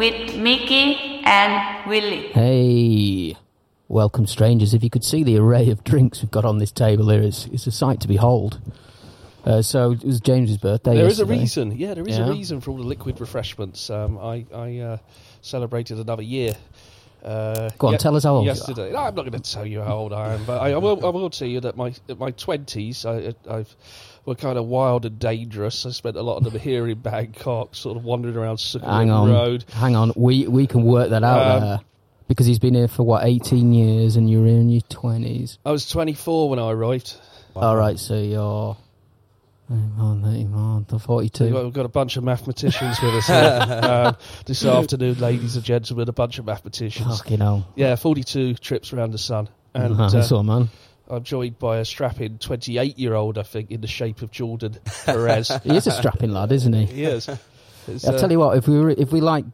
with Mickey and Willie. Hey, welcome, strangers. If you could see the array of drinks we've got on this table here, it's, it's a sight to behold. Uh, so it was James's birthday. There is a reason. Yeah, there is Yeah. a reason for all the liquid refreshments. Um, I, I uh, celebrated another year. Uh, Go on, tell us how old you are. yesterday. No, I'm not going to tell you how old I am, but I, I will. I will tell you that my my twenties, I've were kind of wild and dangerous. I spent a lot of them here in Bangkok, sort of wandering around Sukhumvit Hang on, Road. hang on. We we can work that out Um, there because he's been here for what eighteen years, and you're in your twenties. I was 24 when I arrived. All right, so you're. Hang on, hang on, the We've got, forty-two. we've got a bunch of mathematicians with us here. um, this afternoon, ladies and gentlemen, a bunch of mathematicians. Fucking hell, Yeah, 42 trips around the sun. And nice uh, man. I'm joined by a strapping 28 year old, I think, in the shape of Jordan Perez. He is a strapping lad, isn't he? he is. It's, I'll uh, tell you what. If we were, if we like,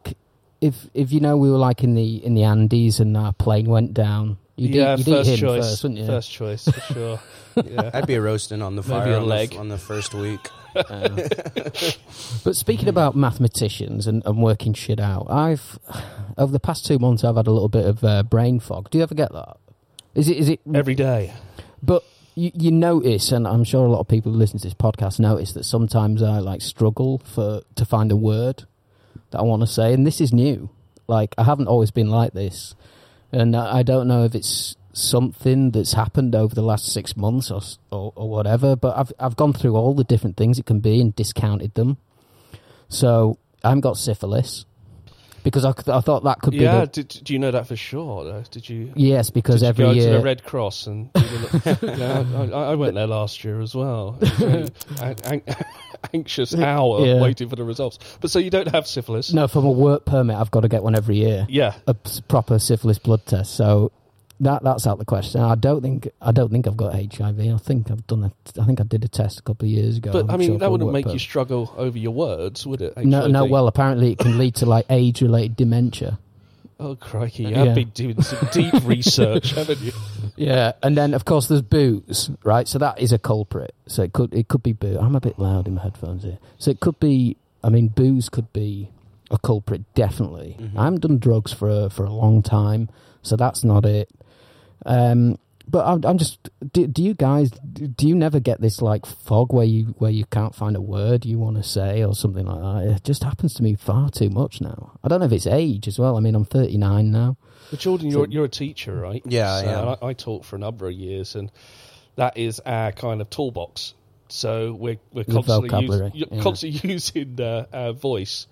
if if you know we were like in the in the Andes and our plane went down, you'd, yeah, eat, you'd first eat him choice. first, wouldn't you? First choice, for sure. Yeah. I'd be roasting on the fire a on, leg. The, on the first week. Uh, but speaking about mathematicians and, and working shit out, I've over the past two months I've had a little bit of uh, brain fog. Do you ever get that? Is it is it? Every day. But you, you notice, and I'm sure a lot of people who listen to this podcast notice that sometimes I like struggle for to find a word that I want to say, and this is new. Like I haven't always been like this, and I don't know if it's something that's happened over the last six months or or, or whatever. But I've I've gone through all the different things it can be and discounted them. So I haven't got syphilis because I, I thought that could Yeah, be the, did, do you know that for sure? Though? Did you? yes because did you every go year to the Red Cross and yeah, I, I went there last year as well. It an- an- anxious hour Yeah. waiting for the results. But so you don't have syphilis? no from a work permit I've got to get one every year. Yeah. a proper syphilis blood test. So that that's out the question. I don't think I don't think I've got HIV. I think I've done a, I think I did a test a couple of years ago. But I'm I mean, sure that wouldn't make you struggle over your words, would it? No, no. Well, apparently it can lead to like age-related dementia. Oh crikey! You Yeah. have been doing some deep research, haven't you? Yeah, and then of course there's booze, right? So that is a culprit. So it could it could be booze. I'm a bit loud in my headphones here. So it could be. I mean, booze could be a culprit. Definitely. Mm-hmm. I haven't done drugs for a, for a long time, so that's not it. Um, but I'm, I'm just. Do, do you guys? Do you never get this like fog where you where you can't find a word you want to say or something like that? It just happens to me far too much now. I don't know if it's age as well. I mean, I'm 39 now. But Jordan, you're you're a teacher, right? Yeah, I so, am. I, I taught for a number of years, and that is our kind of toolbox. So we're we're The constantly, vocabulary, use, yeah. constantly using uh, our voice,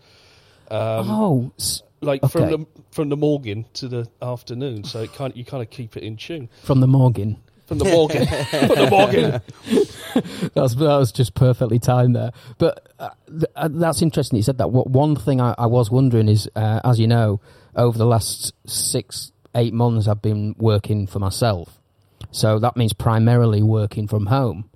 um, oh, s- like from the from the morning to the afternoon. So it kind you kind of keep it in tune from the Morgan. from the morning from the morning. That's that was just perfectly timed there. But uh, th- uh, that's interesting. You said that. What one thing I, I was wondering is, uh, as you know, over the last six eight months, I've been working for myself. So that means primarily working from home,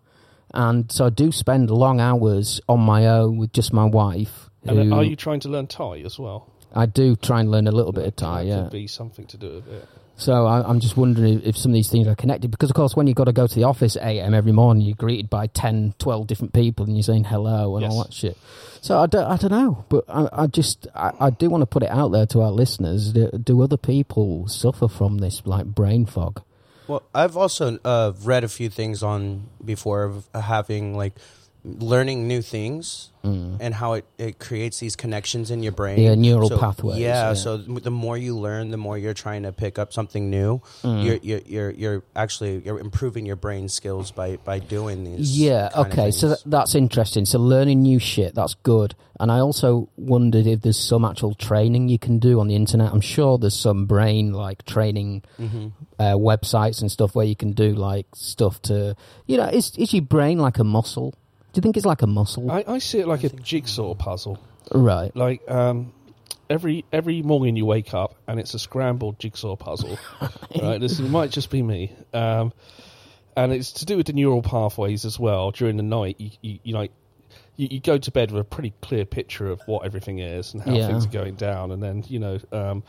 and so I do spend long hours on my own with just my wife. And who- are you trying to learn Thai as well? I do try and learn a little bit of Thai. Yeah. could be something to do with it. So I, I'm just wondering if, some of these things are connected. Because, of course, when you've got to go to the office at 8 a.m. every morning, you're greeted by 10, 12 different people and you're saying hello and all Yes. that shit. So I don't, I don't know. But I, I just, I, I do want to put it out there to our listeners. Do, do other people suffer from this, like, brain fog? Well, I've also uh, read a few things on before of having like learning new things and how it, it creates these connections in your brain. Mm. Yeah, neural So, pathways, Yeah, yeah. so the more you learn, the more you're trying to pick up something new. Mm. You're, you're you're you're actually you're improving your brain skills by by doing these. Yeah, okay. So that's interesting. So learning new shit, that's good. And I also wondered if there's some actual training you can do on the internet. I'm sure there's some brain like training Mm-hmm. uh, websites and stuff where you can do like stuff to, you know, is is your brain like a muscle? Do you think it's like a muscle? I, I see it like a jigsaw puzzle. right. Like um, every every morning you wake up and it's a scrambled jigsaw puzzle. right, this might just be me. Um, and it's to do with the neural pathways as well. During the night, you, you, you like you, you go to bed with a pretty clear picture of what everything is and how Yeah. things are going down, and then you know, um,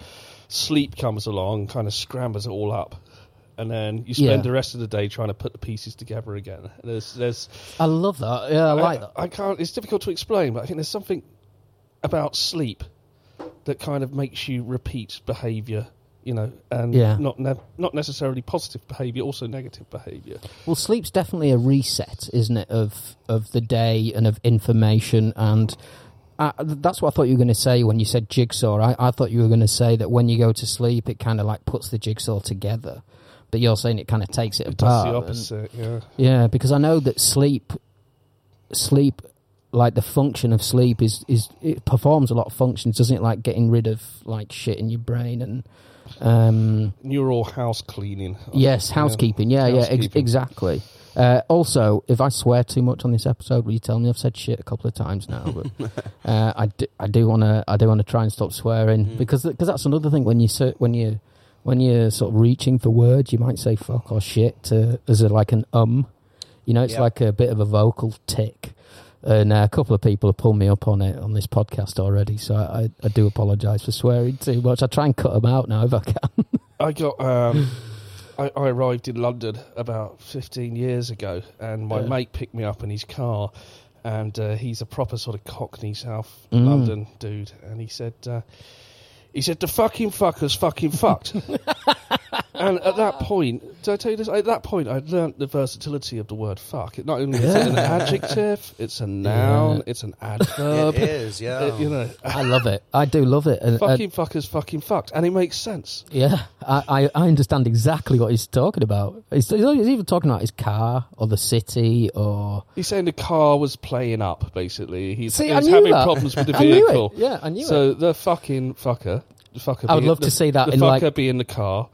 sleep comes along, and kind of scrambles it all up. And then you spend Yeah. the rest of the day trying to put the pieces together again. There's, there's, I love that. Yeah, I like that. I can't. It's difficult to explain, but I think there's something about sleep that kind of makes you repeat behaviour. You know, and Yeah. not ne- not necessarily positive behaviour, also negative behaviour. Well, sleep's definitely a reset, isn't it, of of the day and of information, and uh, that's what I thought you were going to say when you said jigsaw. I, I thought you were going to say that when you go to sleep, it kind of like puts the jigsaw together, but you're saying it kind of takes it, It apart. the and- opposite. Yeah. yeah, because I know that sleep, sleep, like the function of sleep is is it performs a lot of functions, doesn't it? Like getting rid of like shit in your brain and. Um, Neural house cleaning. Yes, housekeeping. Yeah, yeah, ex- exactly. Uh, also, if I swear too much on this episode, will you tell me I've said shit a couple of times now? But uh, I do, I do want to, I do want to try and stop swearing Mhm. because because that's another thing when you when you when you're sort of reaching for words, you might say fuck or shit to, as a, like an um. You know, it's Yeah. like a bit of a vocal tick. And uh, a couple of people have pulled me up on it on this podcast already, so I, I do apologise for swearing too much. I try and cut them out now if I can. I got. Um, I, I arrived in London about 15 years ago, and my Yeah. mate picked me up in his car, and uh, he's a proper sort of Cockney South Mm. London dude, and he said. Uh, he said the fucking fucker's fucking fucked. and at that point, did I tell you this? At that point, I'd learnt the versatility of the word fuck. It not only is it an adjective, it's a noun, Yeah. it's an adverb. it is, yeah. Uh, you know, I love it. I do love it. And, uh, fucking fucker's fucking fucked, and it makes sense. yeah, I, I, I understand exactly what he's talking about. He's, he's even talking about his car or the city or. He's saying the car was playing up. Basically, he's, See, he's I knew having that. problems with the I knew vehicle. it. Yeah, I knew so it. the fucking fucker, the fucker. I would being- love to the- see that The in, fucker like- being the car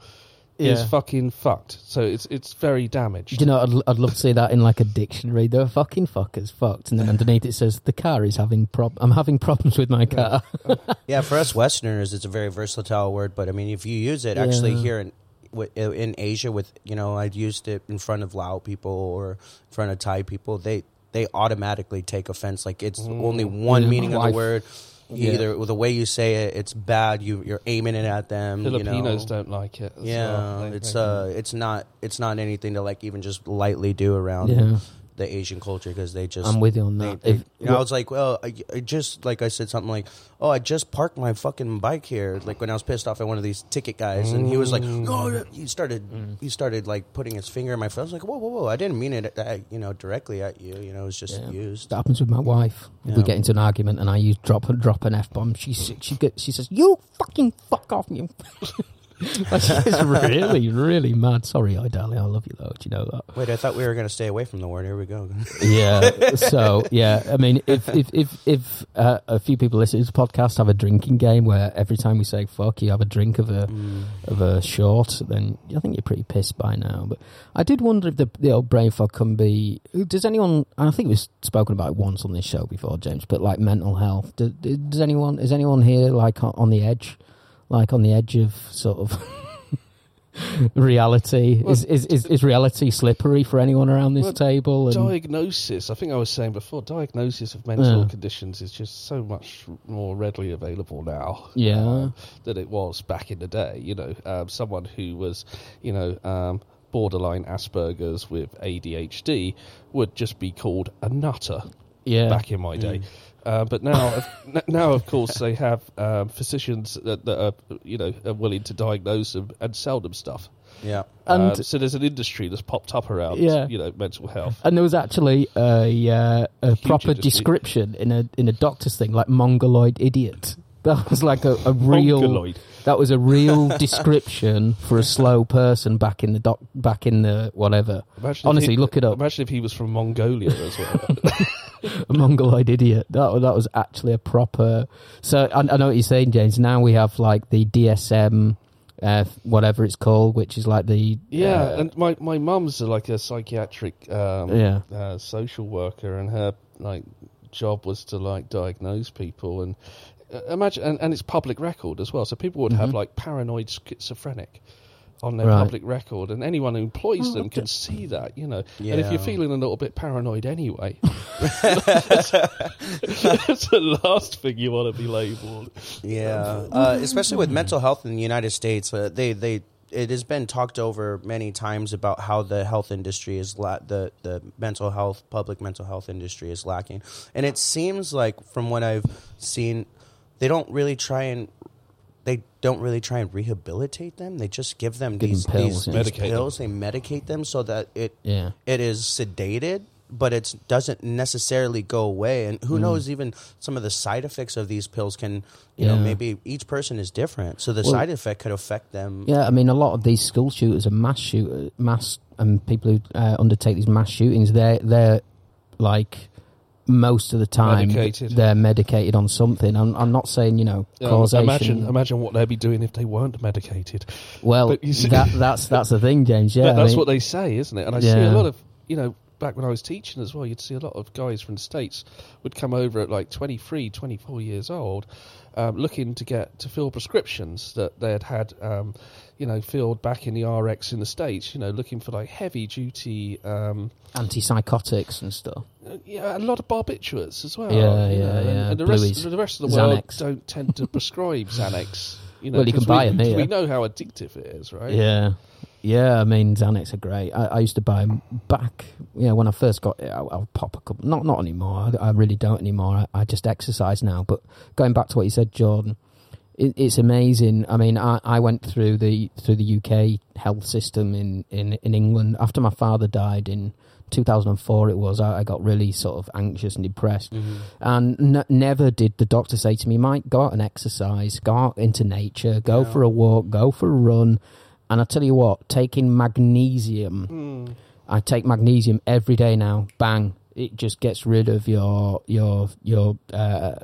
is Yeah. fucking fucked. So it's it's very damaged. Do you know? I'd, I'd love to see that in like a dictionary. They're fucking fuckers, fucked, and then underneath it says the car is having prob. I'm having problems with my car. Yeah, for us Westerners, it's a very versatile word. But I mean, if you use it actually Yeah. here in in Asia, with you know, I've used it in front of Lao people or in front of Thai people. They they automatically take offense. Like it's mm. only one Yeah. meaning of the word. Yeah. Either the way you say it, it's bad. You you're aiming it at them. Filipinos you know. don't like it. Yeah, well. They- it's they- uh, it's not it's not anything to like even just lightly do around yeah, the Asian culture because they just I'm with you on that. they- If- you know, I was like, well, I, I just like I said something like, oh, I just parked my fucking bike here. Like when I was pissed off at one of these ticket guys, and he was like, no, he started he started like putting his finger in my face. I was like, whoa, whoa, whoa! I didn't mean it, uh, you know, directly at you. You know, it was just Yeah. used. That happens with my wife. If we get into an argument and I use drop a drop an f bomb, she she get, she says, "You fucking fuck off, you." She's really really mad. Sorry, I darling, I love you though. Do you know that? Wait, I thought we were gonna stay away from the word. Here we go. Yeah. So yeah, I mean, if if if if uh, a few people listening to the podcast have a drinking game where every time we say "fuck," you have a drink of a Mm. of a short, then I think you're pretty pissed by now. But I did wonder if the the old brain fog can be. Does anyone? I think we've spoken about it once on this show before, James. But like mental health, does, does anyone? Is anyone here like on the edge, like on the edge of sort of? reality Well, is, is is is reality slippery for anyone around this Well, table and diagnosis. I think I was saying before, diagnosis of mental Yeah. conditions is just so much more readily available now. Yeah. uh, than it was back in the day. You know, um, someone who was, you know, um, borderline Asperger's with ADHD would just be called a nutter yeah back in my day. Uh, but now, now of course, they have um, physicians that, that are, you know, are willing to diagnose them and sell them stuff. Yeah. And- uh, so there's an industry that's popped up around, Yeah. you know, mental health. And there was actually a, uh, a proper industry. description in a in a doctor's thing, like mongoloid idiot. That was like a, a real. Mongoloid. That was a real description for a slow person back in the doc, back in the whatever. Imagine Honestly, he- look it up. Imagine if he was from Mongolia as well. A mongoloid idiot. That that was actually a proper. So I, I know what you're saying, James. Now we have like the DSM, uh, whatever it's called, which is like the Yeah, uh, and my my mum's like a psychiatric um, Yeah. uh, social worker, and her like job was to like diagnose people and uh, imagine, and, and it's public record as well. So people would have Mhm. like paranoid schizophrenic, on their Right. public record, and anyone who employs them can see that, you know. And if you're feeling a little bit paranoid anyway, that's the last thing you want to be labelled. Yeah, uh, especially with mental health in the United States, uh, they they it has been talked over many times about how the health industry is la- the the mental health public mental health industry is lacking, and it seems like from what I've seen, they don't really try and they don't really try and rehabilitate them. They just give them Give these, them pills, these, yeah. these Medicate them. pills. They medicate them so that it Yeah. it is sedated, but it doesn't necessarily go away. And Mm. who knows, even some of the side effects of these pills can, you know, Yeah. maybe each person is different. So the side effect could affect them. Yeah, I mean, a lot of these school shooters and mass shooters, mass and people who uh, undertake these mass shootings, they're they're like most of the time Medicated. they're medicated on something. I'm, I'm not saying you know Um, causation. imagine, imagine what they'd be doing if they weren't medicated. well, see- that, that's that's the thing, James. Yeah, but I that's mean- what they say, isn't it? And I see a lot of, you know, back when I was teaching as well, you'd see a lot of guys from the States would come over at like 23, 24 years old, um, looking to get to fill prescriptions that they had had, um, you know, field back in the RX in the States, you know, looking for like heavy duty, um, antipsychotics and stuff. uh, yeah, a lot of barbiturates as well. Yeah, yeah, know, and, yeah. and the rest, the rest of the world Xanax. don't tend to prescribe Xanax. You know, Well, you can buy we, 'em here. We know how addictive it is, right? Yeah. Yeah, I mean Xanax are great. I, I used to buy them back. You know, when I first got it, I, would pop a couple. Not not anymore. I, I really don't anymore. I, I just exercise now. But going back to what you said, Jordan, it, it's amazing. I mean, I, I went through the through the UK health system in, in, in England after my father died in 2004. It was I, I got really sort of anxious and depressed, and n- never did the doctor say to me, "Mike, go out and exercise, go out into nature, go Yeah. for a walk, go for a run." And I tell you what, taking magnesium, Hmm. I take magnesium every day now. Bang! It just gets rid of your your your uh,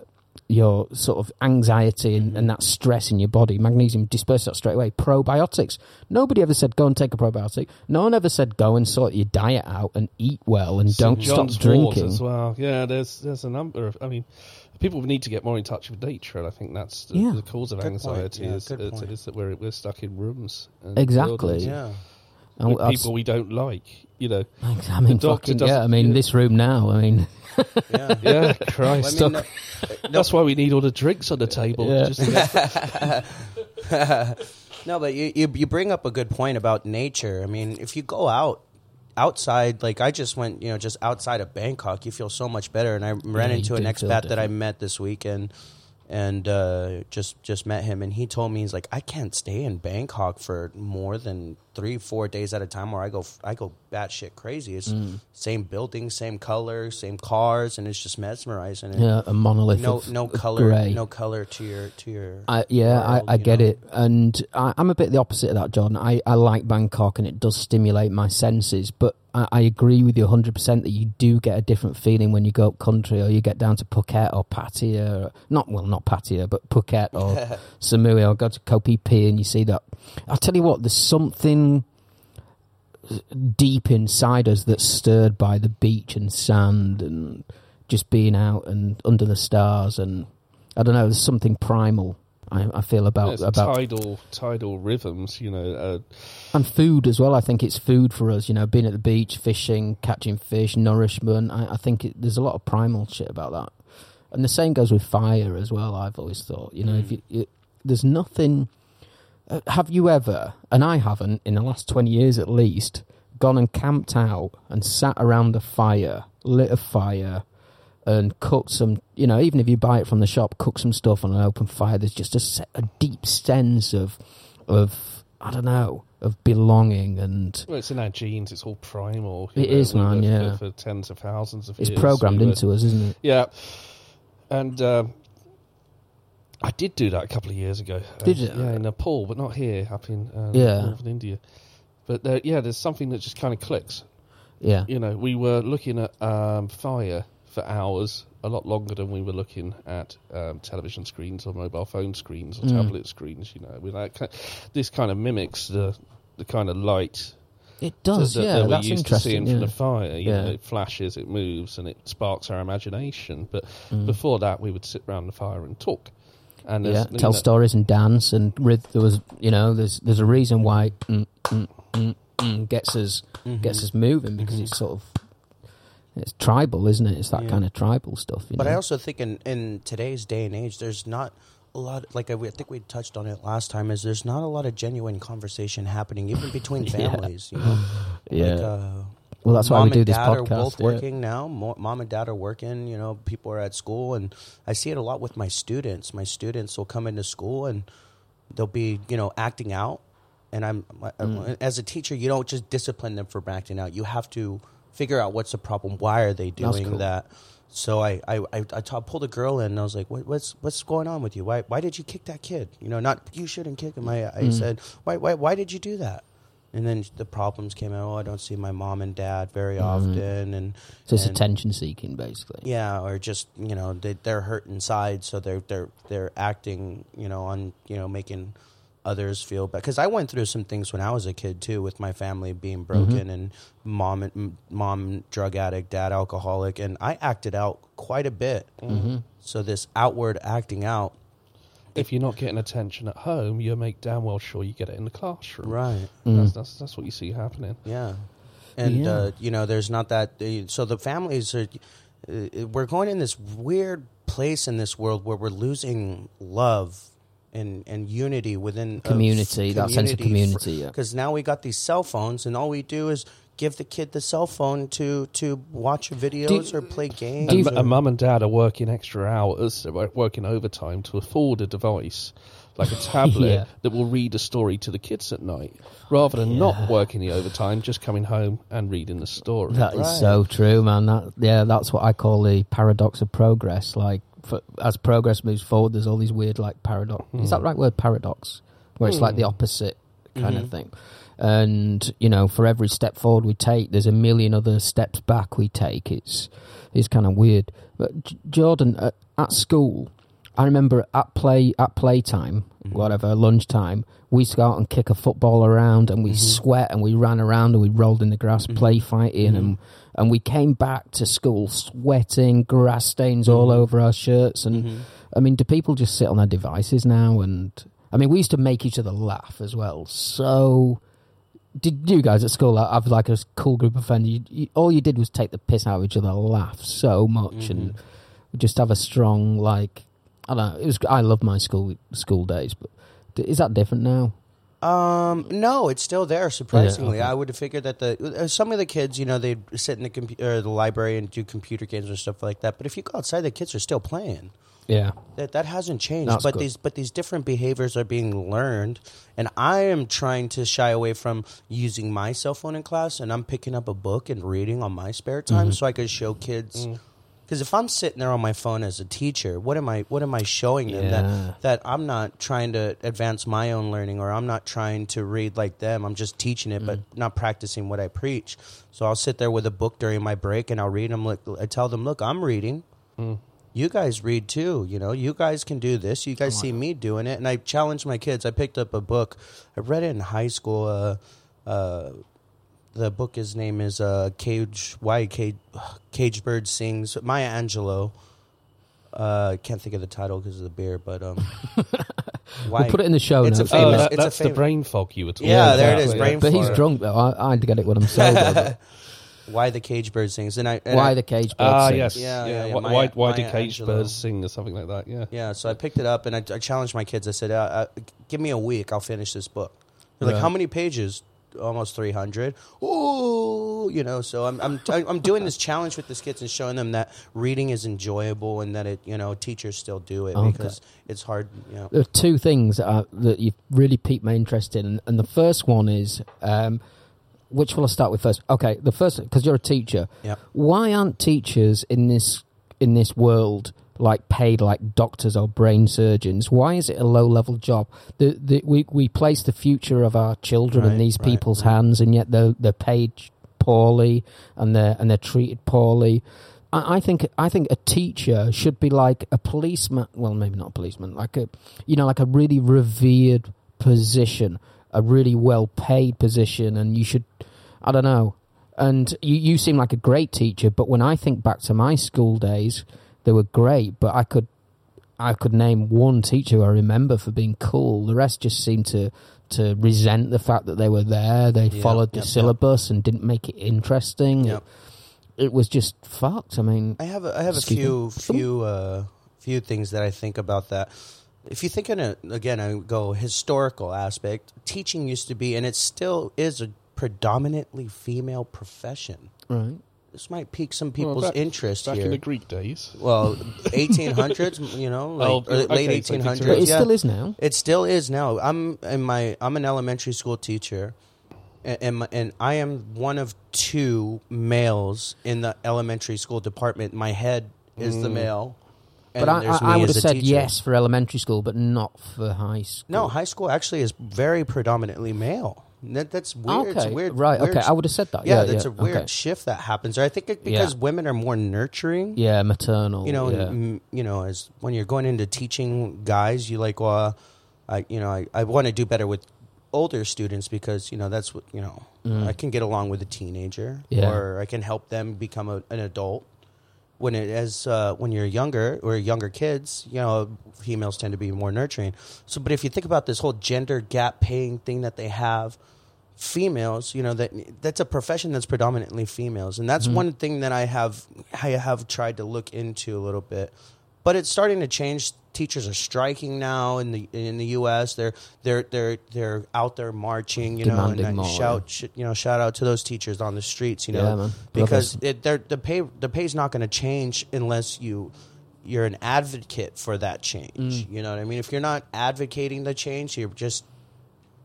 your sort of anxiety and, mm-hmm. and that stress in your body. Magnesium disperses that straight away. Probiotics. Nobody ever said go and take a probiotic. No one ever said go and sort your diet out and eat well and St. don't John's stop drinking. as well. Yeah, there's there's a number of. I mean, people need to get more in touch with nature, and I think that's the, Yeah. the cause of Good point. anxiety. Yeah, is, good is, point. is that we're we're stuck in rooms. And Exactly. buildings Yeah. And with I've- people we don't like. You know. I mean, doctor fucking, yeah. I mean, yeah. this room now. I mean, Yeah. Yeah, I Christ. mean, uh, that's why we need all the drinks on the table. Yeah. Just no, but you, you you bring up a good point about nature. I mean, if you go out outside, like I just went, you know, just outside of Bangkok, you feel so much better. And I ran you into an do expat feel that I met this weekend, and uh, just just met him, and he told me he's like, I can't stay in Bangkok for more than three, four days at a time, where I go I go batshit crazy. It's Mm. same building, same color, same cars, and it's just mesmerizing. Yeah, a monolith no no color, grey. no color to your to your. I, yeah, world, I, I get know? it, and I, I'm a bit the opposite of that, John. I, I like Bangkok, and it does stimulate my senses. But I, I agree with you 100 percent that you do get a different feeling when you go up country, or you get down to Phuket or Pattaya, or, not well, not Pattaya, but Phuket or Samui, or go to Koh Phi Phi, and you see that. I tell you what, there's something deep inside us that's stirred by the beach and sand and just being out and under the stars and I don't know. There's something primal. I, I feel about It's about tidal tidal rhythms. You know. Uh, and food as well. I think it's food for us. You know, being at the beach, fishing, catching fish, nourishment. I, I think it, there's a lot of primal shit about that. And the same goes with fire as well. I've always thought. You know, if you, it, there's nothing. Uh, have you ever, and I haven't, in the last twenty years at least, gone and camped out and sat around a fire, lit a fire, and cooked some, you know, even if you buy it from the shop, cook some stuff on an open fire. There's just a, a deep sense of, of I don't know, of belonging, and well, it's in our genes. It's all primal. It know, is, man, yeah. For, for tens of thousands of it's years. programmed were- into us, isn't it? Yeah, and um, I did do that a couple of years ago. Did you? Yeah, in Nepal, but not here, up in uh, Yeah. northern India. But uh, yeah, there's something that just kind of clicks. Yeah, You know, we were looking at um, fire for hours, a lot longer than we were looking at um, television screens or mobile phone screens or Mm. tablet screens. You know, that, ki- this kind of mimics the the kind of light it does. that, that- yeah, that we're that's used to seeing interesting. from the fire. You Yeah. know, it flashes, it moves, and it sparks our imagination. But Mm. before that, we would sit round the fire and talk. And yeah, tell know- stories and dance and there was you know there's there's a reason why mm, mm, mm, mm, gets us Mm-hmm. gets us moving because it's sort of it's tribal, isn't it? It's that Yeah. kind of tribal stuff. You But know? I also think in, in today's day and age, there's not a lot. Like I, I think we touched on it last time. Is there's not a lot of genuine conversation happening even between Yeah. families. You know, yeah. Like, uh, well, that's why mom we do this podcast. are both yeah. working now. Mom and dad are working. You know, people are at school, and I see it a lot with my students. My students will come into school and they'll be, you know, acting out. And I'm Mm. as a teacher, you don't just discipline them for acting out. You have to figure out what's the problem. Why are they doing cool. that? So I I I, pulled a girl in and I was like, what, "What's what's going on with you? Why why did you kick that kid? You know, not you shouldn't kick him." I I Mm. said, "Why why why did you do that?" And then the problems came out. Oh, I don't see my mom and dad very often, and. So it's and- attention seeking, basically. yeah, or just you know they they're hurt inside, so they're they're they're acting you know on you know making others feel bad. Because I went through some things when I was a kid too, with my family being broken and mom and m- mom drug addict, dad alcoholic, and I acted out quite a bit. Mm-hmm. So this outward acting out, if you're not getting attention at home, you make damn well sure you get it in the classroom. right? Mm. That's, that's that's what you see happening. Yeah, and Yeah. Uh, you know, there's not that. Uh, so the families are. Uh, we're going in this weird place in this world where we're losing love and and unity within a Community, f- that sense of community, yeah. Because now we got these cell phones, and all we do is give the kid the cell phone to to watch videos or play games. do you- And, or- and mum and dad are working extra hours, they're working overtime to afford a device like a tablet Yeah. that will read a story to the kids at night, rather than not working the overtime, just coming home and reading the story. That is Right. so true, man. That yeah, that's what I call the paradox of progress. Like, for, as progress moves forward, there's all these weird like paradox. Is mm. that the right word? Paradox, where it's like the hmm. opposite kind of mm-hmm. thing. And you know, for every step forward we take, there's a million other steps back we take. It's it's kind of weird. But J- Jordan, at, at school, I remember at play at playtime, mm-hmm. whatever lunchtime, we used to go out and kick a football around, and we mm-hmm. sweat and we ran around and we rolled in the grass, mm-hmm. play fighting, and and we came back to school sweating, grass stains all over our shirts, and I mean, do people just sit on their devices now? And I mean, we used to make each other laugh as well. So did you guys at school have like a cool group of friends? You, you, all you did was take the piss out of each other, laugh so much, and just have a strong like. I don't know. It was. I love my school school days, but is that different now? Um, no, it's still there. Surprisingly, okay. I would have figured that the uh, some of the kids, you know, they'd sit in the computer, the library, and do computer games or stuff like that. But if you go outside, the kids are still playing. Yeah, That that hasn't changed. That's but good. these but these different behaviors are being learned, and I am trying to shy away from using my cell phone in class, and I'm picking up a book and reading on my spare time Mm-hmm. so I could show kids. Because if I'm sitting there on my phone as a teacher, what am I? What am I showing them Yeah. that that I'm not trying to advance my own learning, or I'm not trying to read like them. I'm just teaching it, but Mm. not practicing what I preach. So I'll sit there with a book during my break, and I'll read them. Look, I tell them, "Look, I'm reading. You guys read too. You know, you guys can do this. You guys see me doing it." And I challenge my kids. I picked up a book. I read it in high school. Uh, uh, the book his name is uh, Cage Why Cage Cage Bird Sings Maya Angelou. Uh, can't think of the title because of the beer, but um, why? we'll put it in the show It's a notes. Oh, famous- that- it's a that's the brain fog you were talking Yeah, about. there it is, yeah. brain but he's drunk though. I, I had to get it when I'm sober. why the Cage Bird Sings? And I and Why I- the cage bird Ah, sings. yes. Yeah, Yeah, yeah, yeah, Why, Maya- why, why Maya did cage Angelou. birds sing or something like that? Yeah. Yeah, so I picked it up and I, I challenged my kids. I said, uh, uh, "Give me a week, I'll finish this book." They're like, "How many pages?" Almost three hundred. Ooh, you know. So I'm I'm I'm doing this challenge with the kids and showing them that reading is enjoyable and that it you know teachers still do it Okay. because it's hard. You know. There are two things that, are, that you've really piqued my interest in, and, and the first one is um, which will I start with first? Okay, the first because you're a teacher. Yeah. Why aren't teachers in this in this world like paid like doctors or brain surgeons? Why is it a low level job? The, the, we we place the future of our children in these right, people's right. hands, and yet they're they're paid poorly and they're and they're treated poorly. I I think I think a teacher should be like a policeman. Well, maybe not a policeman, like a you know, like a really revered position, a really well paid position, and you should. I don't know. And you you seem like a great teacher, but when I think back to my school days, they were great. But I could I could name one teacher I remember for being cool. The rest just seemed to to resent the fact that they were there. They Yeah, followed the yep, yep. syllabus and didn't make it interesting. Yep. It, it was just fucked. I mean, I have a, I have a few me. few uh, few things that I think about that. If you think in a again, I go historical aspect. Teaching used to be, and it still is, a predominantly female profession. right? This might pique some Well, people's back- interest Back here. in the Greek days. well, 1800s, you know, like Oh, or late okay, so 1800s. It yeah. still is now. It still is now. I'm in my I'm an elementary school teacher, and and, my, and I am one of two males in the elementary school department. My head is the mm. male, But I, I, I would have said teacher. yes for elementary school, but not for high school. No, high school actually is very predominantly male. That, that's weird. It's Okay, weird. right, weird- okay, I would have said that, Yeah, yeah, that's yeah, a weird okay. shift that happens. I think it, because Yeah. women are more nurturing. Yeah, maternal. you know, mm, you know, as when you're going into teaching guys, you like, well, I, you know, I, I want to do better with older students because you know that's what you know. I can get along with a teenager, Mm. Or I can help them become a, an adult. When it as uh, when you're younger or younger kids, you know, females tend to be more nurturing. So, but if you think about this whole gender gap paying thing that they have, females, you know that that's a profession that's predominantly females, and that's one thing that I have I have tried to look into a little bit. But it's starting to change. Teachers are striking now in the in the U.S. They're they're they're they're out there marching, you know, Demanding and more. shout sh- you know shout out to those teachers on the streets, you know, Yeah, man. because it, they're, the pay the pay's not going to change unless you you're an advocate for that change. Mm. You know what I mean? If you're not advocating the change, you're just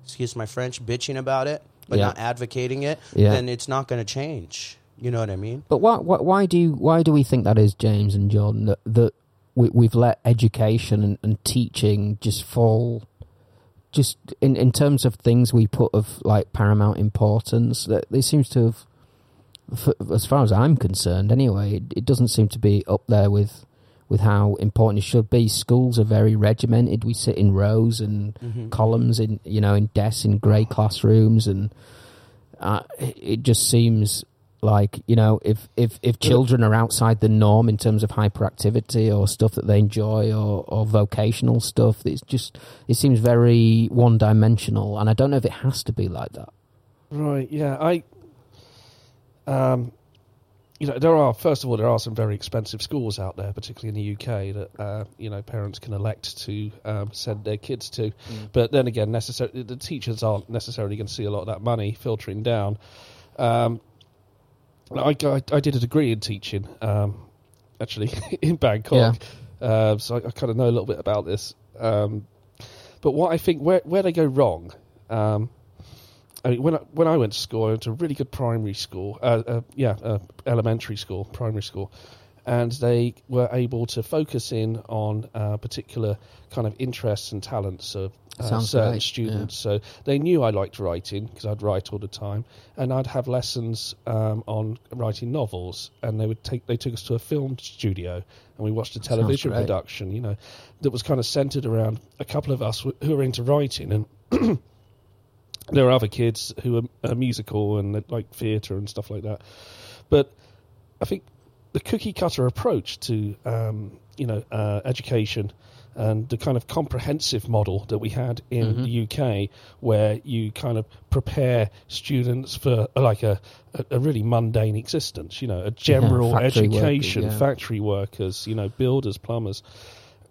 excuse my French, bitching about it, but Yeah. not advocating it, Yeah. then it's not going to change. You know what I mean? But why, why, why do you, why do we think that is, James and Jordan? That that we, we've let education and, and teaching just fall, just in, in terms of things we put of like paramount importance. That it seems to have, for, as far as I'm concerned, anyway, it, it doesn't seem to be up there with with how important it should be. Schools are very regimented. We sit in rows and Mm-hmm. columns in you know in desks in grey classrooms and uh, it just seems like you know if if if children are outside the norm in terms of hyperactivity or stuff that they enjoy or or vocational stuff it's just it seems very one dimensional and i don't know if it has to be like that Right. Yeah. I. Um, you know, there are first of all there are some very expensive schools out there, particularly in the UK, that uh, you know parents can elect to um, send their kids to. But then again, necessarily the teachers aren't necessarily going to see a lot of that money filtering down. Um, I, I, I did a degree in teaching, um, actually in Bangkok, uh, so I, I kind of know a little bit about this. Um, but what I think where where they go wrong. Um, I mean, when I, when I went to school, I went to a really good primary school. Uh, uh, yeah, uh, elementary school, primary school, and they were able to focus in on uh, particular kind of interests and talents of uh, certain great, students. So they knew I liked writing because I'd write all the time, and I'd have lessons um, on writing novels. And they would take they took us to a film studio, and we watched a television production. You know, that was kind of centered around a couple of us who were into writing and there are other kids who are, are musical and like theatre and stuff like that. But I think the cookie cutter approach to um, you know uh, education and the kind of comprehensive model that we had in the UK, where you kind of prepare students for uh, like a, a, really mundane existence, you know, a general factory workers, education, yeah. factory workers, you know, builders, plumbers.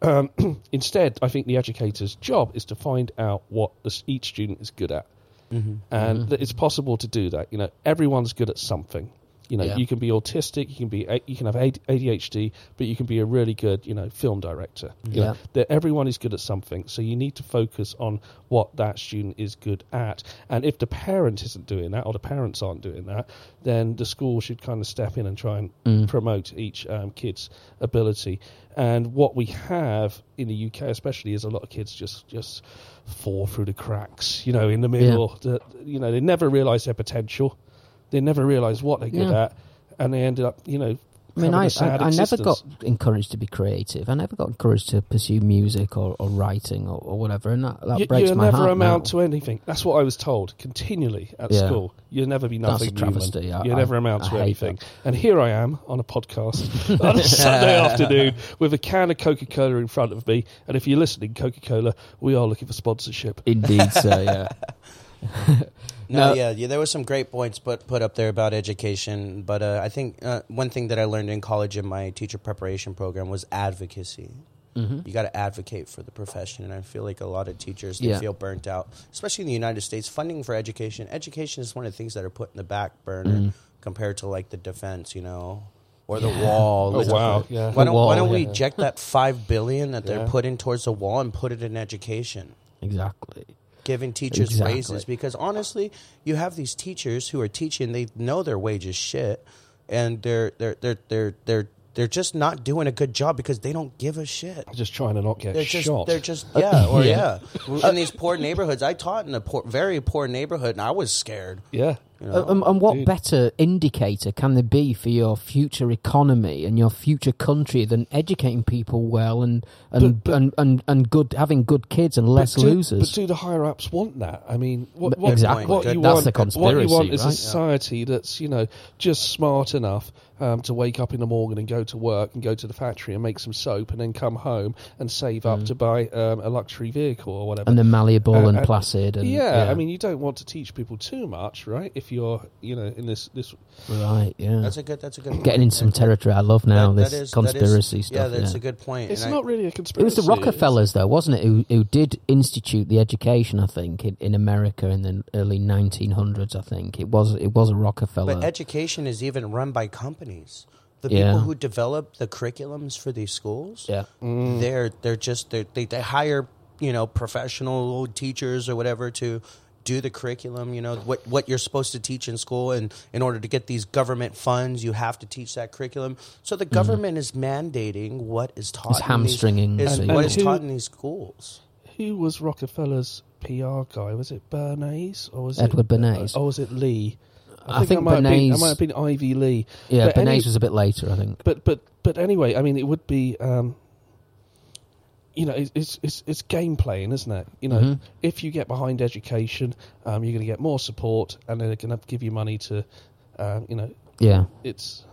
Um, instead, I think the educator's job is to find out what the, each student is good at, and that it's possible to do that. You know, everyone's good at something. You know, Yeah. you can be autistic, you can be you can have ADHD, but you can be a really good, you know, film director. You Yeah. know, everyone is good at something, so you need to focus on what that student is good at. And if the parent isn't doing that, or the parents aren't doing that, then the school should kind of step in and try and promote each um, kid's ability. And what we have in the UK, especially, is a lot of kids just just fall through the cracks. You know, in the middle. That you know, they never realise their potential. They never realise what they're good at, and they ended up, you know, I mean, I, I, I never got encouraged to be creative. I never got encouraged to pursue music or, or writing or, or whatever, and that, that You, breaks you my never amount now. to anything. That's what I was told continually at Yeah. school. You'll never be That's a nothing. Newman. travesty. I- you I- never amount to anything. And here I am on a podcast on a Sunday afternoon with a can of Coca Cola in front of me. And if you're listening, Coca Cola, we are looking for sponsorship. Indeed, so yeah. No, No. yeah, yeah, there was some great points put put up there about education, but uh, I think uh, one thing that I learned in college in my teacher preparation program was advocacy. Mm-hmm. You got to advocate for the profession, and I feel like a lot of teachers they Yeah. feel burnt out, especially in the United States. Funding for education, education is one of the things that are put in the back burner Mm. compared to like the defense, you know, or the wall. Oh, wow, yeah. Why don't, why don't we eject that five billion that they're putting towards the wall and put it in education? Exactly. Giving teachers Exactly. raises because honestly, you have these teachers who are teaching. They know their wage is shit, and they're they're they're they're they're they're just not doing a good job because they don't give a shit. Just trying to not get They're just shot. they're just yeah or Yeah. yeah. In these poor neighborhoods, I taught in a poor, very poor neighborhood, and I was scared. yeah. You know? And, and what Dude. better indicator can there be for your future economy and your future country than educating people well and and But- but- and, and, and good having good kids and less do, losers? But do the higher ups want that? I mean, what, what, exactly. what you That's want, the What you want conspiracy, is a right? society that's you know just smart enough um, to wake up in the morning and go to work and go to the factory and make some soap and then come home and save up to buy um, a luxury vehicle or whatever. Mm. and they're malleable Uh, and placid and yeah, I mean, you don't want to teach people too much, right? If you're, you know, in this this right, yeah. That's a good. That's a good. Getting in some territory I love now. That- this that is- that is- conspiracy Yeah, stuff. that's yeah. a good point. it's and I- not really a conspiracy It was the Rockefellers, though, wasn't it, who who did institute the education? I think in, in America in the early 1900s. I think it was it was a Rockefeller. But education is even run by companies. The Yeah. people who develop the curriculums for these schools, yeah, Mm. they're they're just they're, they they hire you know professional teachers or whatever to do the curriculum. You know what what you're supposed to teach in school, and in order to get these government funds, you have to teach that curriculum. So the government is mandating what is taught. Mm-hmm. It's in these- hamstringing is people. what And is who- taught in these schools. Who was Rockefeller's PR guy? Was it Bernays or was Edward it, Bernays. Or was it Lee? I think it might have been, it Bernays- might have been Ivy Lee. yeah. But Bernays any- was a bit later, I think. But but but anyway, I mean, it would be. Um, you know, it's, it's it's it's game playing, isn't it? You know, Mhm. if you get behind education, um, you're going to get more support, and they're going to give you money to, um, you know, Yeah, it's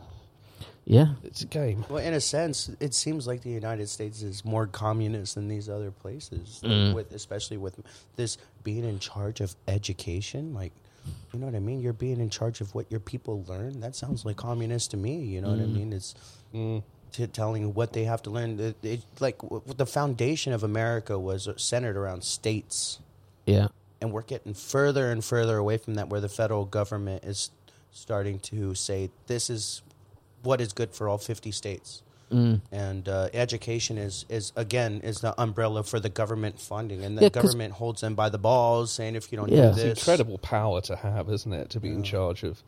yeah. it's a game. Well, in a sense, it seems like the United States is more communist than these other places, like, Mm. with especially with this being in charge of education. Like, you know what I mean? You're being in charge of what your people learn. That sounds like communist to me. You know what I Mm. mean? It's Mm. T- telling what they have to learn. It, it, like w- the foundation of America was centered around states, Yeah, and we're getting further and further away from that, where the federal government is starting to say this is what is good for all 50 states mm. and uh, education is is again is the umbrella for the government funding, and the Yeah, 'cause- government holds them by the balls, saying if you don't Yeah. do this, It's incredible power to have, isn't it? To be in charge of uh,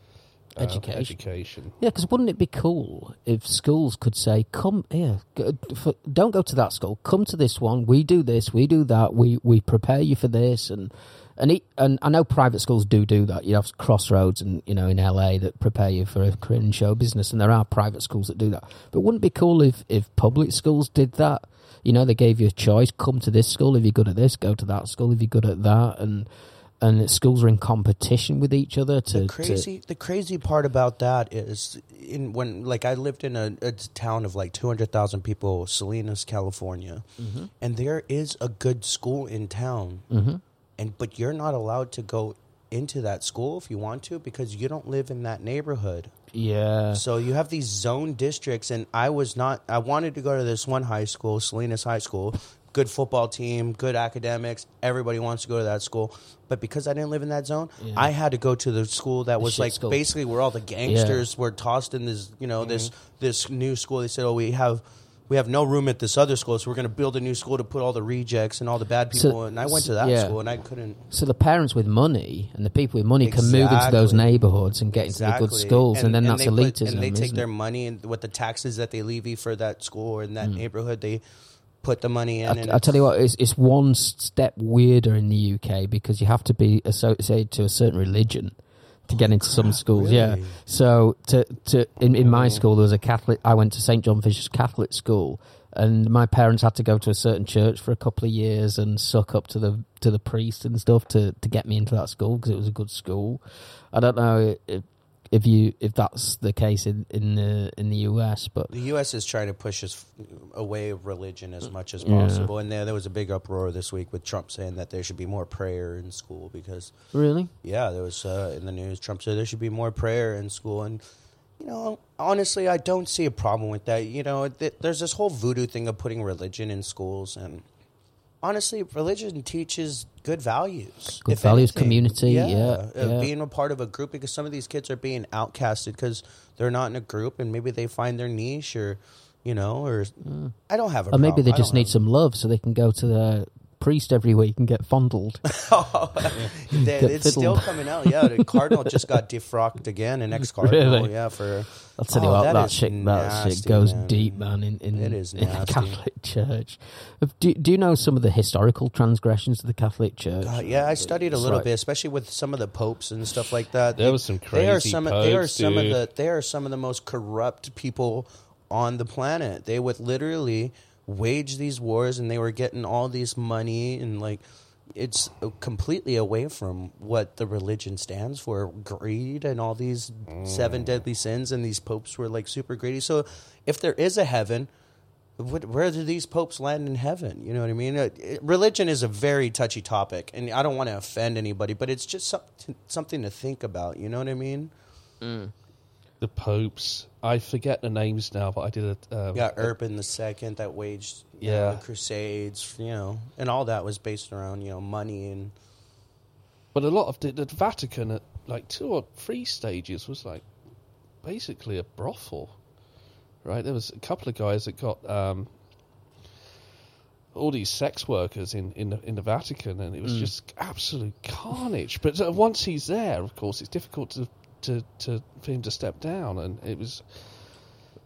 Uh, education. education. Yeah, because wouldn't it be cool if schools could say, "Come here, go, for, don't go to that school. Come to this one. We do this. We do that. We we prepare you for this." And and it, and I know private schools do do that. You have Crossroads and you know in LA that prepare you for a career in show business, and there are private schools that do that. But wouldn't it be cool if if public schools did that? You know, they gave you a choice: come to this school if you're good at this, go to that school if you're good at that, and and schools are in competition with each other to the to- crazy the crazy part about that is in when like I lived in a, a town of like two hundred thousand people, Salinas, California, Mm-hmm. and there is a good school in town, Mhm. and but you're not allowed to go into that school if you want to because you don't live in that neighborhood. yeah. So you have these zone districts, and I was not. I wanted to go to this one high school, Salinas High School. Good football team, good academics. Everybody wants to go to that school, but because I didn't live in that zone, Yeah. I had to go to the school that was like school. basically where all the gangsters were tossed in this, you know, this mm-hmm. this new school. They said, "Oh, we have." We have no room at this other school, so we're going to build a new school to put all the rejects and all the bad So- people. and I went to that yeah. school, and I couldn't. So the parents with money and the people with money can move into those neighborhoods and get into the good schools, and, then that's they put- elitism. and they take their money and with the taxes that they levy for that school or in that mm. neighborhood, they put the money in. and I, I tell you what, it's, it's one step weirder in the UK because you have to be associated to a certain religion to get into some schools. Yeah. So to to in, in my oh. school there was a Catholic. I went to St John Fisher's Catholic school, and my parents had to go to a certain church for a couple of years and suck up to the to the priest and stuff to to get me into that school because it was a good school. I don't know if if you if that's the case in in the in the US, but The U.S. is trying to push us away of religion as much as Yeah. possible, and there there was a big uproar this week with Trump saying that there should be more prayer in school because really, yeah, there was uh, in the news. Trump said there should be more prayer in school, and you know, honestly, I don't see a problem with that. You know, th- there's this whole voodoo thing of putting religion in schools, and honestly, religion teaches good values, Good values, anything. community, yeah, uh, yeah. being a part of a group because some of these kids are being outcasted because they're not in a group, and maybe they find their niche or. You know, or I don't have a or maybe they just need some love so they can go to the priest every week and get fondled. They- Get it's still coming out. Yeah, the cardinal just got defrocked again, an ex cardinal. Really? Yeah, for I'll tell you Oh, what, that that, is shit, that shit goes man. deep, man. In in, It is in the. Catholic Church. Do, do you know some of the historical transgressions of the Catholic Church? Uh, yeah, I studied a little like- bit, especially with some of the popes and stuff like that. There was some They are crazy some. they are popes, some of the. They are some of the most corrupt people on the planet. They would literally wage these wars, and they were getting all this money, and like it's completely away from what the religion stands for greed and all these seven mm. deadly sins and these popes were like super greedy so if there is a heaven what, where do these popes land in heaven? You know what I mean? It- religion is a very touchy topic, and I don't want to offend anybody, but it's just something something to think about. You know what I mean? Mm. The popes. I forget the names now, but I did a. Um, Yeah, Urban the Second that waged you know, the Crusades, you know, and all that was based around you know money and But a lot of the, the Vatican at like two or three stages was like basically a brothel, right? There was a couple of guys that got um, all these sex workers in in the, in the Vatican, and it was just absolute carnage. But uh, once he's there, of course, it's difficult to, to, to for him to step down, and it was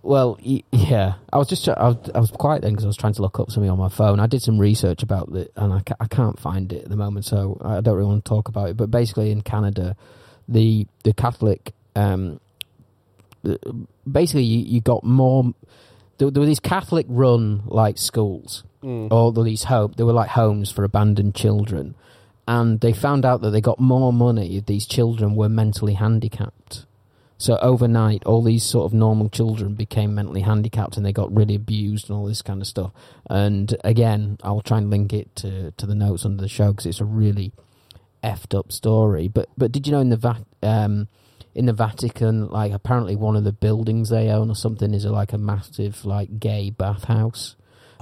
Well, yeah, I was just I was, I was quiet then because I was trying to look up something on my phone. I did some research about it, and I, ca- I can't find it at the moment, so I don't really want to talk about it. But basically, in Canada, the the Catholic, um, basically, you, you got more. There, there were these Catholic run like schools, or these home. They were like homes for abandoned children, and they found out that they got more money if these children were mentally handicapped. So overnight, all these sort of normal children became mentally handicapped, and they got really abused and all this kind of stuff. And again, I'll try and link it to to the notes under the show because it's a really effed up story. But but did you know in the Va- um, in the Vatican, like apparently one of the buildings they own or something is a, like a massive like gay bathhouse,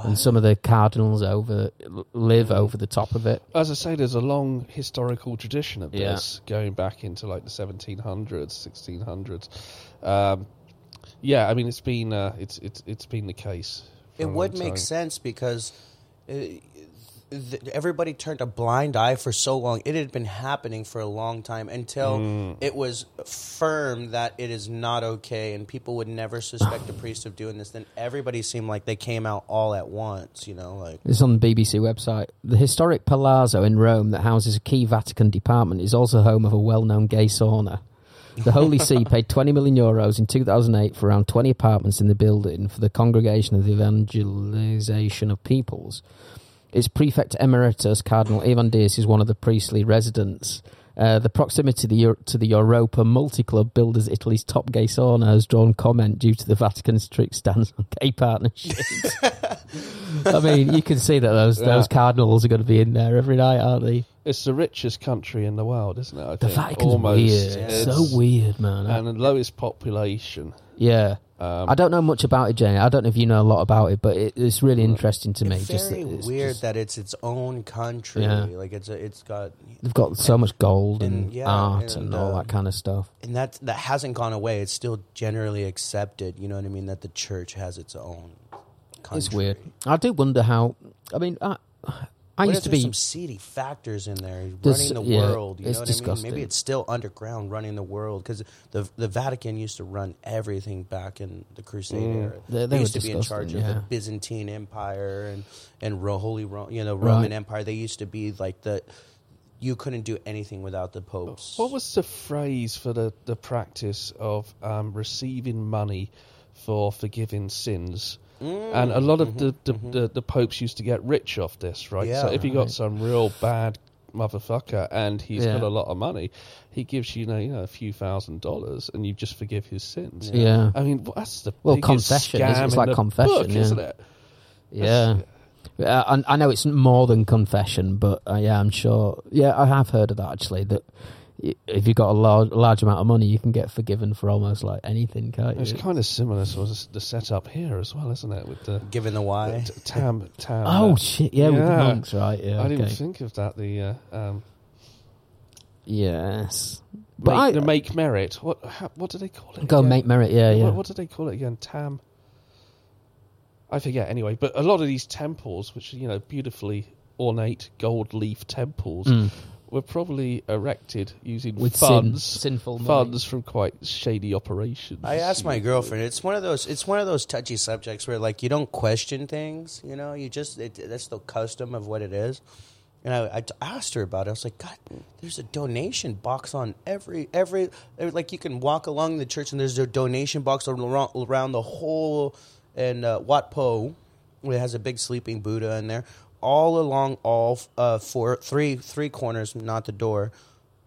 and some of the cardinals over live over the top of it. as I say, there's a long historical tradition of Yeah. this going back into like the 1700s, 1600s. Um, yeah, I mean it's been uh, it's it's it's been the case. for it a would long make sense because uh, th- everybody turned a blind eye for so long. It had been happening for a long time until Mm. it was firm that it is not okay, and people would never suspect a priest of doing this. Then everybody seemed like they came out all at once. You know, like It's on the BBC website. The historic Palazzo in Rome that houses a key Vatican department is also home of a well-known gay sauna. The Holy See paid 20 million euros in 2008 for around 20 apartments in the building for the Congregation of the Evangelization of Peoples. Its prefect emeritus, Cardinal Ivan Dias, is one of the priestly residents. Uh, the proximity to the, Eu- to the Europa multi-club builders Italy's top gay sauna has drawn comment due to the Vatican's strict stance on gay partnerships. I mean, you can see that those Yeah. those cardinals are going to be in there every night, aren't they? It's the richest country in the world, isn't it? I The think. Vatican's Almost. weird. It's- so weird, man. And the lowest population. yeah. Um, I don't know much about it, Jenny. I don't know if you know a lot about it, but it, it's really interesting to me. it's just very that it's weird just- that it's its own country. Yeah. Like it's a, it's got they've got so much gold and, and, yeah, art and, and, all uh, that kind of stuff. and that that hasn't gone away. It's still generally accepted. You know what I mean? That the church has its own. Country. It's weird. I do wonder how. I mean, I, I What used if to be. some seedy factors in there This- running the yeah, world? You it's know what disgusting. I mean? Maybe it's still underground running the world because the the Vatican used to run everything back in the Crusade era. Mm. They- they used to be in charge disgusting, of the Byzantine Empire and and Ro- Holy Ro- you know Roman Right. Empire. They used to be like the you couldn't do anything without the popes. What was the phrase for the, the practice of um, receiving money for forgiving sins? Mm, and a lot of mhm, the, the, mhm. the, the popes used to get rich off this, right? so if you got Right. some real bad motherfucker and he's Yeah. got a lot of money, he gives you, you know, you know a few thousand dollars and you just forgive his sins. Yeah. I mean, that's the Well, confession, scam? It's like confession, book, yeah. isn't it? Yeah. Uh, I, I know it's more than confession, but uh, yeah, I'm sure. Yeah, I have heard of that actually. That y- if you've got a large, large amount of money, you can get forgiven for almost like anything, can't you? It's kind of similar to the setup here as well, isn't it? With the, Given the why. the t- tam tam. Oh uh, shit! Yeah, with the monks, right? Yeah, I didn't okay. think of that. The uh, um, Yes, but make, I the make merit. What how, what do they call it? go again? make merit. Yeah, yeah. What, what do they call it again? Tam. I forget. Anyway, but a lot of these temples, which are, you know beautifully ornate gold leaf temples, Mm. Were probably erected using With sin, funds sinful money. funds from quite shady operations. I asked my girlfriend. It's one of those. It's one of those touchy subjects where like you don't question things. You know, you just it, that's the custom of what it is. And I asked her about it. I was like, God, there's a donation box on every every like you can walk along the church and there's a donation box around, around the whole and uh, Wat Po. It has a big sleeping Buddha in there. All along all uh, four, three, three corners, not the door,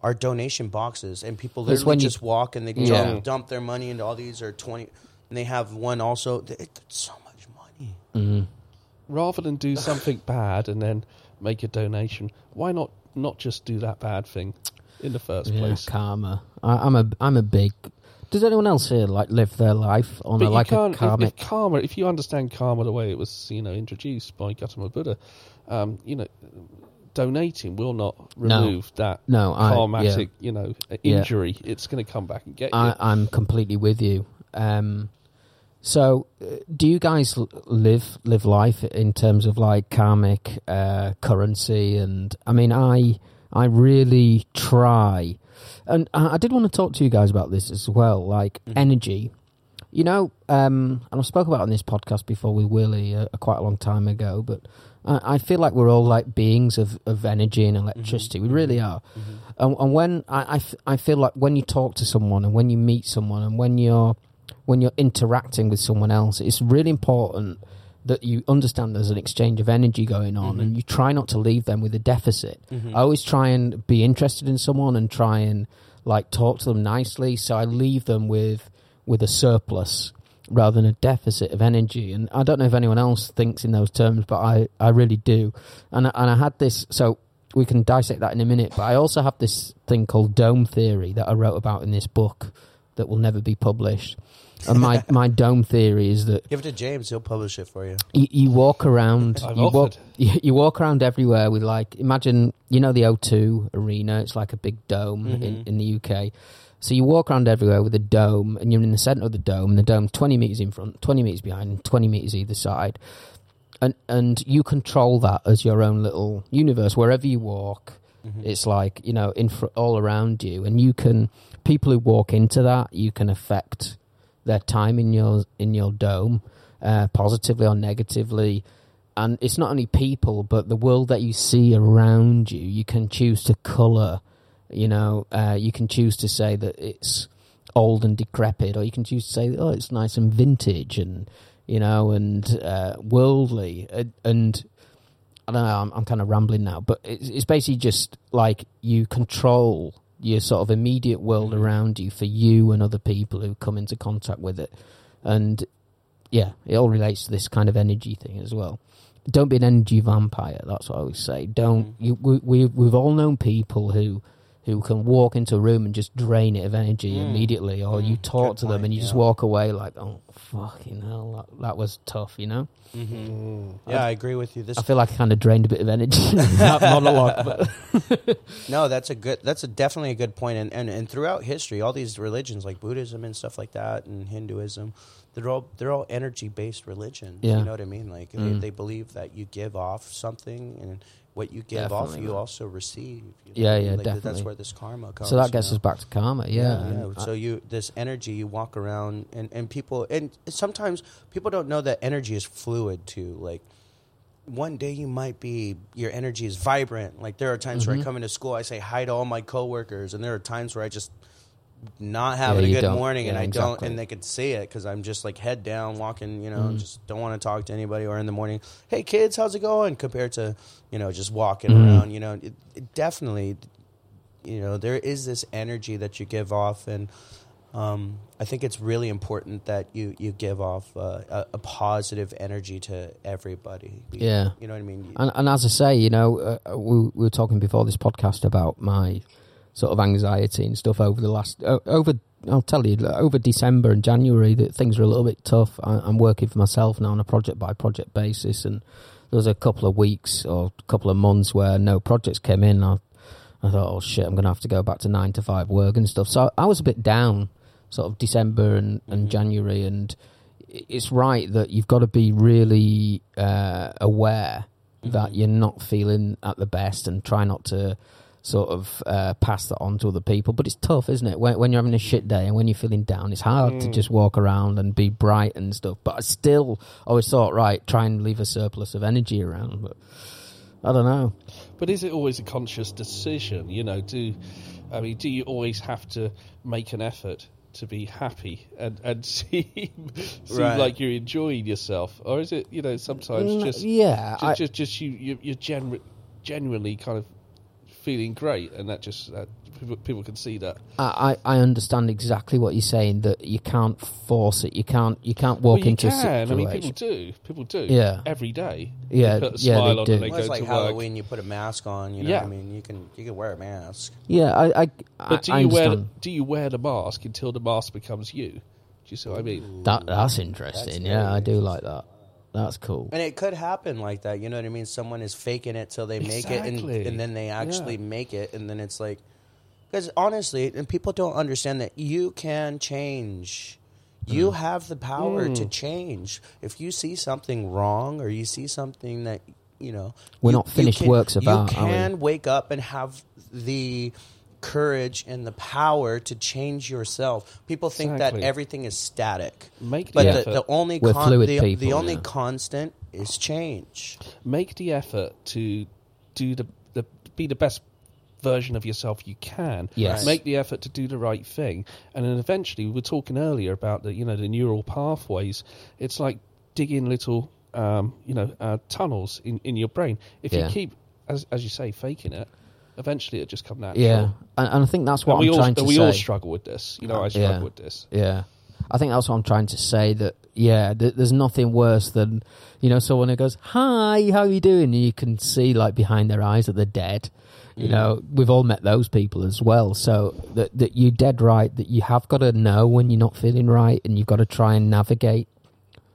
are donation boxes, and people That's literally when you- just walk and they Yeah. dump, dump their money into all these are twenty. And they have one also. It, it's so much money. Mhm. rather than do something bad and then make a donation, why not not just do that bad thing in the first Yeah, place? karma. I, I'm a I'm a big. Does anyone else here like live their life on But a, like a can't. If, karmic? if karma, if you understand karma the way it was, you know, introduced by Gautama Buddha, um, you know, donating will not No. remove that no, I, yeah. karmatic, you know, uh, Yeah. injury. It's going to come back and get you. I, I'm completely with you. Um, so, uh, do you guys live live life in terms of like karmic uh, currency? And I mean, I I really try, and I, I did want to talk to you guys about this as well, like Mhm. energy. You know, um, and I spoke about it on this podcast before with Willie uh, quite a long time ago, but I, I feel like we're all like beings of, of energy and electricity. We really are. And, and when I, I, f- I feel like when you talk to someone and when you meet someone and when you're when you're interacting with someone else, it's really important that you understand there's an exchange of energy going on and you try not to leave them with a deficit. Mm-hmm. I always try and be interested in someone and try and like talk to them nicely, so I leave them with with a surplus rather than a deficit of energy. And I don't know if anyone else thinks in those terms, but I, I really do. And and I had this so we can dissect that in a minute. But I also have this thing called dome theory that I wrote about in this book that will never be published. And my, my dome theory is that Give it to James; he'll publish it for you. you, you walk around I've you walk, offered. you, you walk around everywhere with like imagine you know the O2 arena it's like a big dome in, Mhm. in the UK so you walk around everywhere with a dome and you're in the center of the dome and the dome's 20 meters in front 20 meters behind and 20 meters either side and and you control that as your own little universe wherever you walk Mhm. it's like you know in fr- all around you and you can people who walk into that you can affect their time in your in your dome uh, positively or negatively and it's not only people but the world that you see around you you can choose to color you know uh, you can choose to say that it's old and decrepit or you can choose to say oh it's nice and vintage and you know and uh, worldly and, I don't know. I'm, I'm kind of rambling now, but it's, it's basically just like you control your sort of immediate world mm-hmm. around you for you and other people who come into contact with it, and yeah, it all relates to this kind of energy thing as well. Don't be an energy vampire. That's what I always say. Don't mm-hmm. you? We, we we've all known people who who can walk into a room and just drain it of energy Mm. immediately, or you Mm, talk good to them point, and you just walk away like, oh fucking hell, that, that was tough, you know. Mm-hmm. Mm. Yeah, I agree with you. This I feel like I kind of drained a bit of energy in that monologue, but No, that's a good. That's a definitely a good point. And, and and throughout history, all these religions like Buddhism and stuff like that, and Hinduism, they're all they're all energy based religions. Yeah. You know what I mean? Like they, Mm. they believe that you give off something, and what you give off, you also receive. You Yeah, Like, yeah, That's definitely. where this karma comes. so that you gets know? us back to karma. Yeah, and So you this energy you walk around and and people and sometimes people don't know that energy is fluid too. Like one day you might be your energy is vibrant. Like there are times Mm-hmm. where I come into school, I say hi to all my coworkers, and there are times where I just not having Yeah, a good don't. morning, and Yeah, I don't, and they could see it because I'm just like head down, walking, you know, Mm. just don't want to talk to anybody. Or in the morning, hey kids, how's it going? Compared to you know just walking Mm. around, you know, it, it definitely, you know, there is this energy that you give off, and um, I think it's really important that you you give off uh, a, a positive energy to everybody. Yeah. you know what I mean. And, and as I say, you know, uh, we, we were talking before this podcast about my sort of anxiety and stuff over the last uh, over. I'll tell you, over December and January, that things are a little bit tough. I, I'm working for myself now on a project by project basis, and there was a couple of weeks or a couple of months where no projects came in. I, I thought, oh shit, I'm going to have to go back to nine to five work and stuff. So I was a bit down, sort of December and, and Mhm. January, and it's right that you've got to be really uh, aware that Mhm. you're not feeling at the best and try not to sort of uh, pass that on to other people. But it's tough, isn't it? When, when you're having a shit day and when you're feeling down, it's hard to Mm. just walk around and be bright and stuff. But I still always thought, right, try and leave a surplus of energy around. But I don't know. But is it always a conscious decision? You know, do I mean, do you always have to make an effort to be happy and and seem seem Right. like you're enjoying yourself, or is it you know sometimes just yeah, just I- just, just you you you're genu- genuinely kind of feeling great, and that just that people, people can see that. I, I I understand exactly what you're saying. That you can't force it. You can't. You can't walk well, you into can. a I mean, people do. People do. Yeah. Every day. Yeah, They put a yeah, smile they on do. and they Well, it's go like to work. Halloween. You put a mask on. You know Yeah. what I mean? You can you can wear a mask. yeah, I. I But do I you wear do you wear the mask until the mask becomes you? Do you see what I mean? that. That's interesting. That's yeah, I do like that. That's cool. And it could happen like that. You know what I mean? Someone is faking it till they make it, and, and then they actually Yeah. make it, and then it's like, because honestly, and people don't understand that you can change. You Mm. have the power to Mm. change. If you see something wrong, or you see something that you know, We're you- not finished can- works about, You can wake up and have the courage and the power to change yourself. People think Exactly. that everything is static. Make the But effort. the, the only We're con- fluid the, people, the only yeah. constant is change. make the effort to do the, the be the best version of yourself you can. Yes. Make the effort to do the right thing, and then eventually we were talking earlier about the you know the neural pathways. It's like digging little um, you know uh, tunnels in, in your brain. If Yeah. you keep as as you say faking it, eventually it just come natural. Yeah, and, and I think that's what And I'm all trying to we say. We all struggle with this. You know, I struggle Yeah. with this. Yeah. I think that's what I'm trying to say. That yeah, th- there's nothing worse than you know someone who goes, "Hi, how are you doing?" And you can see like behind their eyes that they're dead. You know, we've all met those people as well. So that that you're dead right. That you have got to know when you're not feeling right, and you've got to try and navigate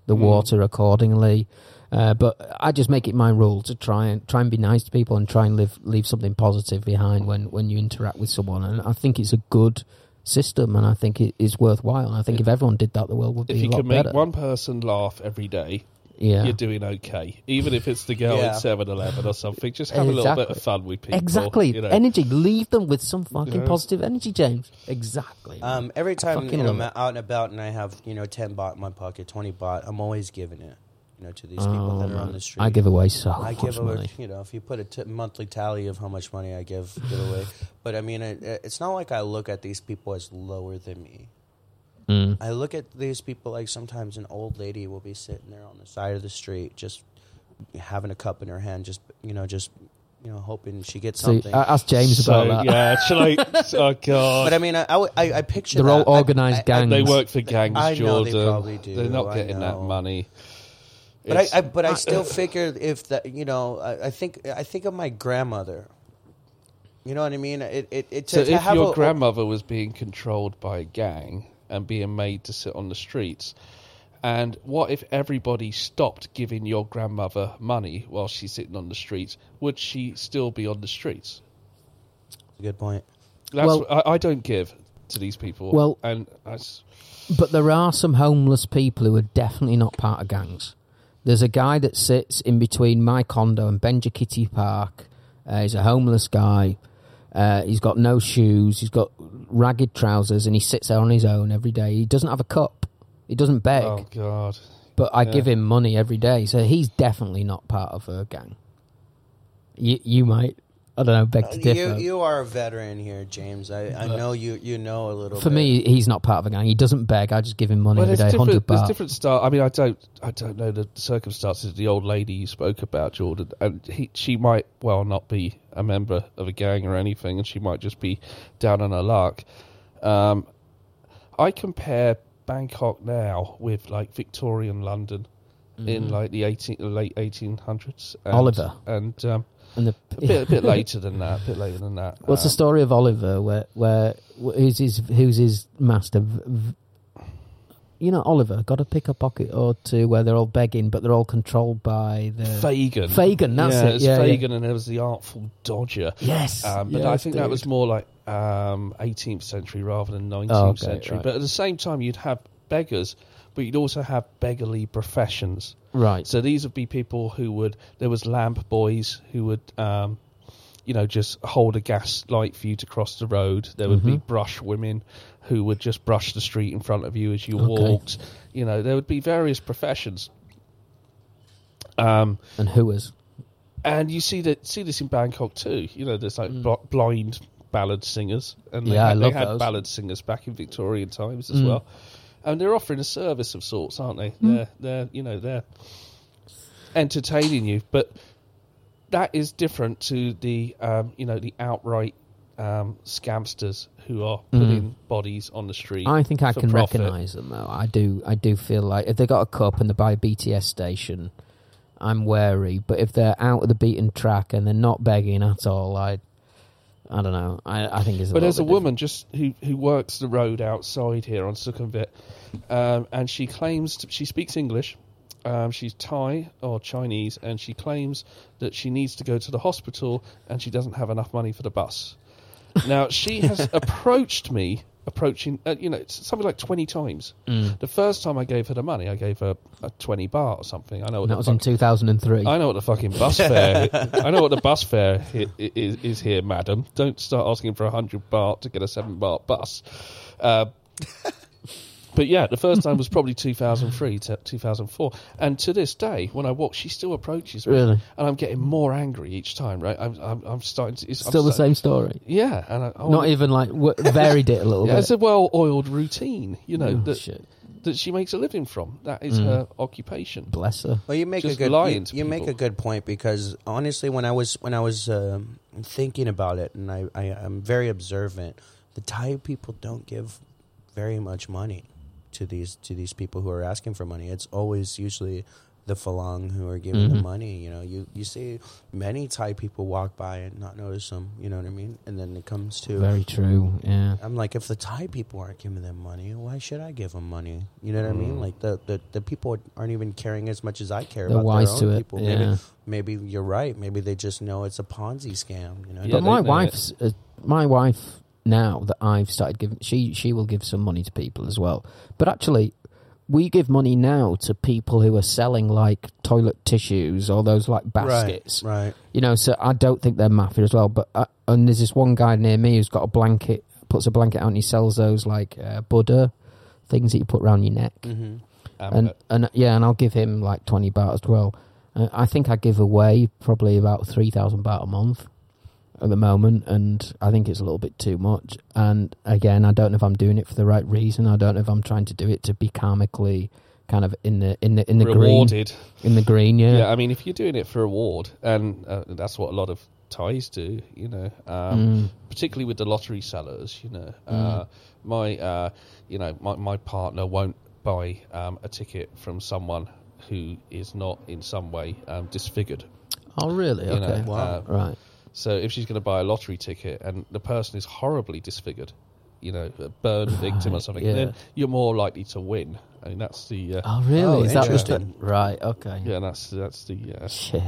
the Mm. water accordingly. Uh, but I just make it my rule to try and try and be nice to people and try and live leave something positive behind when when you interact with someone. And I think it's a good system, and I think it is worthwhile. And I think if everyone did that, the world would If be you a lot can make better. one person laugh every day, yeah, you're doing okay. Even if it's the girl Yeah. at 7-Eleven or something, just have a little bit of fun with people. exactly. You know. Energy, leave them with some fucking Yeah. positive energy, James. Exactly. Um, every time you know, I'm out and about and I have you know ten baht in my pocket, twenty baht, I'm always giving it. You know, to these people Oh, that are on the street. I give away so I much give away, money. you know, if you put a t- monthly tally of how much money I give, give away. But I mean, it, it's not like I look at these people as lower than me. Mm. I look at these people like sometimes an old lady will be sitting there on the side of the street, just having a cup in her hand, just you know, just you know, hoping she gets See, something. I asked James so, about that. Yeah, shall I? oh God! but I mean, I, I, I, I picture They're all that. I- organised I- I- gangs. they work for gangs, I know they probably do. They're not getting that money. But I, It's- I but I still figure if that you know I, I think I think of my grandmother. You know what I mean? It it, it to, so to if have your a- grandmother was being controlled by a gang and being made to sit on the streets, and what if everybody stopped giving your grandmother money while she's sitting on the streets? Would she still be on the streets? good point. That's Well- I, I don't give to these people. Well- and I s But there are some homeless people who are definitely not part of gangs. There's a guy that sits in between my condo and Benjakitti Park. Uh, he's a homeless guy. Uh, he's got no shoes. He's got ragged trousers, and he sits there on his own every day. He doesn't have a cup. He doesn't beg. oh God, but I Yeah. give him money every day, so he's definitely not part of a gang. You you might, I don't know, beg to You, differ. you are a veteran here, James. I, I know you you know a little. Bit For bit. me, he's not part of a gang. He doesn't beg. I just give him money Well, every there's day, hundred different, there's different style. I mean, I don't, I don't know the circumstances. of The old lady you spoke about, Jordan, and he, she might well not be a member of a gang or anything, and she might just be down on her luck. Um, I compare Bangkok now with like Victorian London in like the 18, late 1800s. And, Oliver. and um, And the, a bit, a bit later than that. A bit later than that. What's the Um, story of Oliver? Where where who's his who's his master? V- v- You know, Oliver got to pick a pocket or two where they're all begging, but they're all controlled by the Fagin. Fagin, that's yeah, it. It's Yeah, yeah. Fagin, and there was the Artful Dodger. Yes, Um, but yes, I think that was more like um, 18th century rather than 19th Oh, okay, century. right. But at the same time, you'd have beggars, but you'd also have beggarly professions. Right. So these would be people who would. There was lamp boys who would, um, you know, just hold a gas light for you to cross the road. There would be Mhm. brush women who would just brush the street in front of you as you Okay. walked. You know, there would be various professions. Um, And who was? and you see that see this in Bangkok too. You know, there's like Mm. bl- blind ballad singers, and they Yeah, I had, love they had those. ballad singers back in Victorian times as Mm. well. And they're offering a service of sorts, aren't they? Mm. They're they're you know they're entertaining you, but that is different to the um, you know the outright um, scamsters who are Mm. putting bodies on the street. I think I can profit. recognise them though. I do. I do feel like if they got a cup and they by a BTS station, I'm wary. But if they're out of the beaten track and they're not begging at all, I, I don't know. I, I think it's. A But there's a bit woman just who who works the road outside here on Sukhumvit, um, and she claims t she speaks English. Um, she's Thai or Chinese, and she claims that she needs to go to the hospital, and she doesn't have enough money for the bus. Now she has approached me, approaching uh, you know it's something like twenty times. Mm. The first time I gave her the money, I gave her a twenty baht or something. I know what That was in 2003. I know what the fucking bus fare. I know what the bus fare hi- i- is, is here, madam. Don't start asking for a hundred baht to get a seven baht bus. Uh, but yeah, the first time was probably 2003 to 2004, and to this day, when I walk, she still approaches me, Really? and I'm getting more angry each time. Right, I'm I'm, I'm starting to. It's, I'm Still the sta- same story. Yeah, and I, I Not even like w- varied it a little Yeah, bit. it's a well-oiled routine, you know, Oh, that shit. that she makes a living from. That is Mm. her occupation. Bless her. Well, you make Just a good lying you, to you make a good point because honestly, when I was when I was um, thinking about it, and I, I am very observant, the Thai people don't give very much money to these to these people who are asking for money. It's always usually the Falang who are giving the Mhm. money. You know, you you see many Thai people walk by and not notice them. You know what I mean? And then it comes to Very true. Yeah. I'm like, if the Thai people aren't giving them money, why should I give them money? You know what I mean? Mm. Like the, the, the people aren't even caring as much as I care They're about wise their to own it. people. Yeah. Maybe, maybe you're right. Maybe they just know it's a Ponzi scam. You know? Yeah, but my wife's uh, my wife now that I've started giving she she will give some money to people as well. But actually, we give money now to people who are selling like toilet tissues or those like baskets. Right. right. You know, so I don't think they're mafia as well. But uh, and there's this one guy near me who's got a blanket, puts a blanket out and he sells those like uh, Buddha things that you put around your neck. hmm Um, and and yeah, and I'll give him like twenty baht as well. Uh, I think I give away probably about three thousand baht a month at the moment, and I think it's a little bit too much. And again, I don't know if I'm doing it for the right reason. I don't know if I'm trying to do it to be karmically kind of in the in the in the green rewarded. in the green. Yeah, Yeah. I mean, if you're doing it for reward, and uh, that's what a lot of Thais do, you know, um, Mm. particularly with the lottery sellers, you know, Mm. uh, my, uh, you know, my, my partner won't buy um, a ticket from someone who is not in some way um, disfigured. Oh, really? You Okay. know, Wow. uh, Right. So if she's going to buy a lottery ticket and the person is horribly disfigured, you know, a burn victim or something, yeah. then you're more likely to win. I mean, that's the uh, Oh, really? Oh, Is that just the, interesting. right? Okay. yeah, that's that's the uh, Shit.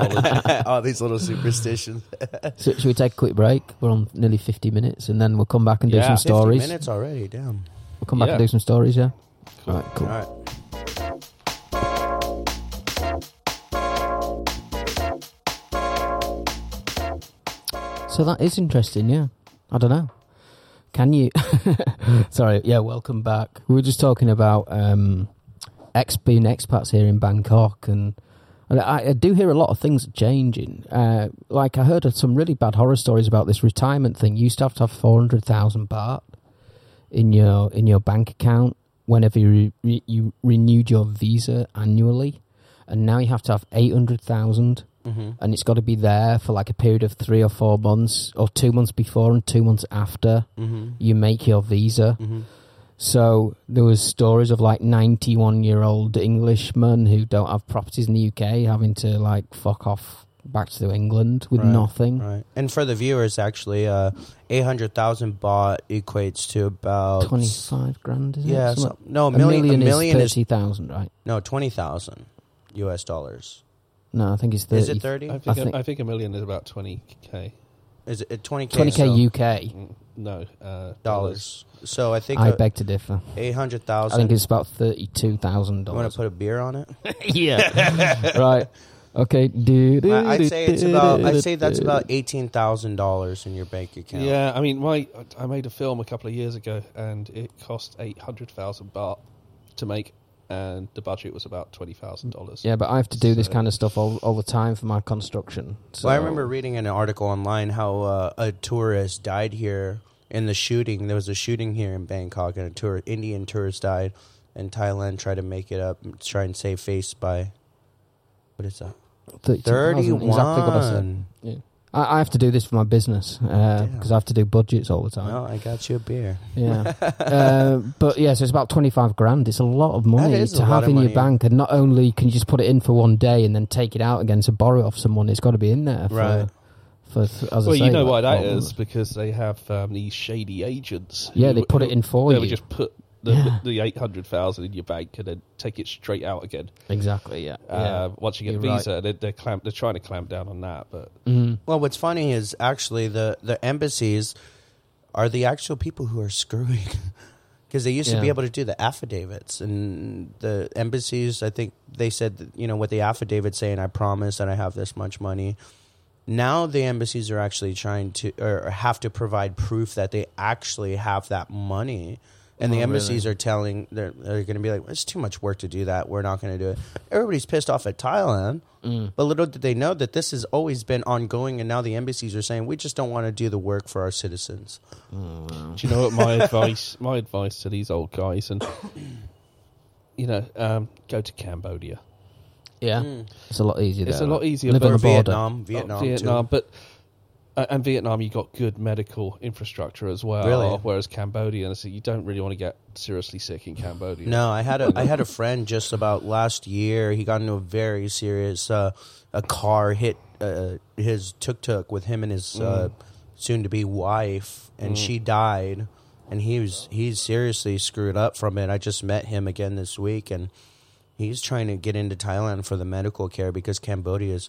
All these little superstitions. so, should we take a quick break? We're on nearly fifty minutes, and then we'll come back and do Yeah. some 50 stories. minutes already. Damn. We'll come back and do some stories. Yeah. Cool. All right. Cool. All right. So that is interesting, yeah. I don't know. Can you? Sorry, yeah, welcome back. We were just talking about um, ex being expats here in Bangkok, and, and I, I, do hear a lot of things changing. Uh, like, I heard some really bad horror stories about this retirement thing. You used to have to have 400,000 baht in your, in your bank account whenever you, re- you renewed your visa annually, and now you have to have 800,000 mm-hmm. and it's got to be there for like a period of three or four months, or two months before and two months after mm-hmm. you make your visa. Mm-hmm. So there was stories of like ninety-one-year-old Englishmen who don't have properties in the UK having to like fuck off back to England with right, nothing. Right. And for the viewers, actually, uh, eight hundred thousand baht equates to about twenty-five grand. yeah. So, no, a million. A million, a million is thirty thousand, right? No, twenty thousand U.S. dollars. No, I think it's thirty. Is it 30? I think, I think- I think a million is about twenty k. Is it 20K? Twenty k UK. No, uh, dollars. So I think I uh, beg to differ. 800,000. I think it's about thirty-two thousand You want to put a beer on it? yeah. right. Okay. Do, do, I- I'd say it's do, about. do, I'd say that's do. about eighteen thousand dollars in your bank account. Yeah, I mean, my I made a film a couple of years ago, and it cost eight hundred thousand baht to make, and the budget was about twenty thousand dollars. Yeah, but I have to do this kind of stuff all, all the time for my construction. So Well, I remember reading in an article online how uh, a tourist died here in the shooting. There was a shooting here in Bangkok, and a tour Indian tourist died, and Thailand tried to make it up, and try and save face by. What is that? 32,000, Exactly what I said. Thirty-one. Yeah. I, I have to do this for my business because Damn. I have to do budgets all the time. No, I got you a beer. Yeah, uh, but yeah, so it's about twenty five grand. It's a lot of money to have in money. your bank, and not only can you just put it in for one day and then take it out again to borrow it off someone, it's got to be in there for. Right. For, th- as I Well, say, you know like, why that is because they have um, these shady agents. Yeah, who- they put it in for They you. would just put the, Yeah. the eight hundred thousand in your bank and then take it straight out again. Exactly. Yeah. Uh, once you get You're right. visa, they, they're clamp, they're trying to clamp down on that. But yeah. Mhm. Well, what's funny is actually the the embassies are the actual people who are screwing. Because they used to be able to do the affidavits, and the embassies, I think they said, that, you know, with the affidavit saying, "I promise that I have this much money." Now the embassies are actually trying to, or have to provide proof that they actually have that money, and the Oh, embassies really? are telling they're they're going to be like, "It's too much work to do that. We're not going to do it." Everybody's pissed off at Thailand. Mm. But little did they know that this has always been ongoing, and now the embassies are saying we just don't want to do the work for our citizens. Oh, wow. do you know what my advice? My advice to these old guys, and you know, um, go to Cambodia. Yeah, it's a lot easier. It's there, a lot easier Live for on the border. Vietnam, Vietnam, Oh, Vietnam, too. but and Vietnam, you got good medical infrastructure as well. Really? Whereas Cambodia, so you don't really want to get seriously sick in Cambodia. No, I had a I had a friend just about last year. He got into a very serious uh, a car hit uh, his tuk tuk with him and his uh, soon to be wife, and she died. And he was he's seriously screwed up from it. I just met him again this week, and he's trying to get into Thailand for the medical care because Cambodia is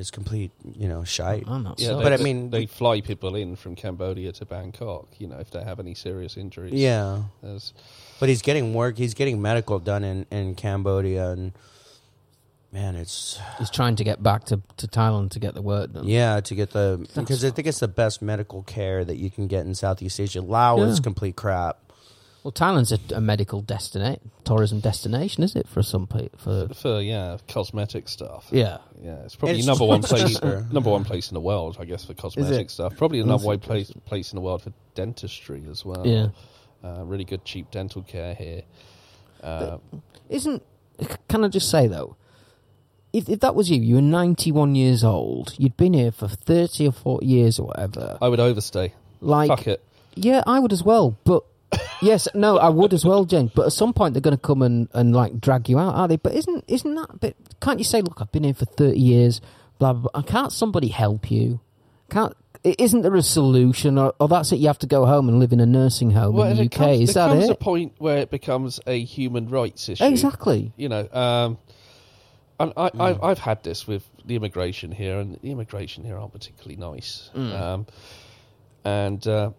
is complete you know shite. I'm not Yeah, so- But I mean- they fly people in from Cambodia to Bangkok. You know, if they have any serious injuries. Yeah, There's- but he's getting work. He's getting medical done in in Cambodia, and man, it's He's trying to get back to, to Thailand to get the work done. Yeah, to get the because I think it's the best medical care that you can get in Southeast Asia. Laos is Yeah. complete crap. Well, Thailand's a, a medical destination, tourism destination, is it for some people? For for yeah, cosmetic stuff. yeah, Yeah, it's probably It's number one place, cheaper. number one place in the world, I guess, for cosmetic stuff. Probably the That's one place place in the world for dentistry as well. yeah. uh, really good cheap dental care here. Uh, Isn't? Can I just say though, if, if that was you, you were ninety-one years old. You'd been here for thirty or forty years or whatever. I would overstay. Like, Fuck it. yeah, I would as well. But yes, no, I would as well, Jen. But at some point, they're going to come and, and like drag you out, are they? But isn't isn't that a bit? Can't you say, look, I've been here for thirty years, blah blah. blah. Can't somebody help you? Can't? Isn't there a solution, or, or that's it? You have to go home and live in a nursing home in the UK. comes, Is there that comes a point where it becomes a human rights issue. Exactly. You know, um, and I, Mm. I've, I've had this with the immigration here, and the immigration here aren't particularly nice. Mm. Um, and uh,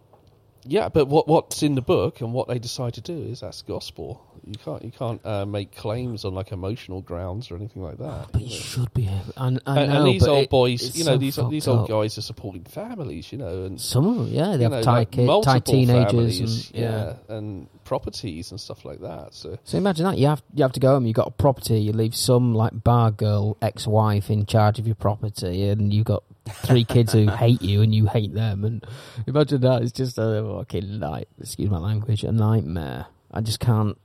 yeah, but what what's in the book and what they decide to do is that's gospel. You can't you can't uh, make claims on like emotional grounds or anything like that. But you know. should be. I and, know, and these old it- boys, you know, so these these old up. guys are supporting families, you know, and Some of them, yeah, they have know, Thai, like kid, Thai multiple teenagers, families, and yeah. and properties and stuff like that. So So imagine that you have you have to go home. You got a property. You leave some like bar girl ex-wife in charge of your property, and you got three kids who hate you, and you hate them. And imagine that it's just a fucking night. Excuse my language, a nightmare. I just can't.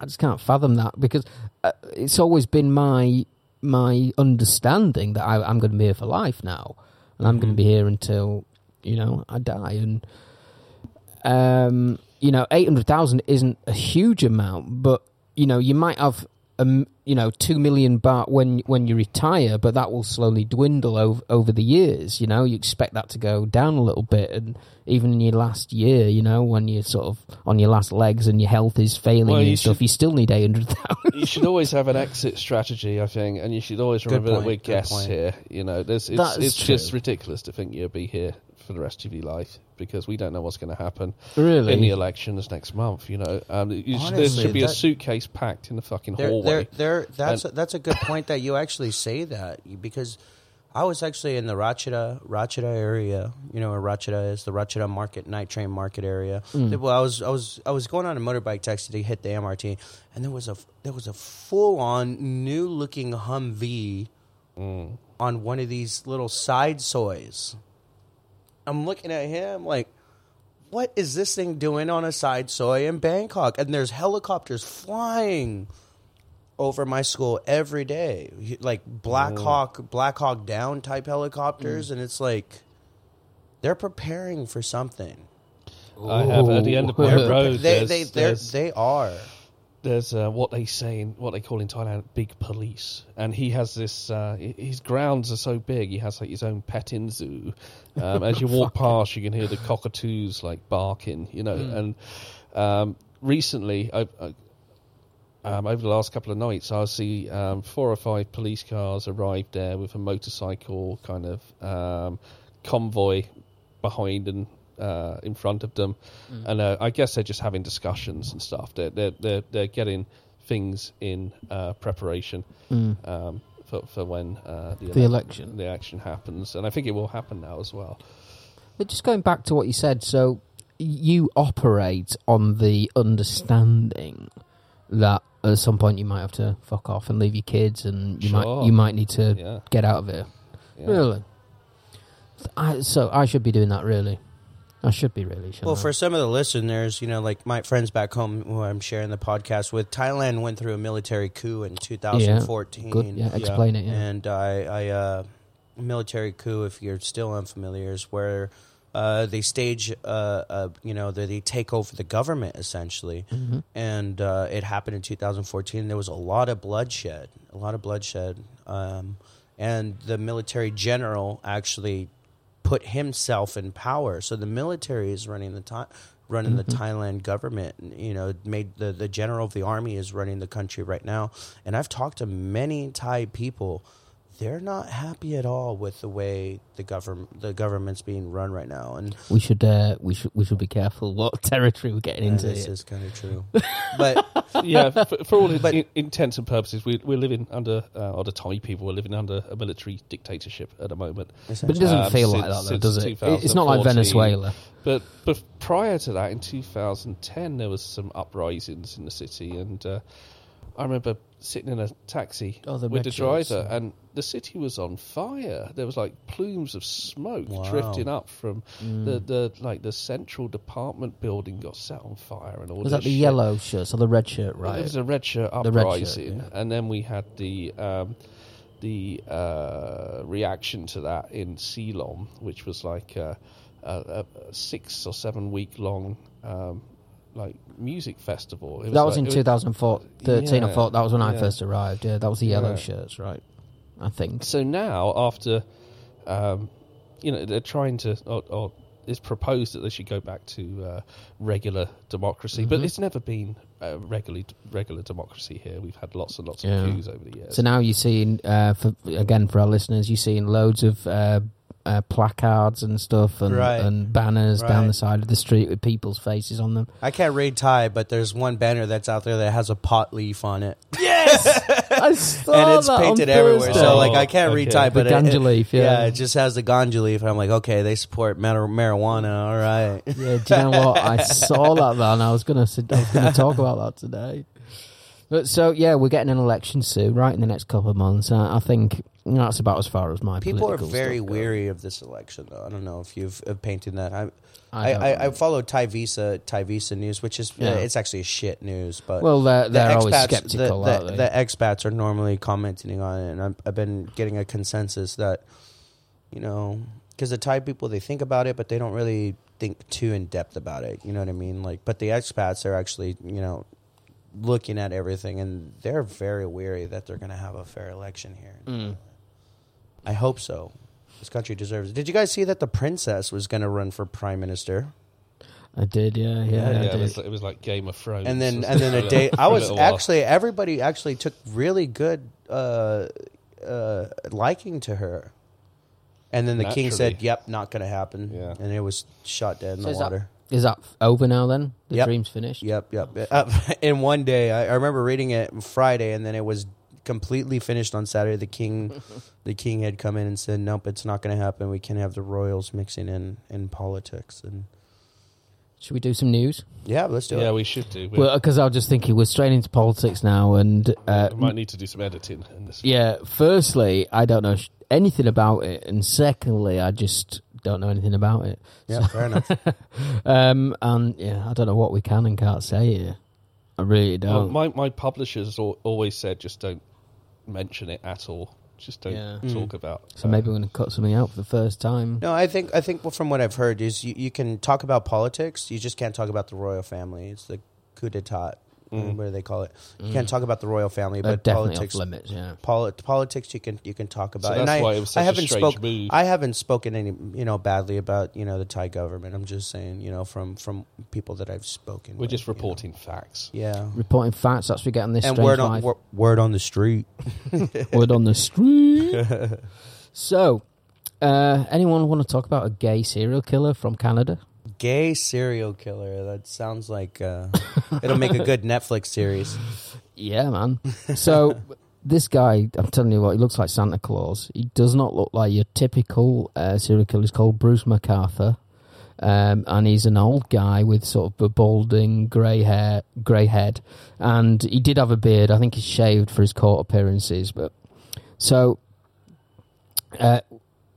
I just can't fathom that because uh, it's always been my my understanding that I, I'm going to be here for life now, and I'm going to be here until you know I die. And um, you know, eight hundred thousand isn't a huge amount, but you know, you might have um, you know, two million baht when when you retire, but that will slowly dwindle over over the years. You know, you expect that to go down a little bit, and even in your last year, you know, when you're sort of on your last legs and your health is failing Well, and you stuff, should- you still need eight hundred thousand. you should always have an exit strategy, I think, and you should always Good remember that we're guests point. here. You know, there's, it's That is it's just ridiculous to think you'll be here for the rest of your life because we don't know what's going to happen Really? in the elections next month. You know, um, you should, there should be a suitcase packed in the fucking There, hallway. there, there. That's And- a, that's a good point that you actually say that because I was actually in the Ratchada Ratchada area. You know where Ratchada is, the Ratchada Market Night Train Market area. Well, I was I was I was going on a motorbike taxi to hit the MRT, and there was a there was a full on new looking Humvee on one of these little side sois. I'm looking at him like, what is this thing doing on a side soi in Bangkok? And there's helicopters flying over my school every day, like Black Hawk, Black Hawk Down type helicopters, mm. and it's like they're preparing for something. I have at the end of my Ooh. road. They they they're, they are. There's uh, what they say in what they call in Thailand big police, and he has this. Uh, his grounds are so big, he has like his own petting zoo. Um, as you walk past, you can hear the cockatoos like barking, you know. And um, recently, I, I, um, over the last couple of nights, I see um, four or five police cars arrive there with a motorcycle kind of um, convoy behind and uh, in front of them, and uh, I guess they're just having discussions and stuff. They're they're they're, they're getting things in uh, preparation um, for for when uh, the, The election. the election happens, and I think it will happen now as well. But just going back to what you said, so you operate on the understanding that at some point you might have to fuck off and leave your kids, and you Sure. might you might need to Yeah. get out of here. Yeah. Really? I, so I should be doing that. Really, I should be really. Well, I? for some of the listeners, you know, like my friends back home who I'm sharing the podcast with, Thailand went through a military coup in 2014. good. Yeah, explain it. Yeah. And I, I uh, military coup, if you're still unfamiliar, is where uh, they stage, uh, uh, you know, they, they take over the government essentially. Mm-hmm. And uh, it happened in 2014. There was a lot of bloodshed, a lot of bloodshed. Um, and the military general actually put himself in power. So the military is running the time. Running the mm-hmm. Thailand government, you know, made the the general of the army is running the country right now, and I've talked to many Thai people they're not happy at all with the way the government the government's being run right now, and we should uh, we should we should be careful what territory we're getting into. this here. is kind of true. But yeah, for, for all But- in, intents and purposes, we, we're living under, uh, or the Thai people are living under a military dictatorship at the moment. But it doesn't Um, feel since- like that, though, does it? It's not like Venezuela. But but prior to that, in 2010, there was some uprisings in the city, and uh, I remember sitting in a taxi Oh, the with the driver, and the city was on fire. There was like plumes of smoke Wow. drifting up from Mm. the, the like the central department building got set on fire, and all Was that this the shit. yellow shirt or the red shirt? It was a red shirt The red shirt, uprising, yeah. and then we had the um, the uh, reaction to that in Silom, which was like a, a, a six or seven week long um, like music festival. It that was like- in it 2013 or Yeah, 4. That was when I first arrived. Yeah, that was the yellow Yeah. shirts, right? I think. So now, after um, you know, they're trying to, or, or it's proposed that they should go back to uh, regular democracy, but Mhm. it's never been uh, regularly regular democracy here. We've had lots and lots Yeah. of coups over the years. So now you're seeing, uh, for, again, for our listeners, you're seeing loads of uh, placards and stuff and, Right. and banners down the side of the street with people's faces on them. I can't read Thai, but there's one banner that's out there that has a pot leaf on it, Yes I saw and it's that painted everywhere. Thursday. So like, I can't read Thai, but it- ganja it, leaf, yeah. it just has the ganja leaf, and I'm like, okay, they support mar- marijuana. All right. Yeah, do you know what? I saw that then. I was gonna sit- I was gonna talk about that today. But so yeah, we're getting an election soon, right in the next couple of months. Uh, I think that's about as far as my People are very weary of this election, though. I don't know if you've uh, painted that. I, I I, I. I follow Thai Visa, Thai Visa news, which is Yeah. uh, it's actually shit news. But Well, they're, the they're always expats, skeptical, the, the, the expats are normally commenting on it, and I've, I've been getting a consensus that you know because the Thai people they think about it, but they don't really think too in depth about it. You know what I mean? Like, but the expats are actually you know looking at everything, and they're very weary that they're going to have a fair election here. Mm. I hope so. This country deserves it. Did you guys see that the princess was going to run for prime minister? I did, yeah, yeah, Yeah, I it was, it was like Game of Thrones. and then and then it? a day i was little while. actually everybody actually took really good uh uh liking to her and then the king said yep not gonna happen Yeah. and it was shot dead in So the is water Is that over now? Then the Yep. dream's finished. yep yep uh, in one day I, I remember reading it friday and then it was completely finished on saturday the king the king had come in and said nope it's not gonna happen we can't have the royals mixing in in politics and Should we do some news? yeah let's do it. yeah, we should do. We, Well, because I was just thinking we're straight into politics now, and uh, we might need to do some editing in this. yeah. Firstly, I don't know sh- anything about it, and secondly, I just don't know anything about it. yeah fair enough Um, and yeah, I don't know what we can and can't say here. I really don't. my my publishers always said just don't mention it at all. Just don't Yeah. talk hmm. about. so maybe we're going to cut something out for the first time. No, I think I think from what I've heard is you, you can talk about politics. You just can't talk about the royal family. It's the coup d'état, Mm. what do they call it? You can't talk about the royal family, They're but definitely politics. off limits. Yeah. Poli- politics you can you can talk about. So and that's I, why it was I such a haven't strange spoke, move. I haven't spoken any you know badly about you know the Thai government. I'm just saying you know from from people that I've spoken. We're with, just you know. reporting facts. Yeah. Reporting facts. That's what we get on this And word on life. wor- word on the street. Word on the street. so, uh, anyone want to talk about a gay serial killer from Canada? Gay serial killer. That sounds like uh, it'll make a good Netflix series. Yeah, man. So this guy, I'm telling you what, he looks like Santa Claus. He does not look like your typical uh, serial killer. He's called Bruce McArthur. Um, and he's an old guy with sort of a balding grey hair, grey head, and he did have a beard. I think he shaved for his court appearances, but so uh,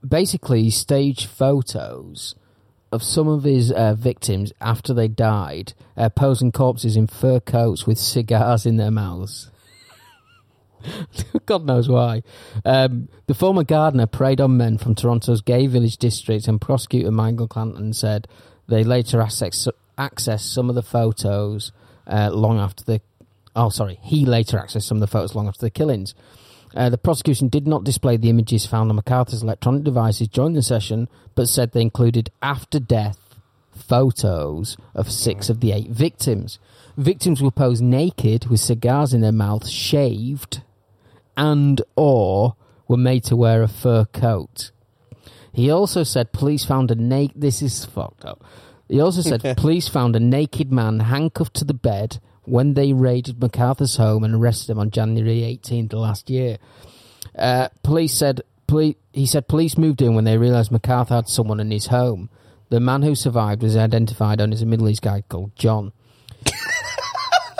basically, he staged photos of some of his uh, victims after they died, uh, posing corpses in fur coats with cigars in their mouths. God knows why. Um, the former gardener preyed on men from Toronto's gay village district, and prosecutor Michael Cantlon said they later accessed, accessed some of the photos uh, long after the. Oh, sorry. He later accessed some of the photos long after the killings. Uh, the prosecution did not display the images found on McArthur's electronic devices during the session, but said they included after death photos of six of the eight victims. Victims were posed naked with cigars in their mouths, shaved, and or were made to wear a fur coat. He also said police found a naked. This is fucked up. He also said police found a naked man handcuffed to the bed when they raided McArthur's home and arrested him on January 18th last year. Uh, police said he said police moved in when they realised McArthur had someone in his home. The man who survived was identified on as a Middle East guy called John.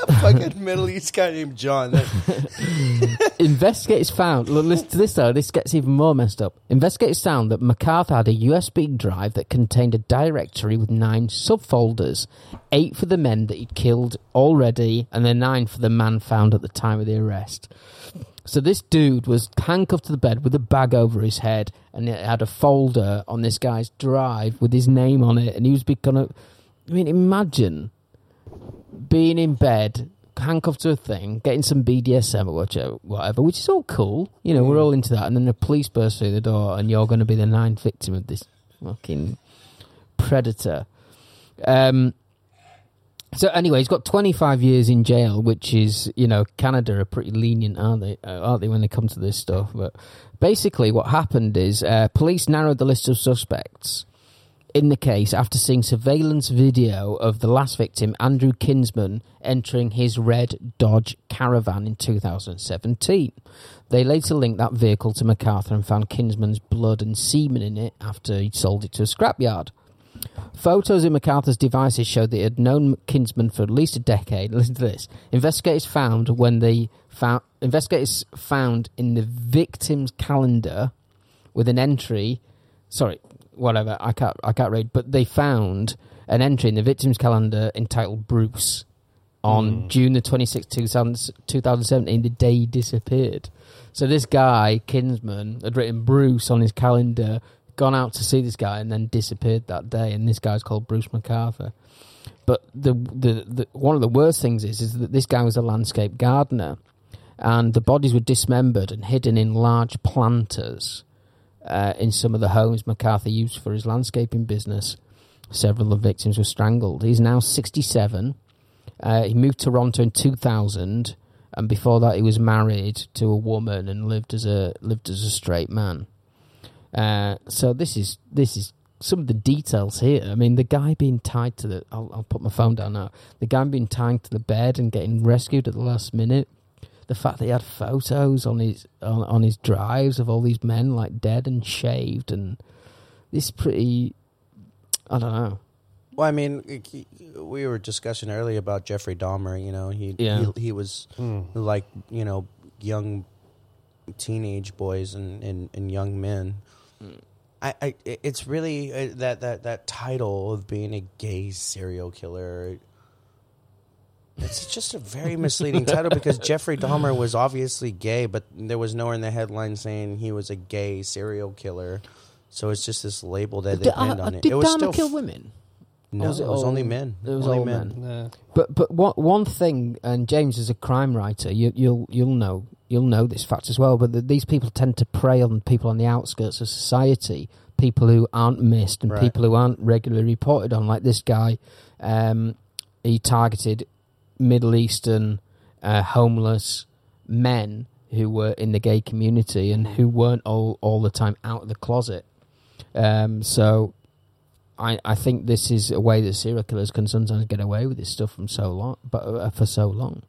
Fucking Middle East guy named John. Investigators found. Look, listen to this though. This gets even more messed up. Investigators found that McArthur had a USB drive that contained a directory with nine subfolders, eight for the men that he'd killed already, and then nine for the man found at the time of the arrest. So this dude was handcuffed to the bed with a bag over his head, and it had a folder on this guy's drive with his name on it, and he was becoming. I mean, imagine being in bed, handcuffed to a thing, getting some BDSM or whatever, which is all cool. You know, we're all into that. And then the police burst through the door, and you're going to be the ninth victim of this fucking predator. Um, So anyway, he's got 25 years in jail, which is, you know, Canada are pretty lenient, aren't they? Uh, aren't they when they come to this stuff? But basically, what happened is uh, police narrowed the list of suspects in the case after seeing surveillance video of the last victim, Andrew Kinsman, entering his red Dodge Caravan in 2017. They later linked that vehicle to McArthur and found Kinsman's blood and semen in it after he'd sold it to a scrapyard. Photos in McArthur's devices showed that he had known Kinsman for at least a decade. Listen to this. Investigators found when they found investigators found in the victim's calendar with an entry. Sorry, whatever. I can't. I can't read. But they found an entry in the victim's calendar entitled Bruce on hmm. June the twenty sixth, 2017, the day he disappeared. So this guy Kinsman had written Bruce on his calendar gone out to see this guy and then disappeared that day. And this guy's called Bruce McArthur. But the, the the one of the worst things is is that this guy was a landscape gardener, and the bodies were dismembered and hidden in large planters uh, in some of the homes McArthur used for his landscaping business. Several of the victims were strangled. He's now sixty seven. Uh, he moved to Toronto in two thousand, and before that, he was married to a woman and lived as a lived as a straight man. Uh, so this is this is some of the details here. I mean, the guy being tied to the I'll, I'll put my phone down now. The guy being tied to the bed and getting rescued at the last minute. The fact that he had photos on his on, on his drives of all these men like dead and shaved, and this pretty. I don't know. Well, I mean, we were discussing earlier about Jeffrey Dahmer. You know, he Yeah. he, he was like you know young teenage boys and, and, and young men. I, I it's really uh, that that that title of being a gay serial killer. It's just a very misleading title because Jeffrey Dahmer was obviously gay, but there was nowhere in the headline saying he was a gay serial killer. So it's just this label that they Did, pinned uh, on it. did it was Dahmer still kill f- women? No, was it it was all- only men. it was only all men. men? Yeah. But but one one thing, and James is a crime writer. You, you'll you'll know you'll know this fact as well. But that these people tend to prey on people on the outskirts of society, people who aren't missed and Right. people who aren't regularly reported on. Like this guy, um, he targeted Middle Eastern uh, homeless men who were in the gay community and who weren't all all the time out of the closet. Um, so I, I think this is a way that serial killers can sometimes get away with this stuff from so long, but uh, for so long.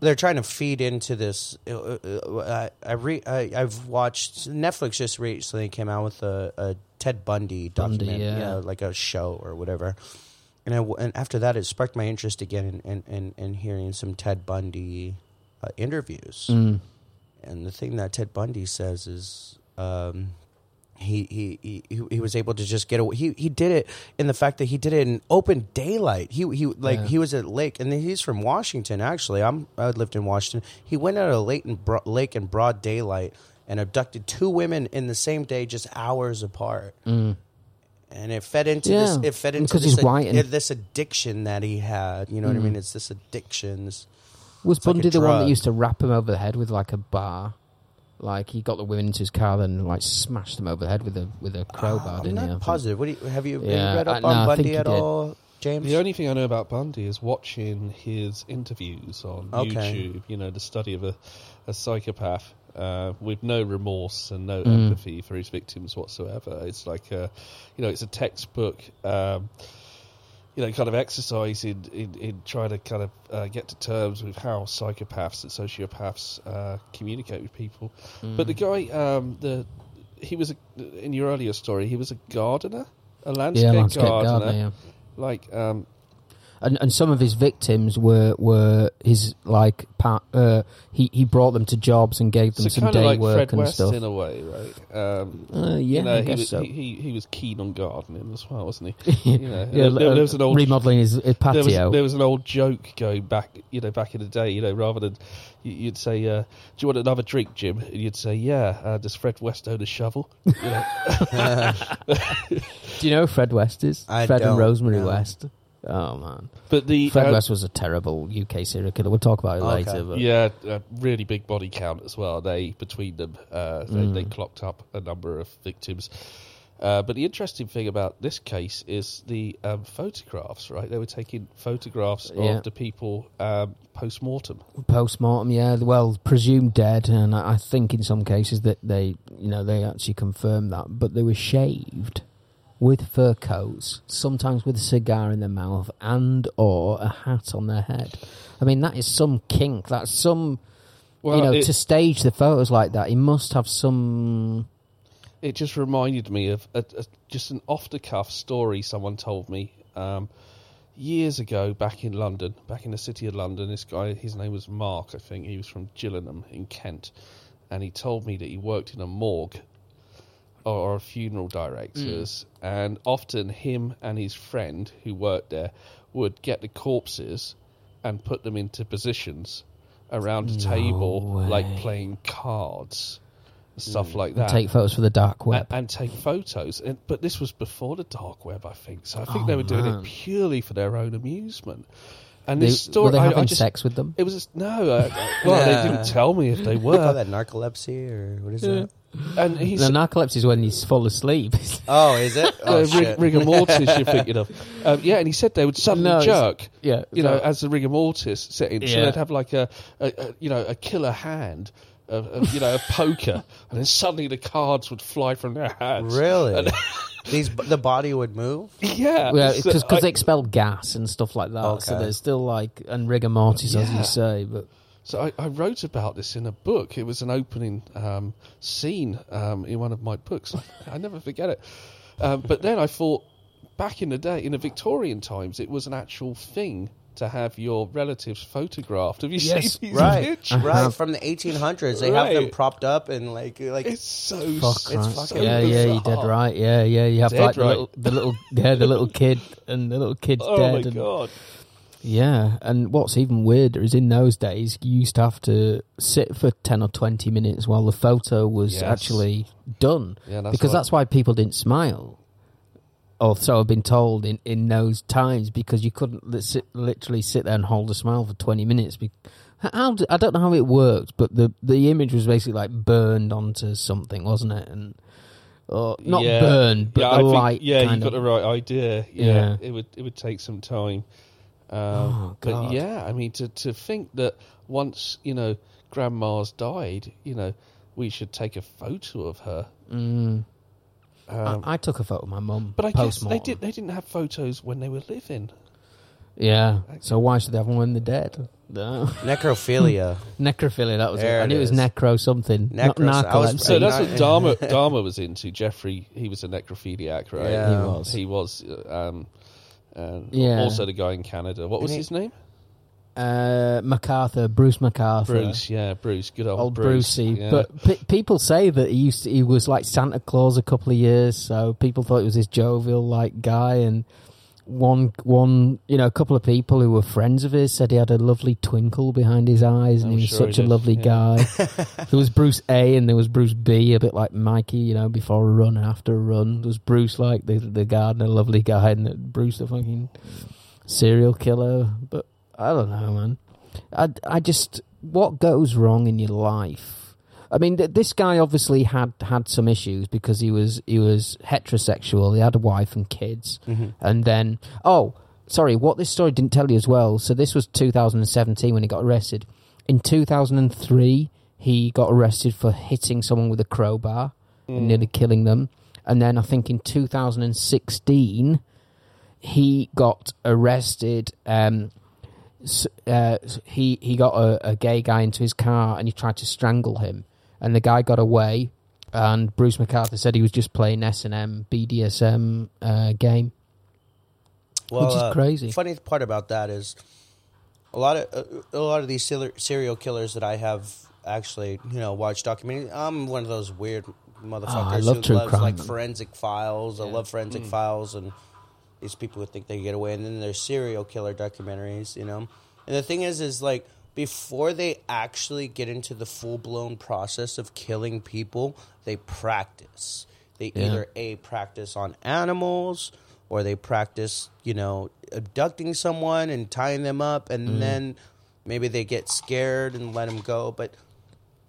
they're trying to feed into this. uh, uh, I, I re, I, I've watched Netflix just recently came out with a, a Ted Bundy Bundy, document, yeah. like a show or whatever. And I and after that, it sparked my interest again in in, in, in hearing some Ted Bundy uh, interviews. Mm. And the thing that Ted Bundy says is. Um, he, he he he was able to just get away. He he did it in the fact that he did it in open daylight. He he like Yeah. he was at lake, and he's from Washington. Actually, I'm I lived in Washington. He went out of a lake in bro- lake in broad daylight and abducted two women in the same day, just hours apart. And it fed into this. Mm. It fed into because this, he's white and- this addiction that he had. You know what I Mm. mean? It's this addiction. This, Was It's like a Bundy the one that used to wrap him over the head with like a bar? Like he got the women into his car and like smashed them over the head with a with a crowbar, I'm didn't he? Not think? positive. What do you, have you, have you Yeah, read up no, on I think Bundy at did. all, James? The only thing I know about Bundy is watching his interviews on Okay. YouTube. You know, the study of a, a psychopath uh, with no remorse and no Mm. empathy for his victims whatsoever. It's like a, you know, it's a textbook. Um, you know, kind of exercise in, in, in trying to kind of uh, get to terms with how psychopaths and sociopaths uh, communicate with people. But the guy, um, the he was a, in your earlier story. He was a gardener, a landscape, yeah, landscape gardener. gardener. Yeah. Like, um, and and some of his victims were were his like. Uh, he he brought them to jobs and gave them so some day like work Fred and West stuff. in a way, right? Um, Uh, yeah, you know, I he guess was so. he, he he was keen on gardening as well, wasn't he? You know, yeah, there, there was an old remodeling his, his there patio. was, there was an old joke going back, you know, back in the day. You know, rather than you- you'd say, uh, "Do you want another drink, Jim?" and you'd say, "Yeah." Uh, does Fred West own a shovel? You know? Do you know who Fred West is? I Fred and don't, Rosemary no. West. Oh man, But the Fred uh, West was a terrible UK serial killer. We'll talk about it Okay. later. But Yeah, a really big body count as well. They between them, uh, they, Mm. they clocked up a number of victims. Uh, but the interesting thing about this case is the um, photographs, right? They were taking photographs Yeah. of the people um, post mortem. Post mortem, yeah. Well, presumed dead, and I I think in some cases that they, you know, they actually confirmed that. But they were shaved with fur coats, sometimes with a cigar in their mouth and or a hat on their head. I mean, that is some kink. That's some, Well, you know, it, to stage the photos like that. He must have some. it just reminded me of a, a, just an off the cuff story someone told me um, years ago back in London, back in the city of London. This guy, his name was Mark, I think. He was from Gillingham in Kent. And he told me that he worked in a morgue or, or funeral directors. And often him and his friend who worked there would get the corpses and put them into positions around a table, like playing cards. Stuff Mm. like And that take photos for the dark web. and, and take photos. And, but this was before the dark web, I think. So I think Oh, they were doing man. it purely for their own amusement. And They- this story, were they I, having I just, sex with them? It was just, no. Uh, well, they didn't tell me if they They call were. that narcolepsy or what is Yeah. that? And he's The narcolepsy is when he's fall asleep. Oh, is it? Oh, uh, rig- rigor mortis you're thinking of. Um, yeah, and he said they would suddenly No, jerk. yeah, you know, as the rigor mortis setting, so Yeah. they'd have like a, a, a you know a killer hand, a, a, you know a poker, and then suddenly the cards would fly from their hands. Really? And- These the body would move. yeah, Yeah, because I- they expel gas and stuff like that. So Okay. there's still like and rigor mortis, as you say. But So I, I wrote about this in a book. It was an opening um, scene um, in one of my books. I never forget it. Um, but then I thought, back in the day, in the Victorian times, it was an actual thing to have your relatives photographed. Have you Yes, seen these Right, pictures? right. From the 1800s, they have them propped up and like like It's so fuck, s- right. fucking yeah, yeah, you bizarre. dead right. Yeah, yeah, you have Dead like the little, the little, yeah, the little kid and the little kid's Oh dead. my and, god! Yeah, and what's even weirder is in those days you used to have to sit for ten or twenty minutes while the photo was Yes. actually done. Yeah, that's because that's why people didn't smile. Or so I've been told in, in those times because you couldn't li- sit, literally sit there and hold a smile for twenty minutes. Be- how d I don't know how it worked, but the the image was basically like burned onto something, wasn't it? And or not Yeah. burned, but yeah, the I think, light. yeah, you got the right idea. Yeah, Yeah. it would it would take some time. Um, Oh, but yeah, I mean to to think that once you know grandma's died, you know, we should take a photo of her. Mm. Um, I, I took a photo of my mum. but I guess they post-mortem. did. They didn't have photos when they were living. Yeah. So why should they have one when they're dead? No. necrophilia. Necrophilia, that was There it. I it knew it was necro something. Not Necros- was- So that's what Dahmer Dahmer was into. Jeffrey, he was a necrophiliac, right? Yeah. He was. He was. uh, Um, and Yeah. Also, the guy in Canada. What was his name? uh, McArthur, Bruce McArthur. Bruce. Yeah, Bruce. Good old, Old Bruce. Brucey, Yeah. but pe- people say that he used to, he was like Santa Claus a couple of years, so people thought he was this jovial like guy. And one one you know a couple of people who were friends of his said he had a lovely twinkle behind his eyes, and I'm he was sure he such a did, lovely yeah. guy. there was Bruce A and there was Bruce B, a bit like Mikey, you know, before a run and after a run. There was Bruce like the the gardener, lovely guy, and Bruce the fucking serial killer. But I don't know, man. I, I just what goes wrong in your life. I mean, th- this guy obviously had had some issues because he was he was heterosexual. He had a wife and kids, and then oh, sorry, what this story didn't tell you as well. So this was 2017 when he got arrested. In 2003, he got arrested for hitting someone with a crowbar and nearly killing them. And then I think in 2016, he got arrested. Um, uh, he he got a, a gay guy into his car and he tried to strangle him, and the guy got away. And Bruce McArthur said he was just playing S and M BDSM uh, game. Well, Which is uh, crazy. Funny part about that is a lot of uh, a lot of these serial- serial killers that I have actually you know watched documentaries. I'm one of those weird motherfuckers Oh, I love who true loves crime, like forensic files. I love forensic files and these people who think they get away, and then there's serial killer documentaries. You know, and the thing is, is like before they actually get into the full blown process of killing people, they practice. They Yeah. either a practice on animals or they practice, you know, abducting someone and tying them up, and Mm. then maybe they get scared and let them go. But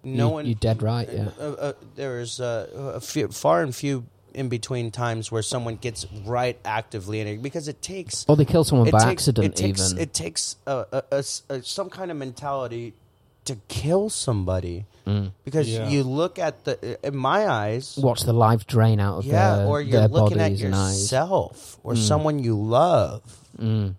no You- one, you're dead right, yeah. Uh, uh, there's uh, a few, far and few in between times where someone gets right actively in it because it takes Or they kill someone by takes, accident, it takes, even. It takes a, a- a s- a- some kind of mentality to kill somebody Mm. because Yeah. you look at the in my eyes. Watch the life drain out of yeah, their, or you're their looking at bodies and eyes. yourself or someone you love, Mm.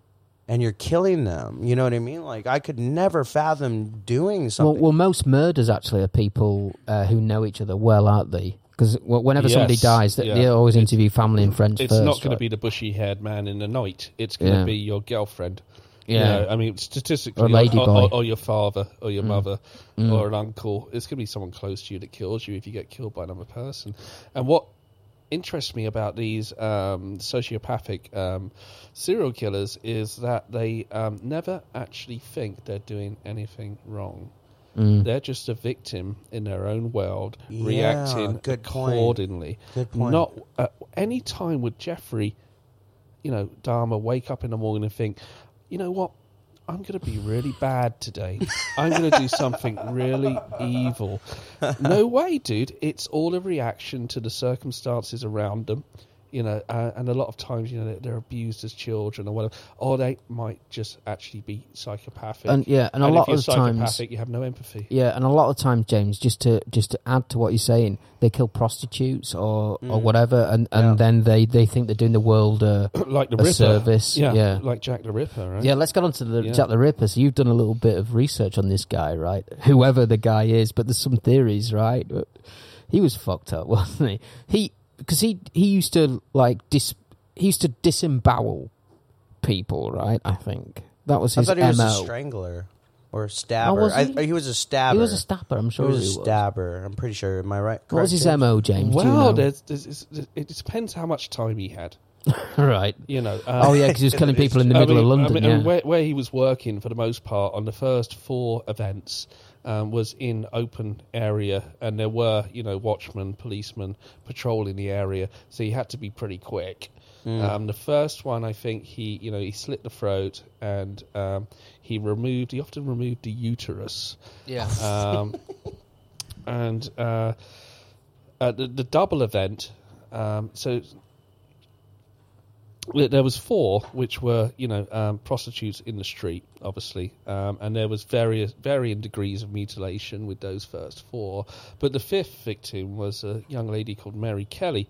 and you're killing them. You know what I mean? Like I could never fathom doing Well, something. well, most murders actually are people uh, who know each other well, aren't they? Because whenever somebody dies, they, yeah. they always interview family and friends It's first. not going right? to be the bushy-haired man in the night. It's going to Yeah. be your girlfriend. You Yeah. know, I mean, statistically, Or or, or, or your father, or your mother, Mm. or an uncle. It's going to be someone close to you that kills you if you get killed by another person. And what interests me about these um, sociopathic um, serial killers is that they um, never actually think they're doing anything wrong. Mm. They're just a victim in their own world, Yeah, reacting good point. accordingly. Good point. Not at any time would Jeffrey, you know, Dahmer wake up in the morning and think, you know what? I'm going to be really bad today. I'm going to do something really evil. No way, dude. It's all a reaction to the circumstances around them. You know, uh, and a lot of times, you know, they're, they're abused as children or whatever, or they might just actually be psychopathic. And yeah, and a if lot you're of times, psychopathic, you have no empathy. yeah, and a lot of times, James, just to just to add to what you're saying, they kill prostitutes or or whatever, and and Yeah. then they they think they're doing the world a, like the a Ripper. service. Yeah, yeah. like Jack the Ripper, right? Yeah, let's get on to the Yeah. Jack the Ripper. So you've done a little bit of research on this guy, right? Whoever the guy is, but there's some theories, right? He was fucked up, wasn't he? He because he he used to like dis he used to disembowel people, right? I think that was his I his thought he was a strangler or a stabber. was I, he? he was a stabber. He was a stabber. I'm sure He was he a was. stabber. I'm pretty sure. Am I right? What was his mo, James? Do you Well, know? there's, there's, it's- it depends how much time he had. right. You know. Uh, oh yeah, because he was killing people in the I middle mean- of London. I mean, yeah. where, where he was working for the most part on the first four events um, was in open area, and there were you know watchmen, policemen patrolling the area, so he had to be pretty quick. Um, the first one, I think he you know he slit the throat and um, he removed. He often removed the uterus. yeah. um, and uh, the, the double event. Um, so there was four, which were you know um, prostitutes in the street, obviously, um, and there was various varying degrees of mutilation with those first four. But the fifth victim was a young lady called Mary Kelly.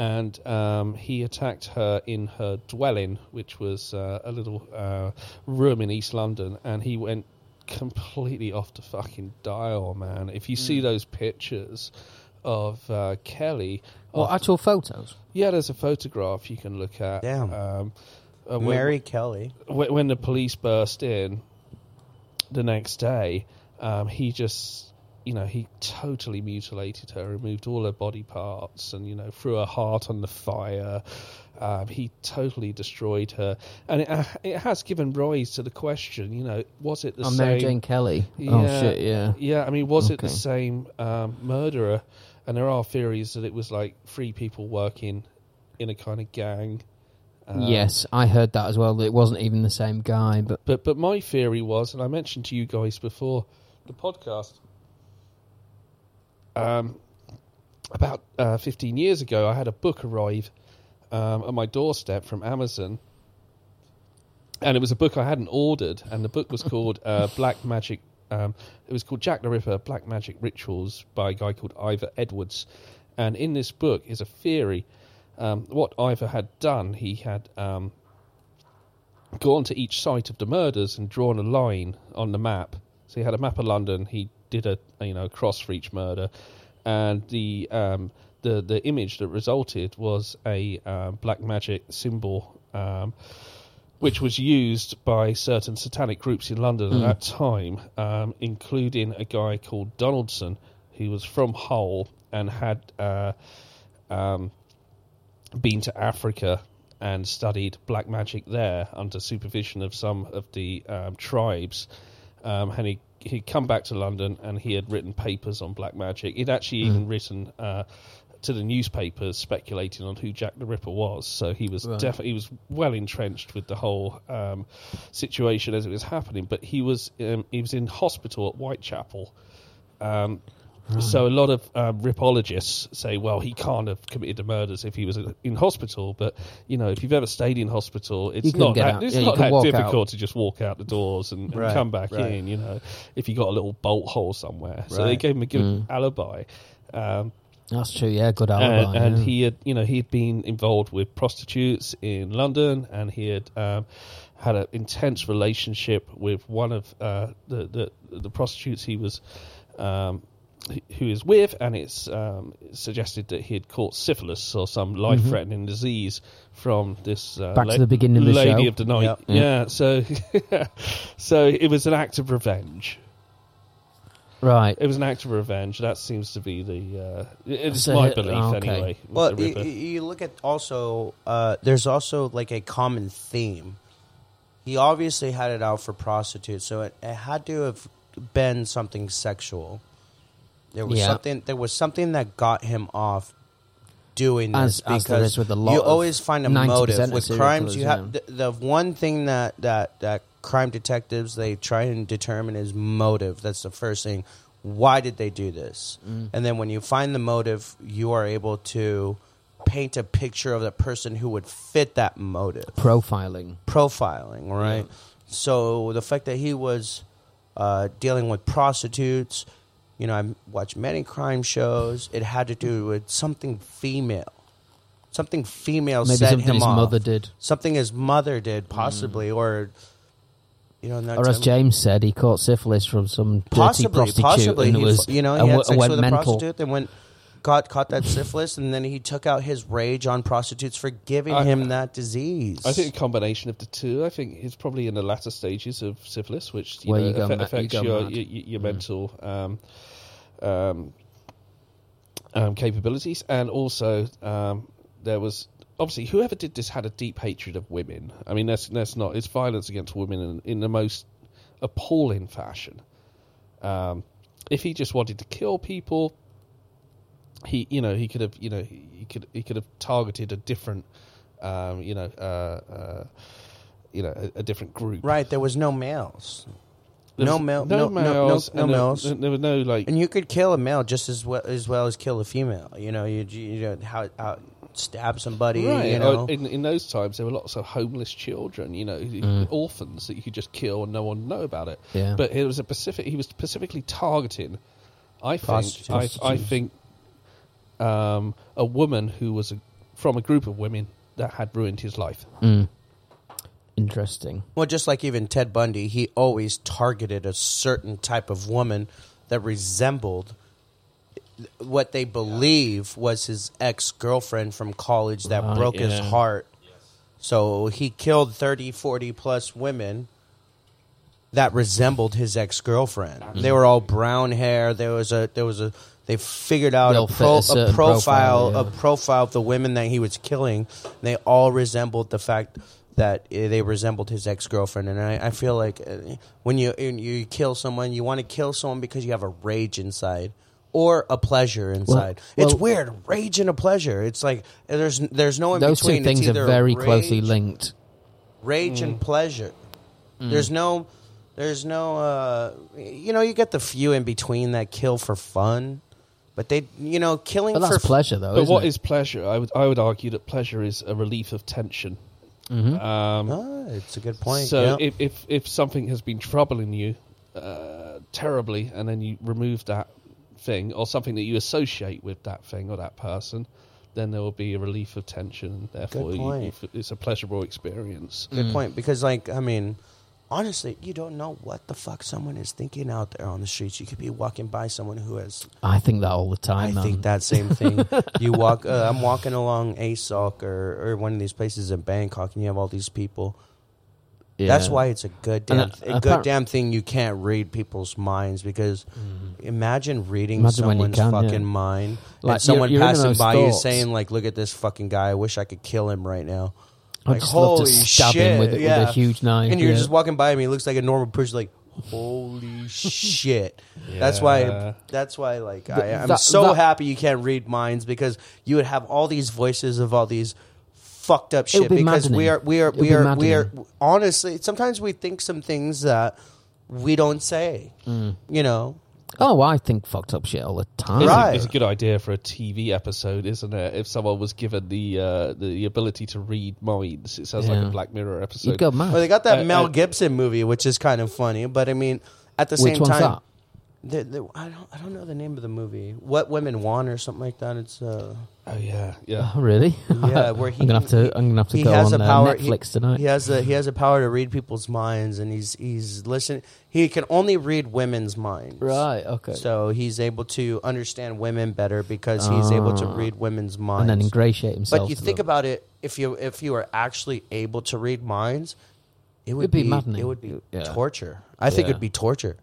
And um, he attacked her in her dwelling, which was uh, a little uh, room in East London, and he went completely off the fucking dial, man. If you Hmm. see those pictures of uh, Kelly, Well, off- actual photos. yeah, there's a photograph you can look at. Damn. Um, uh, when- Mary Kelly. when, when the police burst in the next day, um, he just, you know, he totally mutilated her, removed all her body parts, and you know, threw her heart on the fire. Um, he totally destroyed her, and it, uh, it has given rise to the question, you know, was it the On same? Mary Jane Kelly. Oh Yeah. shit, yeah. Yeah, I mean, was it the same um, murderer? And there are theories that it was like three people working in a kind of gang. Um, yes, I heard that as well. That it wasn't even the same guy, but But but my theory was, and I mentioned to you guys before the podcast, um, about uh, 15 years ago, I had a book arrive um, at my doorstep from Amazon. And it was a book I hadn't ordered, and the book was called uh, Black Magic. Um, it was called Jack the Ripper: Black Magic Rituals by a guy called Ivor Edwards. And in this book is a theory. Um, what Ivor had done, he had um, gone to each site of the murders and drawn a line on the map. So he had a map of London. He did a you know cross for each murder, and the um, the the image that resulted was a um, black magic symbol, um, which was used by certain satanic groups in London at that time, um, including a guy called Donaldson, who was from Hull and had. Uh, um, been to Africa and studied black magic there under supervision of some of the um, tribes. Um, and he, he'd come back to London and he had written papers on black magic. He'd actually even written uh, to the newspapers speculating on who Jack the Ripper was. So he was Right. definitely he was well entrenched with the whole um, situation as it was happening. But he was um, he was in hospital at Whitechapel. Um, So a lot of um, ripologists say, well, he can't have committed the murders if he was in hospital. But you know, if you've ever stayed in hospital, it's not that, out. it's Yeah, not that difficult out. to just walk out the doors and, and come back right. in. You know, if you got a little bolt hole somewhere. So they gave him a good Mm. alibi. Um, That's true. Yeah, good and, alibi. and yeah. he had you know he'd been involved with prostitutes in London and he had um, had an intense relationship with one of uh, the, the the prostitutes he was um, who who he was with and it's um, suggested that he had caught syphilis or some life threatening disease from this uh, Mm-hmm. Back to the beginning of the lady show. of the night Yep. yeah so so it was an act of revenge right. it was an act of revenge that seems to be the uh, it's So my he- belief okay. anyway with Well, the you, Ripper. you look at also. Uh, there's also like a common theme. He obviously had it out for prostitutes, so it, it had to have been something sexual. There was Yeah. something. There was something that got him off doing this As- as there because is with a lot you of- always find a 90% motive of with serial crimes. You have yeah. the, the one thing that that that crime detectives they try and determine is motive. That's the first thing. Why did they do this? Mm. And then when you find the motive, you are able to paint a picture of the person who would fit that motive. Profiling. Profiling, right? So the fact that he was uh, dealing with prostitutes, you know, I watched many crime shows. It had to do with something female. Something female Maybe set something him his off. mother did. Something his mother did, possibly, or you know, Or as some- James said, he caught syphilis from some dirty possibly, prostitute possibly, and he, was you know, he and had w- sex went with a mental. prostitute, then went got caught that syphilis, and then he took out his rage on prostitutes for giving I- him that disease. I think a combination of the two. I think he's probably in the latter stages of syphilis, which you Where know, you go affe- ma- you affects go your, mad. your, your mental um, um, um, capabilities, and also um, there was obviously whoever did this had a deep hatred of women. I mean, that's that's not it's violence against women in, in the most appalling fashion. Um, if he just wanted to kill people, he you know he could have you know he could he could have targeted a different um, you know uh, uh, you know a, a different group. right. There was no males, There no male, no, no, no, no, males, no and there- males. There, were no like and you could kill a male just as well as well as kill a female. You know, you you know how, how stab somebody. Right. You know, Oh, In, in those times, there were lots of homeless children, you know, Mm. orphans that you could just kill and no one would know about it. Yeah. But it was a specific. He was specifically targeting. I think. I, I think um, a woman who was a, from a group of women that had ruined his life. Mm. Interesting. Well, just like even Ted Bundy, he always targeted a certain type of woman that resembled what they believe was his ex girlfriend from college that Right, broke his yeah. heart. So he killed 30, 40 plus women that resembled his ex girlfriend. They were all brown hair. There was a there was a they figured out They'll a, fit pro, a a certain profile profile, yeah. a profile of the women that he was killing. They all resembled the fact that uh, they resembled his ex girlfriend, and I, I feel like uh, when you when you kill someone, you want to kill someone because you have a rage inside or a pleasure inside. it's well- weird, rage and a pleasure. It's like there's there's no in Those between. two things are either very closely linked. rage Mm. and pleasure. There's no, there's no, uh, you know, you get the few in between that kill for fun, but they, you know, killing But that's for pleasure, though. But isn't what it? is pleasure? I would I would argue that pleasure is a relief of tension. Mhm. Um, Ah, it's a good point. So yeah. if, if if something has been troubling you uh, terribly, and then you remove that thing or something that you associate with that thing or that person, then there will be a relief of tension. and Therefore, you, you f- it's a pleasurable experience. good Mm. point because, like, I mean, honestly, you don't know what the fuck someone is thinking out there on the streets. You could be walking by someone who has I think that all the time, I man. think that same thing. you walk. Uh, I'm walking along Asok or, or one of these places in Bangkok, and you have all these people. Yeah. That's why it's a good damn, a good damn thing. You can't read people's minds because imagine reading Mm. Imagine someone's can, fucking yeah. mind Like, and someone you're- you're passing by you saying like, "Look at this fucking guy. I wish I could kill him right now." I'd Like, just love to holy stab shit! him with, with a huge knife. and you're yeah. just walking by him. He looks like a normal person. Like, holy shit! That's why. That's why. Like, I, I'm that- so that- happy you can't read minds because you would have all these voices of all these fucked up shit. be Because we are, we are, It would we be are, we are. maddening. Honestly, sometimes we think some things that we don't say. Mm. You know, Oh, I think fucked up shit all the time. It's, Right. a, it's a good idea for a TV episode, isn't it? If someone was given the uh, the ability to read minds, it sounds like Yeah. a Black Mirror episode. You'd go mad. Well, they got that Uh, Mel uh, Gibson movie, which is kind of funny, but I mean, at the Which same one's time, that? the- the- I don't, I don't know the name of the movie. What Women Want or something like that. It's uh, oh yeah, yeah. Oh, really? yeah, where he I'm gonna have to. I'm gonna have to he go has on a uh, power. he- Netflix tonight. He has a he has a power to read people's minds, and he's he's listening. He can only read women's minds. Right. Okay. So he's able to understand women better because he's able to Ah. read women's minds. and then ingratiate himself. But you to think them. about it, if you if you were actually able to read minds, it would It'd be maddening. It would be Yeah. torture. I think Yeah. it'd be torture.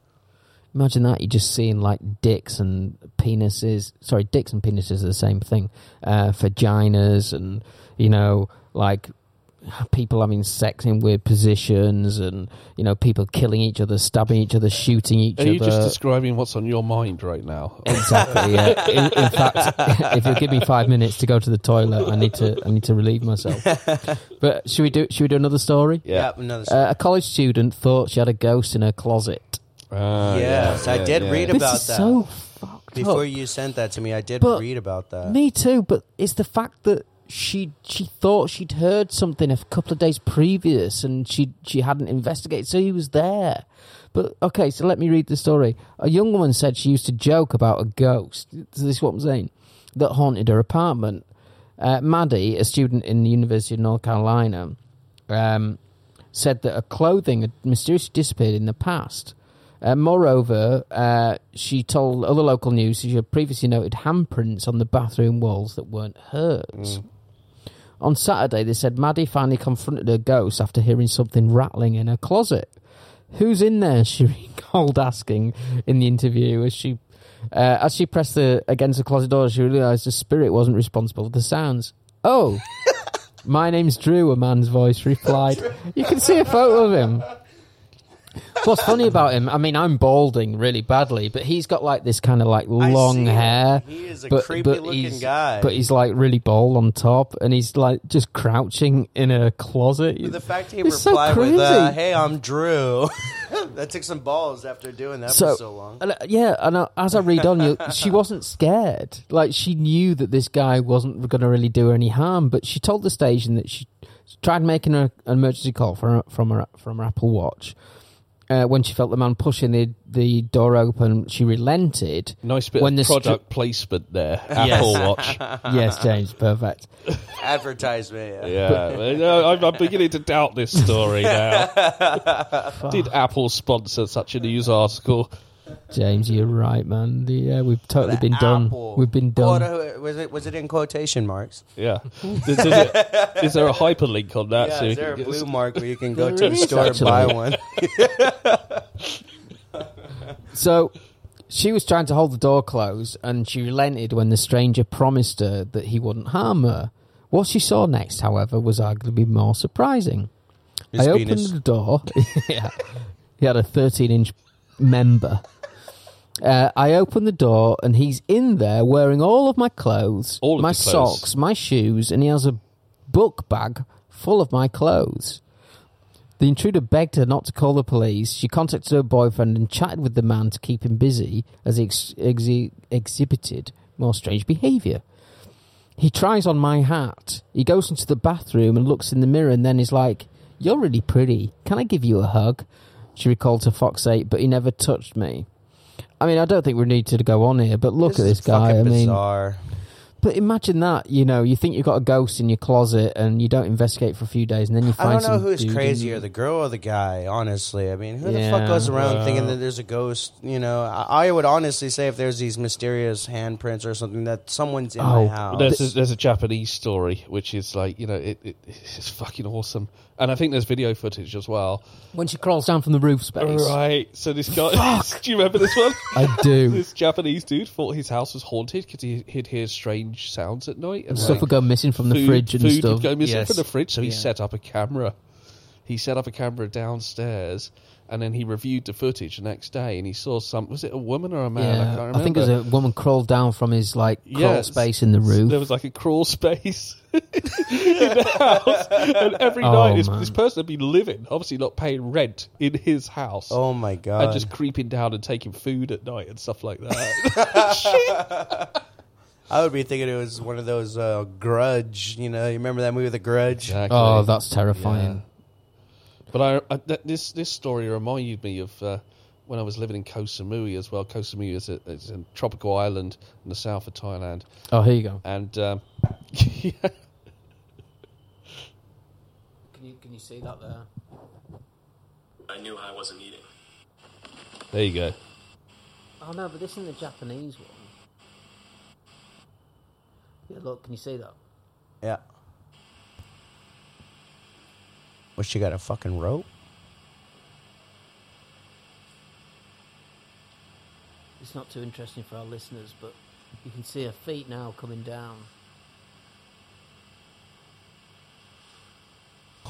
Imagine that you're just seeing like dicks and penises. Sorry, dicks and penises are the same thing. Uh, vaginas and you know like people having sex in weird positions and you know people killing each other, stabbing each other, shooting each Are other. you just describing what's on your mind right now? Exactly. Yeah. In, in fact, if you give me five minutes to go to the toilet, I need to. I need to relieve myself. But should we do? Should we do another story? Yeah. another. Uh, a college student thought she had a ghost in her closet. Ah, Yes, I did read This about is that. so fucked Before up. you sent that to me, I did But read about that. Me too, but it's the fact that she she thought she'd heard something a couple of days previous and she she hadn't investigated, so he was there. But okay, so let me read the story. A young woman said she used to joke about a ghost. Is This is what I'm saying that haunted her apartment. Uh, Maddie, a student in the University of North Carolina, um, said that her clothing had mysteriously disappeared in the past. Uh, moreover, uh, she told other local news she had previously noted handprints on the bathroom walls that weren't hers. On Saturday, they said Maddie finally confronted her ghost after hearing something rattling in her closet. Who's in there? She recalled asking in the interview as she uh, as she pressed the against the closet door. She realised the spirit wasn't responsible for the sounds. Oh, my name's Drew. A man's voice replied. You can see a photo of him. What's funny about him? I mean, I'm balding really badly, but he's got like this kind of like long hair. He is a but, creepy but looking guy. But he's like really bald on top, and he's like just crouching in a closet. the fact he It's so replied with, uh, "Hey, I'm Drew," that took some balls after doing that so, for so long. and, uh, yeah, and uh, as I read on, you, she wasn't scared. Like she knew that this guy wasn't going to really do her any harm, but she told the station that she tried making an emergency call from her, from her from her Apple Watch. Uh, when she felt the man pushing the the door open, she relented. Nice bit When of the str- product placement there. Apple Watch. yes, James, perfect. Advertisement. Yeah. Yeah, well, no, I'm, I'm beginning to doubt this story now. Did Apple sponsor such a news article? James, you're right, man. The, uh, we've totally been done. We've been done. Quote- was it was it in quotation marks? Yeah. Is it- is there a hyperlink on that? Yeah, so is there a can get- blue mark where you can go There to the is, store and actually. buy one? So she was trying to hold the door closed, and she relented when the stranger promised her that he wouldn't harm her. What she saw next, however, was arguably more surprising. His I penis. opened the door. yeah, he had a 13-inch member. Uh, I open the door, and he's in there wearing all of my clothes, All of my clothes. socks, my shoes, and he has a book bag full of my clothes. The intruder begged her not to call the police. She contacted her boyfriend and chatted with the man to keep him busy as he ex- exhi- exhibited more strange behaviour. He tries on my hat. He goes into the bathroom and looks in the mirror and then is like, You're really pretty. Can I give you a hug? She recalled to Fox 8, but he never touched me. I mean, I don't think we need to go on here, but look at is this guy. fucking I mean, bizarre. but imagine that. You know, you think you've got a ghost in your closet and you don't investigate for a few days, and then you find it. I don't know who's dude crazier, the girl or the guy. Honestly, I mean, who the fuck goes around Well. thinking that there's a ghost? You know, I, I would honestly say if there's these mysterious handprints or something that someone's in Oh, my house. There's a, there's a Japanese story which is like you know it, it it's fucking awesome, and I think there's video footage as well. when she crawls down from the roof space. Right. So this guy, do you remember this one? I do. this Japanese dude thought his house was haunted because he, he'd hear strange sounds at night and Stuff like, would go missing from the food, fridge and food stuff. would go missing Yes. from the fridge. So he Yeah. set up a camera he set up a camera downstairs, and then he reviewed the footage the next day, and he saw some. Was it a woman or a man? I can't remember. I think it was a woman crawled down from his like crawl Yes. space in the roof. There was like a crawl space in the house, and every Oh, night this, this person had been living, obviously not paying rent in his house. Oh my god! and just creeping down and taking food at night and stuff like that. I would be thinking it was one of those uh, Grudge. You know, you remember that movie, The Grudge? Exactly. oh, that's terrifying. But I, I th- this this story reminded me of uh, when I was living in Koh Samui as well. Koh Samui is a, is a tropical island in the south of Thailand, Oh, here you go. and um, yeah, Can you can you see that there? I knew I wasn't eating. there you go. Oh no, but this isn't the Japanese one. Yeah, look, can you see that? Yeah. What, she got a fucking rope? It's not too interesting for our listeners, but you can see her feet now coming down.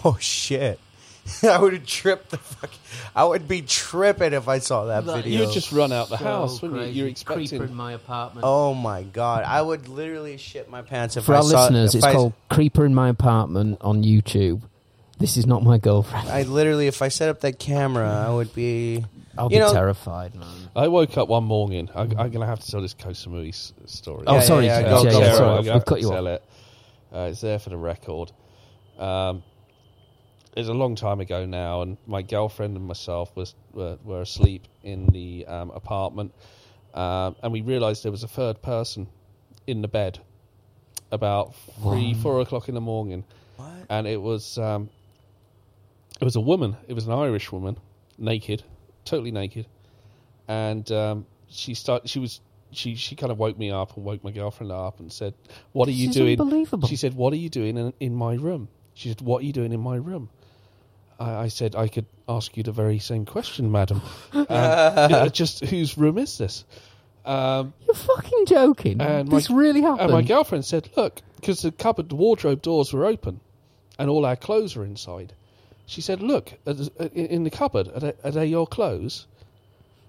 Oh shit! I would have tripped the fuck. I would be tripping if I saw that, That- video. You'd just run out the So house, wouldn't you? crazy. You're expecting. creeper in my apartment. Oh my god! I would literally shit my pants if I saw. For I our saw. listeners, if it's I, called Creeper in My Apartment on YouTube. This is not my girlfriend. I literally, if I set up that camera, I would be. I'll you be know- terrified, man. I woke up one morning. I, I'm going to have to tell this Koh Samui s- story. Oh, Yeah, sorry, yeah, yeah, go- yeah, go yeah, for it. sorry, I'm I've gonna have cut to you tell off. it. Uh, it's there for the record. Um, it was a long time ago now, and my girlfriend and myself was were, were asleep in the um, apartment, um, and we realised there was a third person in the bed about three, four o'clock in the morning, What? and it was um, it was a woman. It was an Irish woman, naked, totally naked, and um, she started. She was. She, she kind of woke me up and woke my girlfriend up and said, "What are you doing?" unbelievable. She said, "What are you doing in, in my room?" She said, "What are you doing in my room?" I, I said, "I could ask you the very same question, madam. Um, yeah, just whose room is this?" Um, You're fucking joking. And my- this really happened. and my girlfriend said, "Look, because the cupboard, the wardrobe doors were open, and all our clothes were inside." She said, "Look, are the- uh, in in the cupboard, are they, are they your clothes?"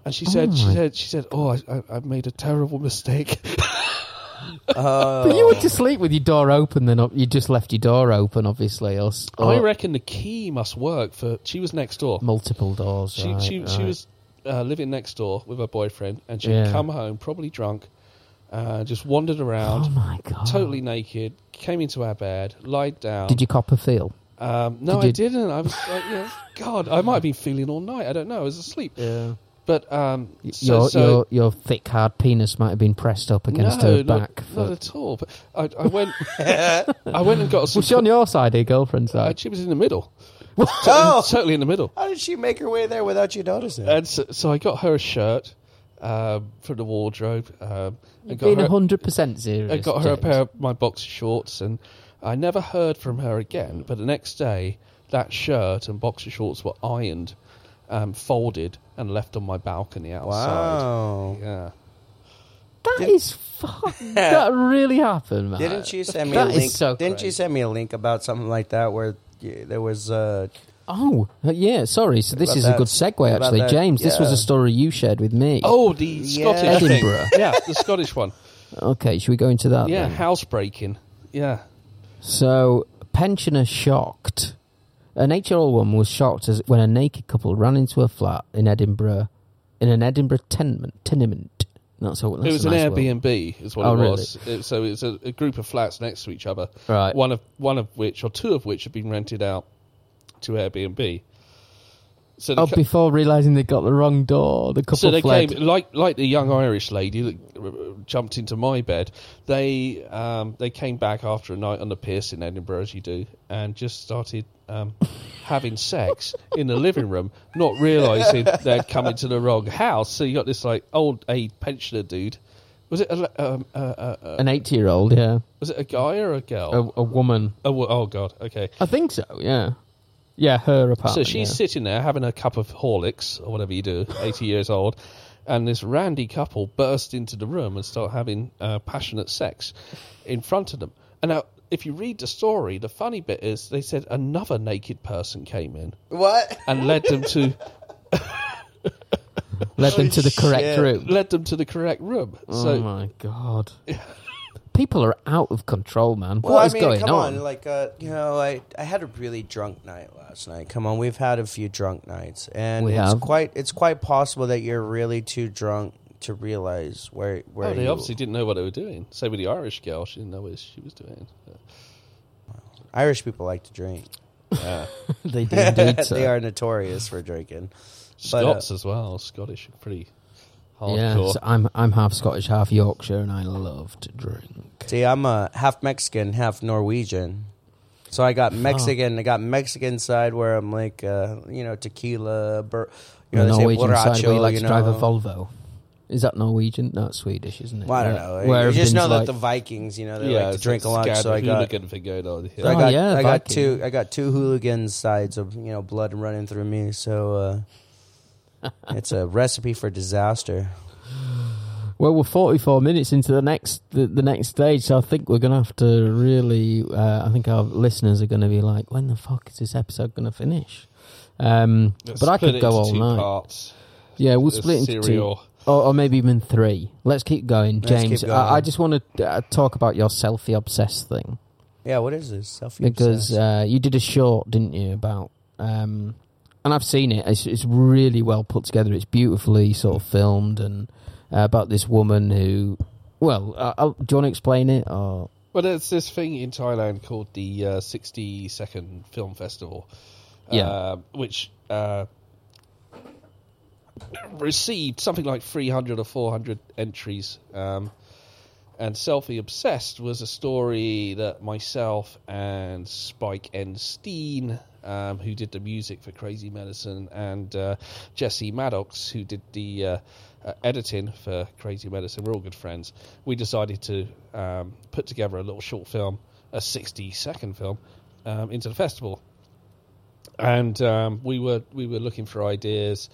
And she said, "She my- said, she said, oh, I, I, I've made a terrible mistake." Oh. but you went to sleep with your door open, then you just left your door open, obviously, or, or I reckon the key must work for. She was next door. multiple doors. She right, she she was uh, living next door with her boyfriend, and she'd Yeah. come home probably drunk, uh, just wandered around, Oh my god! totally naked, came into our bed, lied down. Did you cop a feel? Um, no, Did I you- didn't. I was like, you know, God, I might have been feeling all night. I don't know. I was asleep. Yeah. But um, so, your so your your thick hard penis might have been pressed up against no, her not, back. not for- at all. But I, I went, I went and got some. was she on your side, or your girlfriend's uh, side? she was in the middle, Oh! totally in the middle. How did she make her way there without you noticing? And so, so I got her a shirt um, from the wardrobe. Um, I got Being her, hundred percent serious. I got her a pair of my boxer shorts, and I never heard from her again. But the next day, that shirt and boxer shorts were ironed, um, folded, and left on my balcony outside. wow. Yeah. That Did- is fuck. that really happened, man. Didn't you send me That a is link? so Didn't crazy. you send me a link about something like that where y- there was uh, Oh, uh, yeah. Sorry. So this About is a that- good segue, about actually, that, James. This was yeah. a story you shared with me. Oh, the Scottish thing. Edinburgh. Yeah, the Scottish one. okay. Should we go into that? Yeah, then? housebreaking. Yeah. So, pensioner shocked. An eight-year-old woman was shocked as when a naked couple ran into a flat in Edinburgh, in an Edinburgh tenement. tenement. That's all. That's it was a an nice word. Airbnb, is what Oh, it really? was. It, so it's a, a group of flats next to each other. Right. One of one of which, or two of which, have been rented out to Airbnb. So Oh, ca- before realizing they got the wrong door, the couple so they fled. came like like the young Irish lady that uh, jumped into my bed. They um, they came back after a night on the piss in Edinburgh, as you do, and just started um, having sex in the living room, not realizing they'd come into the wrong house. So you got this like old age pensioner dude. Was it a, um, uh, uh, uh, An eighty-year-old, yeah, was it a guy or a girl? a, a woman. Well, oh God. Okay. I think so. Yeah, yeah, her apartment. So she's yeah. sitting there having a cup of Horlicks or whatever you do, 80 years old, and this randy couple burst into the room and start having uh, passionate sex in front of them. And now if you read the story, the funny bit is they said another naked person came in What? and led them to Led them to the correct shit. room. led them to the correct room. oh So my god. People are out of control, man. Well, what is I mean, going come on? on. Like, uh, you know, I, I had a really drunk night last night. Come on, we've had a few drunk nights, and We it's have. quite it's quite possible that you're really too drunk to realize where where oh, they you, obviously didn't know what they were doing. Same with the Irish girl; she didn't know what she was doing. Irish people like to drink. Yeah. they do indeed. so. they are notorious for drinking. But, uh, Scots as well. Scottish are pretty Yeah, so I'm I'm half Scottish, half Yorkshire, and I love to drink. See, I'm a half Mexican, half Norwegian. So I got Mexican. I got Mexican side where I'm like, uh, you know, tequila, bur- you know, the they say Norwegian side borracho, where you like you to drive a. Volvo. Is that Norwegian? No, it's Swedish, isn't it? Well, I don't know. Where I just know everything's that like- the Vikings, you know, they yeah, like to drink a a lot. So I got, hooligan thing going on here. so I Oh, got, yeah, I got two, I got two hooligan sides of you know blood running through me. So uh, it's a recipe for disaster. Well, we're 44 minutes into the next the, the next stage, so I think we're gonna have to really. Uh, I think our listeners are gonna be like, "When the fuck is this episode gonna finish?" Um, but I could go all night. Parts. Yeah, we'll The split into two, or, or maybe even three. Let's keep going, Let's James. keep I, I just want to uh, talk about your selfie obsessed thing Yeah, what is this? Selfie because uh, you did a short, didn't you? About um, and I've seen it. It's, it's really well put together. It's beautifully sort of filmed and uh, about this woman who. Well, uh, I'll, do you want to explain it or? Well, there's this thing in Thailand called the uh, 60 Second Film Festival, Yeah. uh, which uh, received something like 300 or 400 entries. Um, and Selfie Obsessed was a story that myself and Spike N. Steen, um, who did the music for Crazy Medicine, and uh, Jesse Maddox, who did the uh, uh, editing for Crazy Medicine, we're all good friends. We decided to um, put together a little short film, a 60 second film, um, into the festival. And um, we were we were looking for ideas,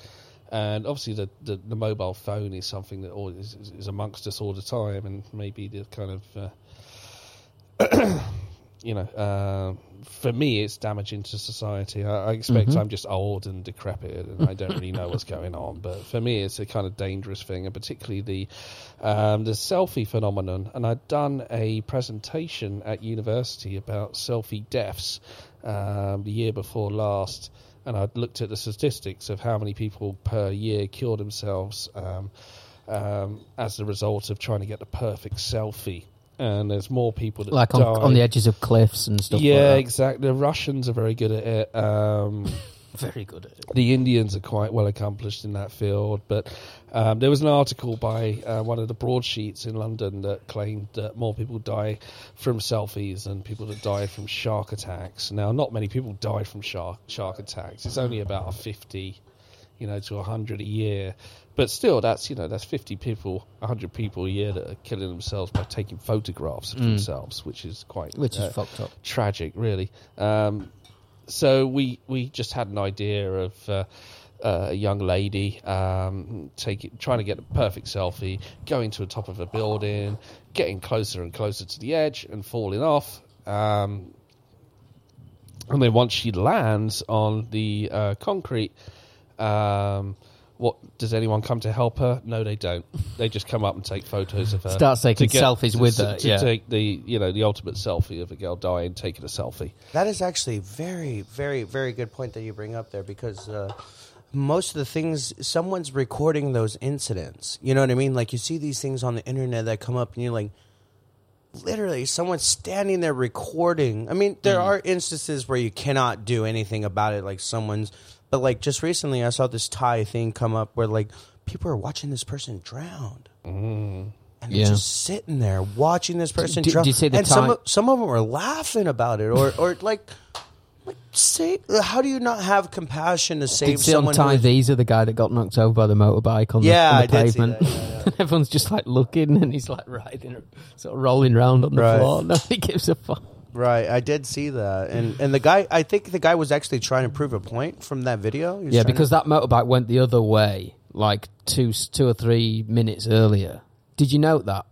and obviously the, the, the mobile phone is something that is, is amongst us all the time, and maybe the kind of uh, you know, uh, for me, it's damaging to society. I, I expect Mhm. I'm just old and decrepit, and I don't really know what's going on. But for me, it's a kind of dangerous thing, and particularly the um, the selfie phenomenon. And I'd done a presentation at university about selfie deaths um, the year before last, and I'd looked at the statistics of how many people per year kill themselves um, um, as a result of trying to get the perfect selfie. And there's more people that like on, on the edges of cliffs and stuff. yeah, like that. exactly. The Russians are very good at it. Um, very good at it. the Indians are quite well accomplished in that field. But um, there was an article by uh, one of the broadsheets in London that claimed that more people die from selfies than people that die from shark attacks. Now, not many people die from shark shark attacks. It's only about a fifty, you know, to hundred a year. But still, that's you know that's fifty people, hundred people a year that are killing themselves by taking photographs of Mm. themselves, which is quite Which is uh, fucked up. tragic, really. Um, so we we just had an idea of uh, uh, a young lady um, taking trying to get a perfect selfie, going to the top of a building, getting closer and closer to the edge, and falling off. Um, and then once she lands on the uh, concrete, um, what does anyone come to help her? No, they don't. They just come up and take photos of her. Starts taking to get- selfies to- with to, her, To yeah. take the you know the ultimate selfie of a girl dying, taking a selfie. That is actually very, very, very good point that you bring up there because uh, most of the things someone's recording those incidents. You know what I mean? Like you see these things on the internet that come up, and you're like, literally, someone's standing there recording. I mean, there are instances where you cannot do anything about it, like someone's. But like just recently, I saw this Thai thing come up where like people are watching this person drowned. Mm. And they're Yeah. just sitting there watching this person drown. did you see the and some of, some of them were laughing about it, or or like, like say, how do you not have compassion to save on someone? Thai who is- Visa the guy that got knocked over by the motorbike on Yeah, the, on the did pavement? that, yeah, yeah. Everyone's just like looking and he's like riding, sort of rolling around on the Right. floor. Nobody gives a fuck. Right, I did see that, and and the guy, I think the guy was actually trying to prove a point from that video. He was Yeah, trying because to, that motorbike went the other way like two two or three minutes earlier. Did you note that?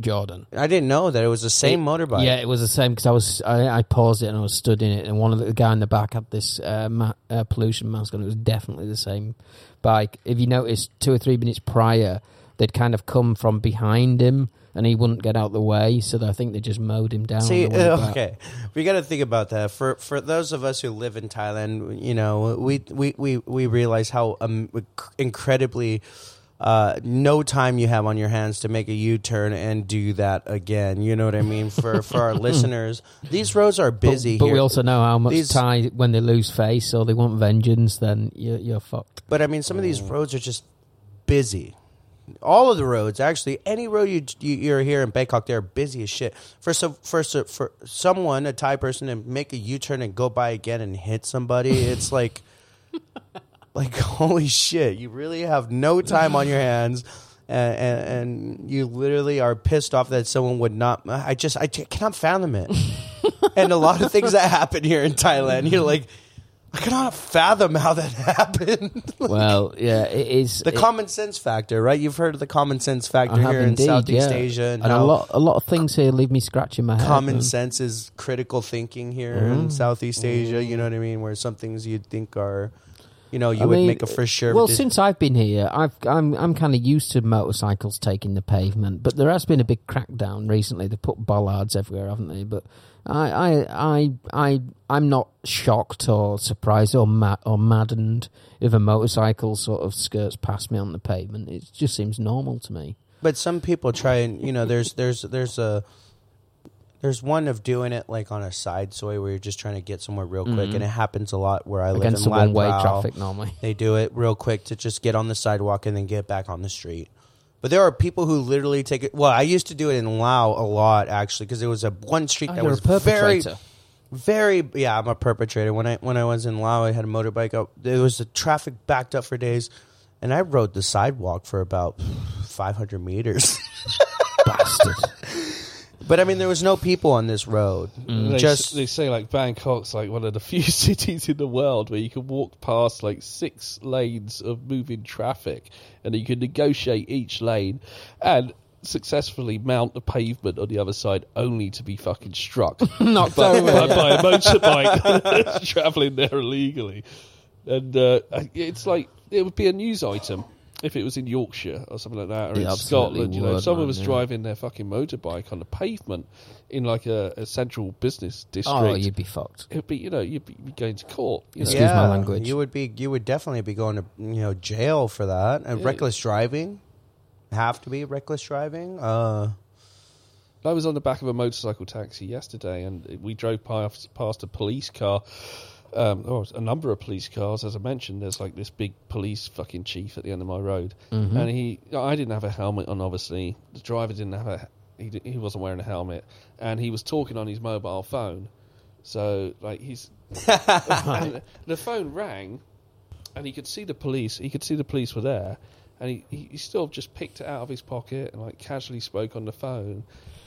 Jordan. I didn't know that it was the same It- motorbike. Yeah, it was the same because I was I, I paused it and I was studying it, and one of the, the guy in the back had this uh, ma- uh, pollution mask on. It was definitely the same bike. If you noticed, two or three minutes prior, they'd kind of come from behind him, and he wouldn't get out the way. So I think they just mowed him down. See, the way uh, okay, we got to think about that. For for those of us who live in Thailand, you know, we we we, we realize how um, incredibly uh, no time you have on your hands to make a U turn and do that again. You know what I mean? For for our listeners, these roads are busy. But, but here. we also know how much These- Thai when they lose face or they want vengeance, then you're, you're fucked. But I mean, some of these roads are just busy. All of the roads, actually, any road you, you you're here in Bangkok, they're busy as shit. For some for so- for someone, a Thai person, to make a U turn and go by again and hit somebody, it's like, like holy shit! You really have no time on your hands. And, and, and you literally are pissed off that someone would not. I just I cannot fathom it. and a lot of things that happen here in Thailand, you're like, I cannot fathom how that happened. Well, yeah, it is. The it- common sense factor, right? You've heard of the common sense factor here in Southeast yeah. Asia, and, and a lot, a lot of things here leave me scratching my head. common sense is critical thinking here Mm. in Southeast Asia. You know what I mean? Where some things you'd think are, you know, you I would mean, make a for sure. Well, since I've been here, I've I'm I'm kind of used to motorcycles taking the pavement, but there has been a big crackdown recently. They put bollards everywhere, haven't they? But I I I I I'm not shocked or surprised or ma- or maddened if a motorcycle sort of skirts past me on the pavement. It just seems normal to me. but some people try and you know, there's there's there's a there's one of doing it like on a side soi where you're just trying to get somewhere real quick, and it happens a lot where I live Mm-hmm. Against in the one-way traffic normally. They do it real quick to just get on the sidewalk and then get back on the street. But there are people who literally take it. Well, I used to do it in Lao a lot actually because it was a one street Oh, that was very, very. Yeah, I'm a perpetrator. When I when I was in Lao, I had a motorbike up. There was the traffic backed up for days, and I rode the sidewalk for about 500 meters. Bastard. But I mean, there was no people on this road. They, Just s- they say like Bangkok's like one of the few cities in the world where you can walk past like six lanes of moving traffic, and you can negotiate each lane and successfully mount the pavement on the other side, only to be fucking struck Knocked by, over. by, by a motorbike traveling there illegally. And uh, it's like it would be a news item. If it was in Yorkshire or something like that, or It in absolutely Scotland, you know, if would, someone man, was yeah. driving their fucking motorbike on the pavement in like a, a central business district, Oh, you'd be fucked. it'd be you know you'd be going to court. You know? Excuse my language. You would be. You would definitely be going to you know jail for that. And Yeah. reckless driving, have to be reckless driving. Uh, I was on the back of a motorcycle taxi yesterday, and we drove past, past a police car. Um, oh, a number of police cars, as I mentioned. There's like this big police fucking chief at the end of my road, Mm-hmm. and he. I didn't have a helmet on. Obviously, the driver didn't have a, he, he wasn't wearing a helmet, and he was talking on his mobile phone. So like he's. and the phone rang, and he could see the police. He could see the police were there, and he, he, he still just picked it out of his pocket and like casually spoke on the phone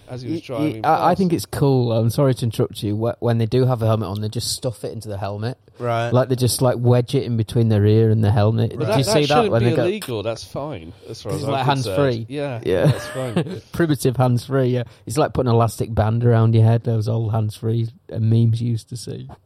as he was driving. y- I, I past. think it's cool. I'm sorry to interrupt you. When they do have a helmet on, they just stuff it into the helmet. right. Like they just like wedge it in between their ear and the helmet. But Did that, you see that shouldn't when be they go illegal. That's fine as far as It's I'm like hands-free. Yeah, Yeah. that's fine. primitive hands free? Yeah, it's like putting an elastic band around your head. Those old hands free uh, memes you used to see.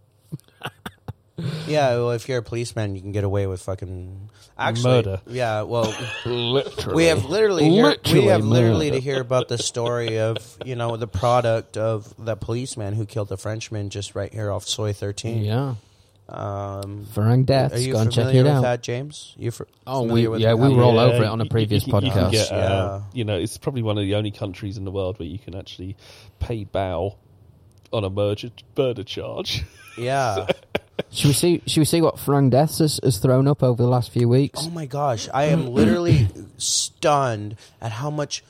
yeah. Well, if you're a policeman, you can get away with fucking actually Murder. Yeah. Well, Literally, we have literally hear, we have literally murder. to hear about the story of you know the product of the policeman who killed the Frenchman just right here off Soi 13. Yeah, Um, Farang are deaths. you Go and check familiar it with out. that, James? You for, Oh, we- with yeah, how we you- were all Yeah, over it on a previous you, you can podcast. get, uh, Yeah. you know, it's probably one of the only countries in the world where you can actually pay bail on a murder murder charge. Yeah. Should we see? Should we see what Farang deaths has, has thrown up over the last few weeks? Oh my gosh, I am literally stunned at how much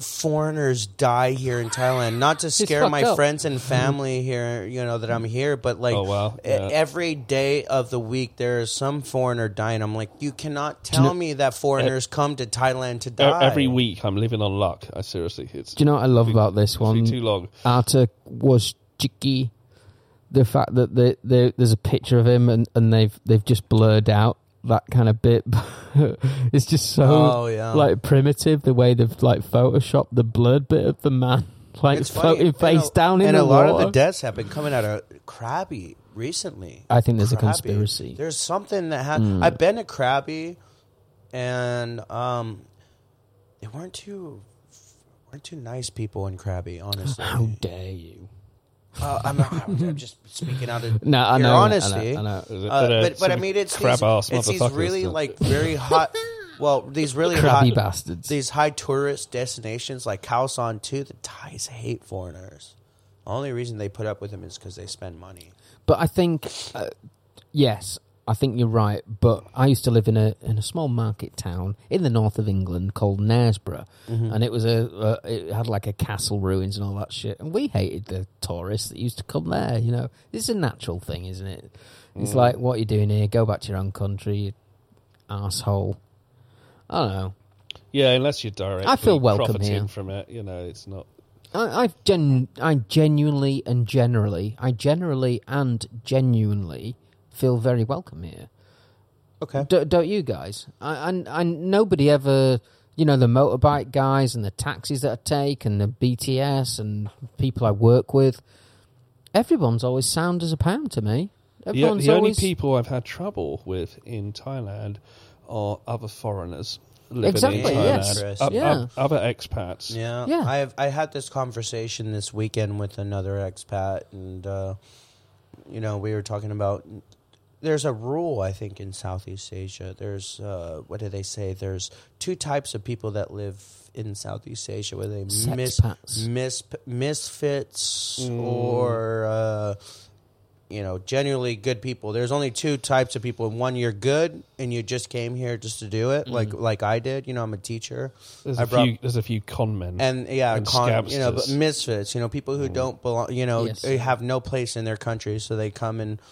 foreigners die here in Thailand. Not to scare my up. friends and mm-hmm. family here, you know, that I'm here, but like Oh, wow. e- Yeah. every day of the week there is some foreigner dying. I'm like, you cannot you tell know- me that foreigners come to Thailand to E- die. Every week, I'm living on luck. I seriously, it's Do you know what I love about this one? too long. Arta was cheeky. The fact that they, they, there's a picture of him and, and they've they've just blurred out that kind of bit. it's just so Oh, yeah. like primitive the way they've like photoshopped the blood bit of the man, like It's funny, floating and face a- down in and the a lot of the deaths have been coming out of Krabi recently. I think there's a conspiracy. There's something that ha- Mm. I've been to Krabi, and um, they weren't too weren't too nice people in Krabi. Honestly, How dare you? Uh, I'm, I'm just speaking out of No, I know. honesty. I know. I know. Uh, but but I mean, it's these, it's these really like very hot. Well, these really Crabby hot bastards. these high tourist destinations like Khaosan too. The Thais hate foreigners. The only reason they put up with them is because they spend money. But I think, uh, yes, I think you're right. But I used to live in a in a small market town in the north of England called Knaresborough, mm-hmm. and it was a, a it had like a castle ruins and all that shit. And we hated the tourists that used to come there. You know, it's a natural thing, isn't it? It's mm. like what you're doing here. Go back to your own country, you asshole. I don't know. Yeah, unless you're directly I feel welcome profiting here. from it, you know, it's not. I, I've gen, I genuinely and generally, I generally and genuinely feel very welcome here. Okay. D- don't you guys? I, and and nobody ever, you know, the motorbike guys and the taxis that I take and the BTS and people I work with. Everyone's always sound as a pound to me. The, Everyone's the only always people I've had trouble with in Thailand are other foreigners living Exactly, in Thailand. yes. O- Yeah. o- other expats. Yeah, Yeah. I have I had this conversation this weekend with another expat, and uh, you know we were talking about. There's a rule I think in Southeast Asia. There's uh, what do they say? There's two types of people that live in Southeast Asia, where they mis, mis misfits Mm. or. Uh, you know, genuinely good people. There's only two types of people. One, you're good and you just came here just to do it, like like I did. You know, I'm a teacher. There's I a brought- few. There's a few con men. and yeah, And con, you know, but misfits, you know, people who don't belong, you know, Yes. they have no place in their country, so they come and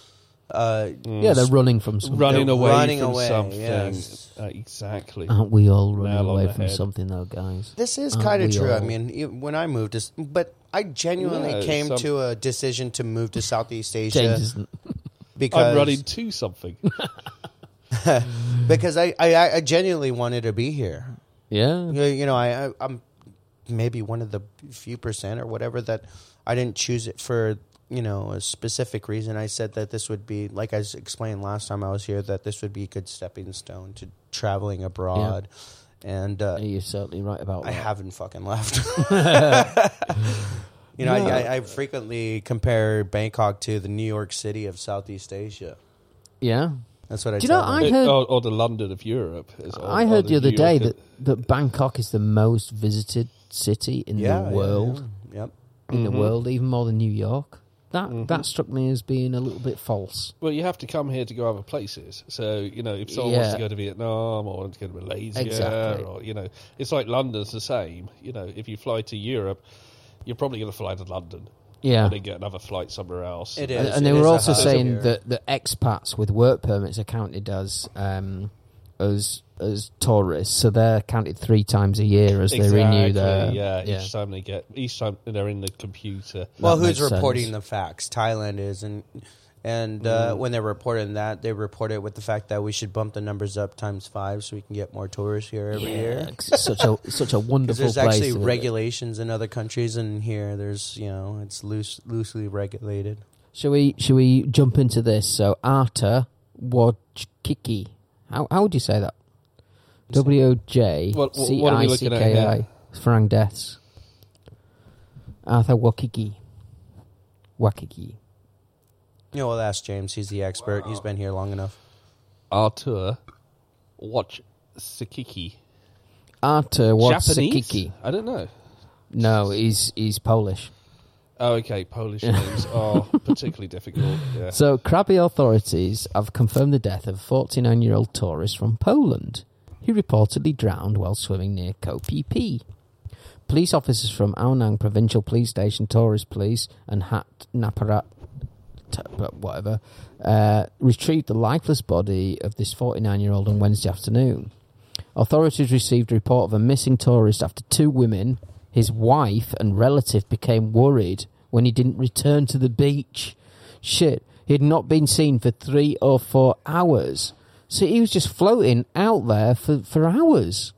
uh, yeah, they're running from something. running away running from away, something. yes. Uh, exactly. Aren't we all running Nail on away the from head. something, though, guys? This is Aren't kind of we true. I all? mean, e- when I moved, to, s- but I genuinely No, came some- to a decision to move to Southeast Asia James isn't. because I'm running to something. because I, I I genuinely wanted to be here. Yeah. You you know, I, I I'm maybe one of the few percent or whatever that I didn't choose it for you know a specific reason. I said that this would be like i explained last time I was here that this would be a good stepping stone to traveling abroad, and uh, You're certainly right about I that. haven't fucking left. you know, No. I, I, I frequently compare Bangkok to the New York City of Southeast Asia. Yeah. That's what I. Do you know, tell I them. It- heard- or, or the London of Europe. is- or- I heard the other New day York- that, that Bangkok is the most visited city in yeah, the world. yeah. Yep. In the Mhm. world, even more than New York. That Mhm. that struck me as being a little bit false. Well, you have to come here to go other places. So you know, if someone wants to go to Vietnam or wants to go to Malaysia, Exactly. or you know, it's like London's the same. You know, if you fly to Europe, you're probably going to fly to London Yeah. and then get another flight somewhere else. It And, is. and they it were also saying that the expats with work permits are counted as um, as as tourists, so they're counted three times a year as exactly. they renew their yeah, yeah. Each time they get, each time they're in the computer. Well, That who's reporting sense. the facts? Thailand is, and and uh, Mm. when they're reporting that, they report it with the fact that we should bump the numbers up times five so we can get more tourists here every Yeah, year. 'cause it's such a such a wonderful there's place. actually to visit. regulations in other countries, and here there's you know it's loose, loosely regulated. Shall we shall we jump into this? So Arta Wojcicki. How how would you say that? W O J What- what- C what are we I looking C at K here? I. Farang deaths. Arthur Wakiki. Wakiki. You know, we'll ask James. He's the expert. He's been here long enough. Artur, watch Sakiki. Arthur Japanese? Wojcicki. I don't know. No, he's he's Polish. Oh, okay. Polish names are particularly difficult. Yeah. So, Krabi authorities have confirmed the death of a 49 year old tourist from Poland who reportedly drowned while swimming near Phi. Police officers from Ao Nang Provincial Police Station, Tourist Police, and Hat Naparat, whatever, uh, retrieved the lifeless body of this 49 year old on Wednesday afternoon. Authorities received a report of a missing tourist after two women, his wife, and relative became worried when he didn't return to the beach. Shit, he had not been seen for three or four hours. So he was just floating out there for, for hours.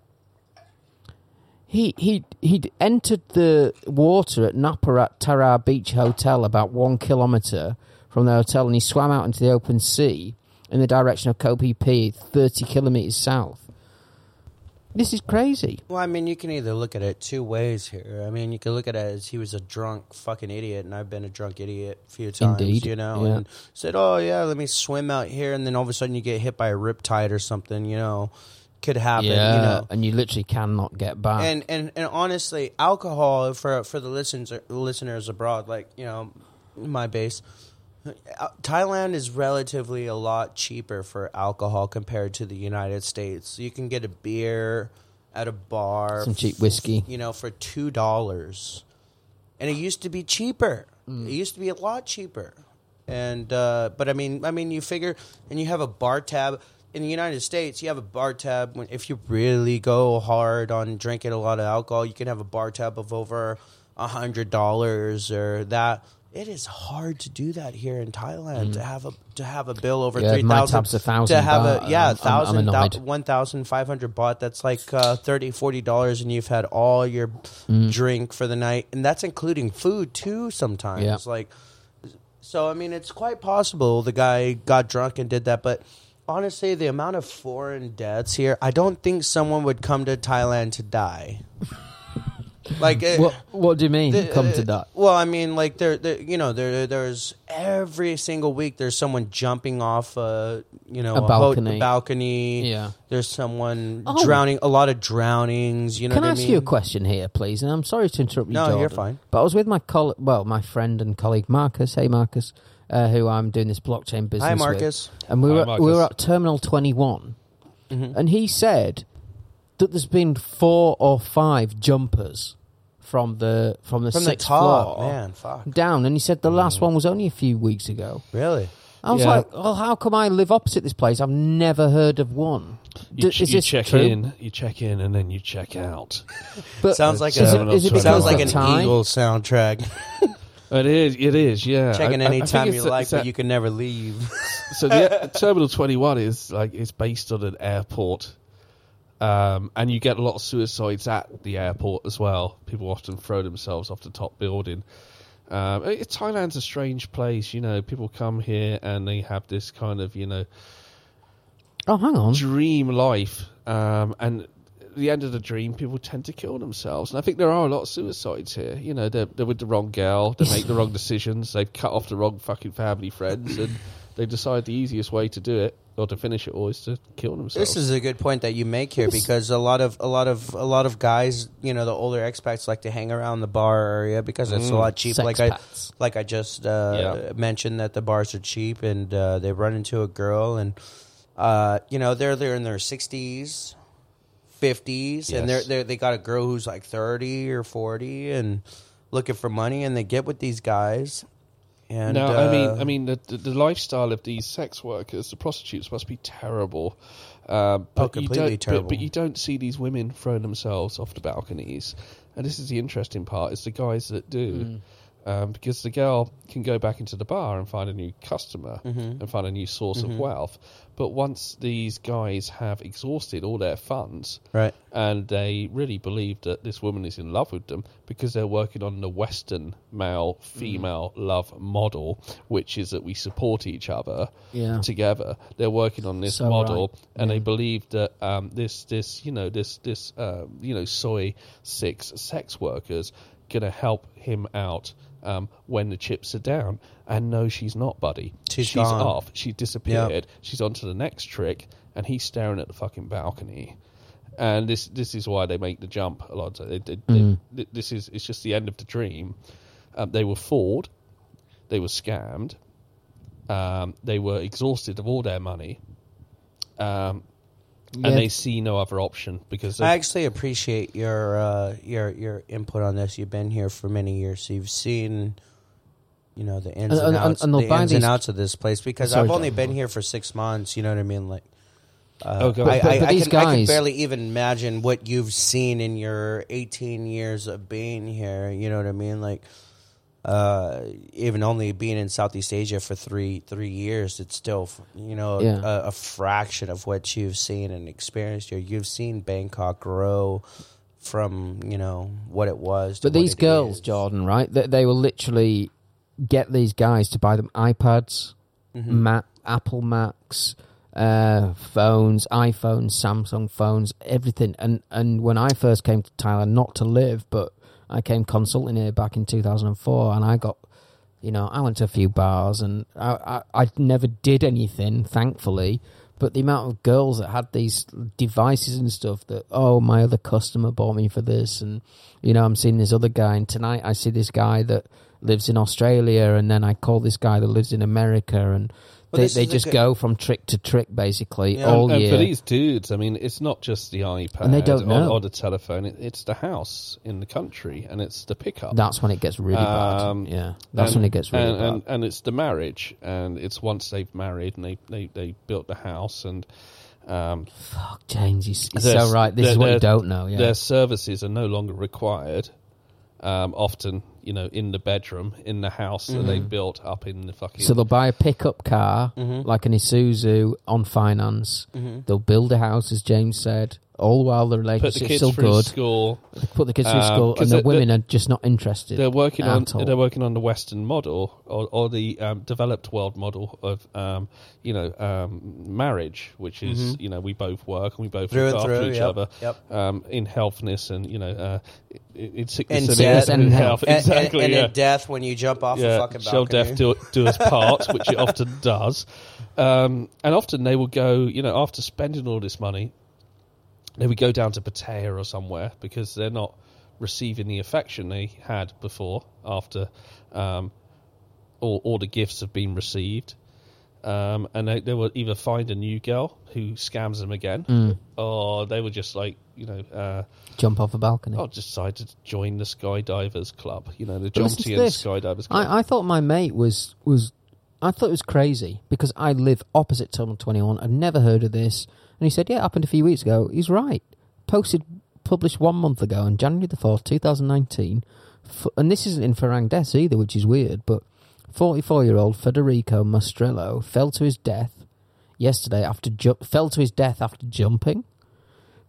He he he'd entered the water at Naparat Tara Beach Hotel about one kilometre from the hotel, and he swam out into the open sea in the direction of Phi Phi, thirty kilometres south. This is crazy. Well, I mean, you can either look at it two ways here. I mean, you can look at it as he was a drunk fucking idiot, and I've been a drunk idiot a few times, Indeed, you know, yeah. and said, "Oh yeah, let me swim out here," and then all of a sudden you get hit by a riptide or something, you know, could happen, yeah, you know. and you literally cannot get back. And and and honestly, alcohol for for the listeners listeners abroad, like you know, my base. Thailand is relatively a lot cheaper for alcohol compared to the United States. You can get a beer at a bar, Some cheap whiskey. you know, for two dollars, and it used to be cheaper. Mm. It used to be a lot cheaper, and uh, but I mean, I mean, you figure, and you have a bar tab in the United States. You have a bar tab when if you really go hard on drinking a lot of alcohol, you can have a bar tab of over a hundred dollars or that. It is hard to do that here in Thailand to have a to have a bill over Mm. Yeah, three thousand to have baht. a yeah I'm- I'm- I'm thousand one thousand five hundred baht. That's like uh, 30 40 dollars, and you've had all your Mm. drink for the night, and that's including food too. Sometimes, Yeah. like, so I mean, it's quite possible the guy got drunk and did that, but. Honestly, the amount of foreign deaths here, I don't think someone would come to Thailand to die. Like, uh, what what do you mean? the- come to uh, that? Well, I mean, like there, there you know, there, there's every single week there's someone jumping off a, you know, A ho- balcony. balcony. Yeah. There's someone Oh. drowning. A lot of drownings. You know Can what I I ask mean? you a question here, please? And I'm sorry to interrupt you. No, you're fine. But I was with my coll- well, my friend and colleague Marcus. Hey, Marcus, uh, who I'm doing this blockchain business. Hi, with. Marcus. And we Hi, were Marcus. we were at Terminal 21, Mhm. and he said that there's been four or five jumpers from the from the From the sixth top, floor man. Fuck. down, and he said the last one was only a few weeks ago. Really? I was Yeah. like, "Well, how come I live opposite this place? I've never heard of one." You, ch- is you check true? in, you check in, and then you check out. But Sounds like is a it, is it because sounds like of an time? Eagle soundtrack. It is, it is, yeah. Checking I- I- I any think time it's you that- like, it's but you can never leave. so the Terminal Twenty One is like it's based on an airport, um, and you get a lot of suicides at the airport as well. People often throw themselves off the top building. Um, Thailand's a strange place, you know. People come here and they have this kind of, you know, Oh, hang on. dream life, um, and at the end of the dream, people tend to kill themselves. And I think there are a lot of suicides here. You know, they're, they're with the wrong girl, they make the wrong decisions, they've cut off the wrong fucking family friends, and they decide the easiest way to do it or to finish it all is to kill themselves. This is a good point that you make here because a lot of a lot of a lot of guys, you know, the older expats like to hang around the bar area because it's a lot cheap. Sex like I like I just uh, Yeah. mentioned that the bars are cheap and uh, they run into a girl and uh, you know they're they're in their sixties, fifties, and they're Yes. they they got a girl who's like thirty or forty and looking for money and they get with these guys. And no, uh, I mean, I mean, the, the the lifestyle of these sex workers, the prostitutes, must be terrible. Um, but Oh, you completely don't, but- terrible. But, you don't see these women throwing themselves off the balconies, and this is the interesting part: is the guys that do, um, because the girl can go back into the bar and find a new customer and find a new source of wealth. But once these guys have exhausted all their funds, right. and they really believe that this woman is in love with them because they're working on the Western male female love model, which is that we support each other Yeah. together. They're working on this So model, right. and they believe that um, this this you know this this um, you know soi six sex workers gonna help him out. Um, when the chips are down, and no, she's not, buddy. She's gone. off. She disappeared. She's on to the next trick, and he's staring at the fucking balcony and this this is why they make the jump a lot. They, they, Mm. they- this is it's just the end of the dream. Um, they were fooled, they were scammed, um, they were exhausted of all their money, um, Yeah. and they see no other option because I actually appreciate your uh, your your input on this. You've been here for many years, so you've seen, you know, the ins And- and, and- outs, and the ins and outs of this place. Because Sorry, I've only John. been here for six months. You know what I mean? Like, uh, God. I, But- but- I, but I these can, I can barely even imagine what you've seen in your 18 years of being here. You know what I mean? Like, uh, even only being in Southeast Asia for three three years, it's still you know Yeah. a, a fraction of what you've seen and experienced here. You've seen Bangkok grow from you know what it was. To But these girls, is. Jordan, right? They, they will literally get these guys to buy them iPads, Mm-hmm. Mac, Apple Macs, uh, phones, iPhones, Samsung phones, everything. And and when I first came to Thailand, not to live, but I came consulting here back in 2004, and I got, you know, I went to a few bars, and I I, I never did anything, thankfully. But the amount of girls that had these devices and stuff that, oh, my other customer bought me for this, and you know, I'm seeing this other guy, and tonight I see this guy that lives in Australia, and then I call this guy that lives in America, and Well, they they is a just good- go from trick to trick basically Yeah, all and year. for these dudes, I mean, it's not just the iPad And they don't know. or the telephone. It, it's the house in the country, and it's the pickup. That's when it gets really Um, bad. Yeah, that's and, when it gets really and, bad. and, and it's the marriage, and it's once they've married and they, they, they built the house, and um, Fuck, James, he's, he's so right. This their- is what you don't know. Yeah, their services are no longer required. Um, often, you know, in the bedroom, in the house that they built up in the fucking. Mm-hmm. So they'll buy a pickup car, like an Isuzu, on finance. They'll build a house, as James said, all while the put the still good. school. Put the kids through Um, school, 'cause and the the- the- women are just not interested. They're working on all. they're working on the Western model or, or the um, developed world model of um, you know um, marriage, which is you know we both work and we both Mm-hmm. Through look after through, each yep, other yep. um, in healthness and you know uh, in, in sickness And and, death in and health. and, exactly. and, and yeah. in death when you jump off yeah. a fucking Shall balcony. death do, do us part, which it often does. Um, and often they will go, you know, after spending all this money, they would go down to Pattaya or somewhere because they're not receiving the affection they had before after um, all, all the gifts have been received. Um, and they, they will either find a new girl who scams them again, Mm. or they would just like, you know, uh, Jump off a balcony. oh, decide to join the skydivers club, you know, the But listen to Jomtien this. skydivers club. I, I thought my mate was was I thought it was crazy because I live opposite Terminal Twenty One. I'd never heard of this, and he said, "Yeah, it happened a few weeks ago." He's right. Posted published one month ago on January the fourth, two thousand nineteen, and this isn't in Farang Deaths either, which is weird. But forty-four-year-old Federico Mastrello fell to his death yesterday after ju- fell to his death after jumping.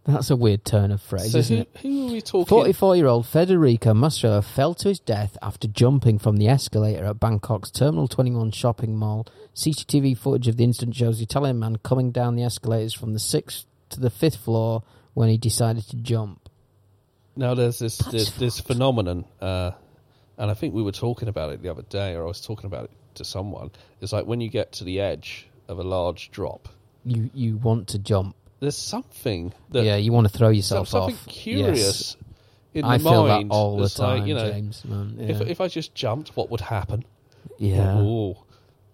That's a weird turn of phrase, so isn't who, it? who are we talking? 44 year old Federico Mastrello fell to his death after jumping from the escalator at Bangkok's Terminal 21 shopping mall. CCTV footage of the incident shows the Italian man coming down the escalators from the sixth to the fifth floor when he decided to jump. Now there's this this, this phenomenon, uh, and I think we were talking about it the other day, or I was talking about it to someone. It's like when you get to the edge of a large drop, You you want to jump. There's something that yeah, you want to throw some- yourself something off. curious Yes. in I the feel mind. that all the It's like, time, you know, James. Man. Yeah. if if I just jumped, what would happen? yeah. Ooh,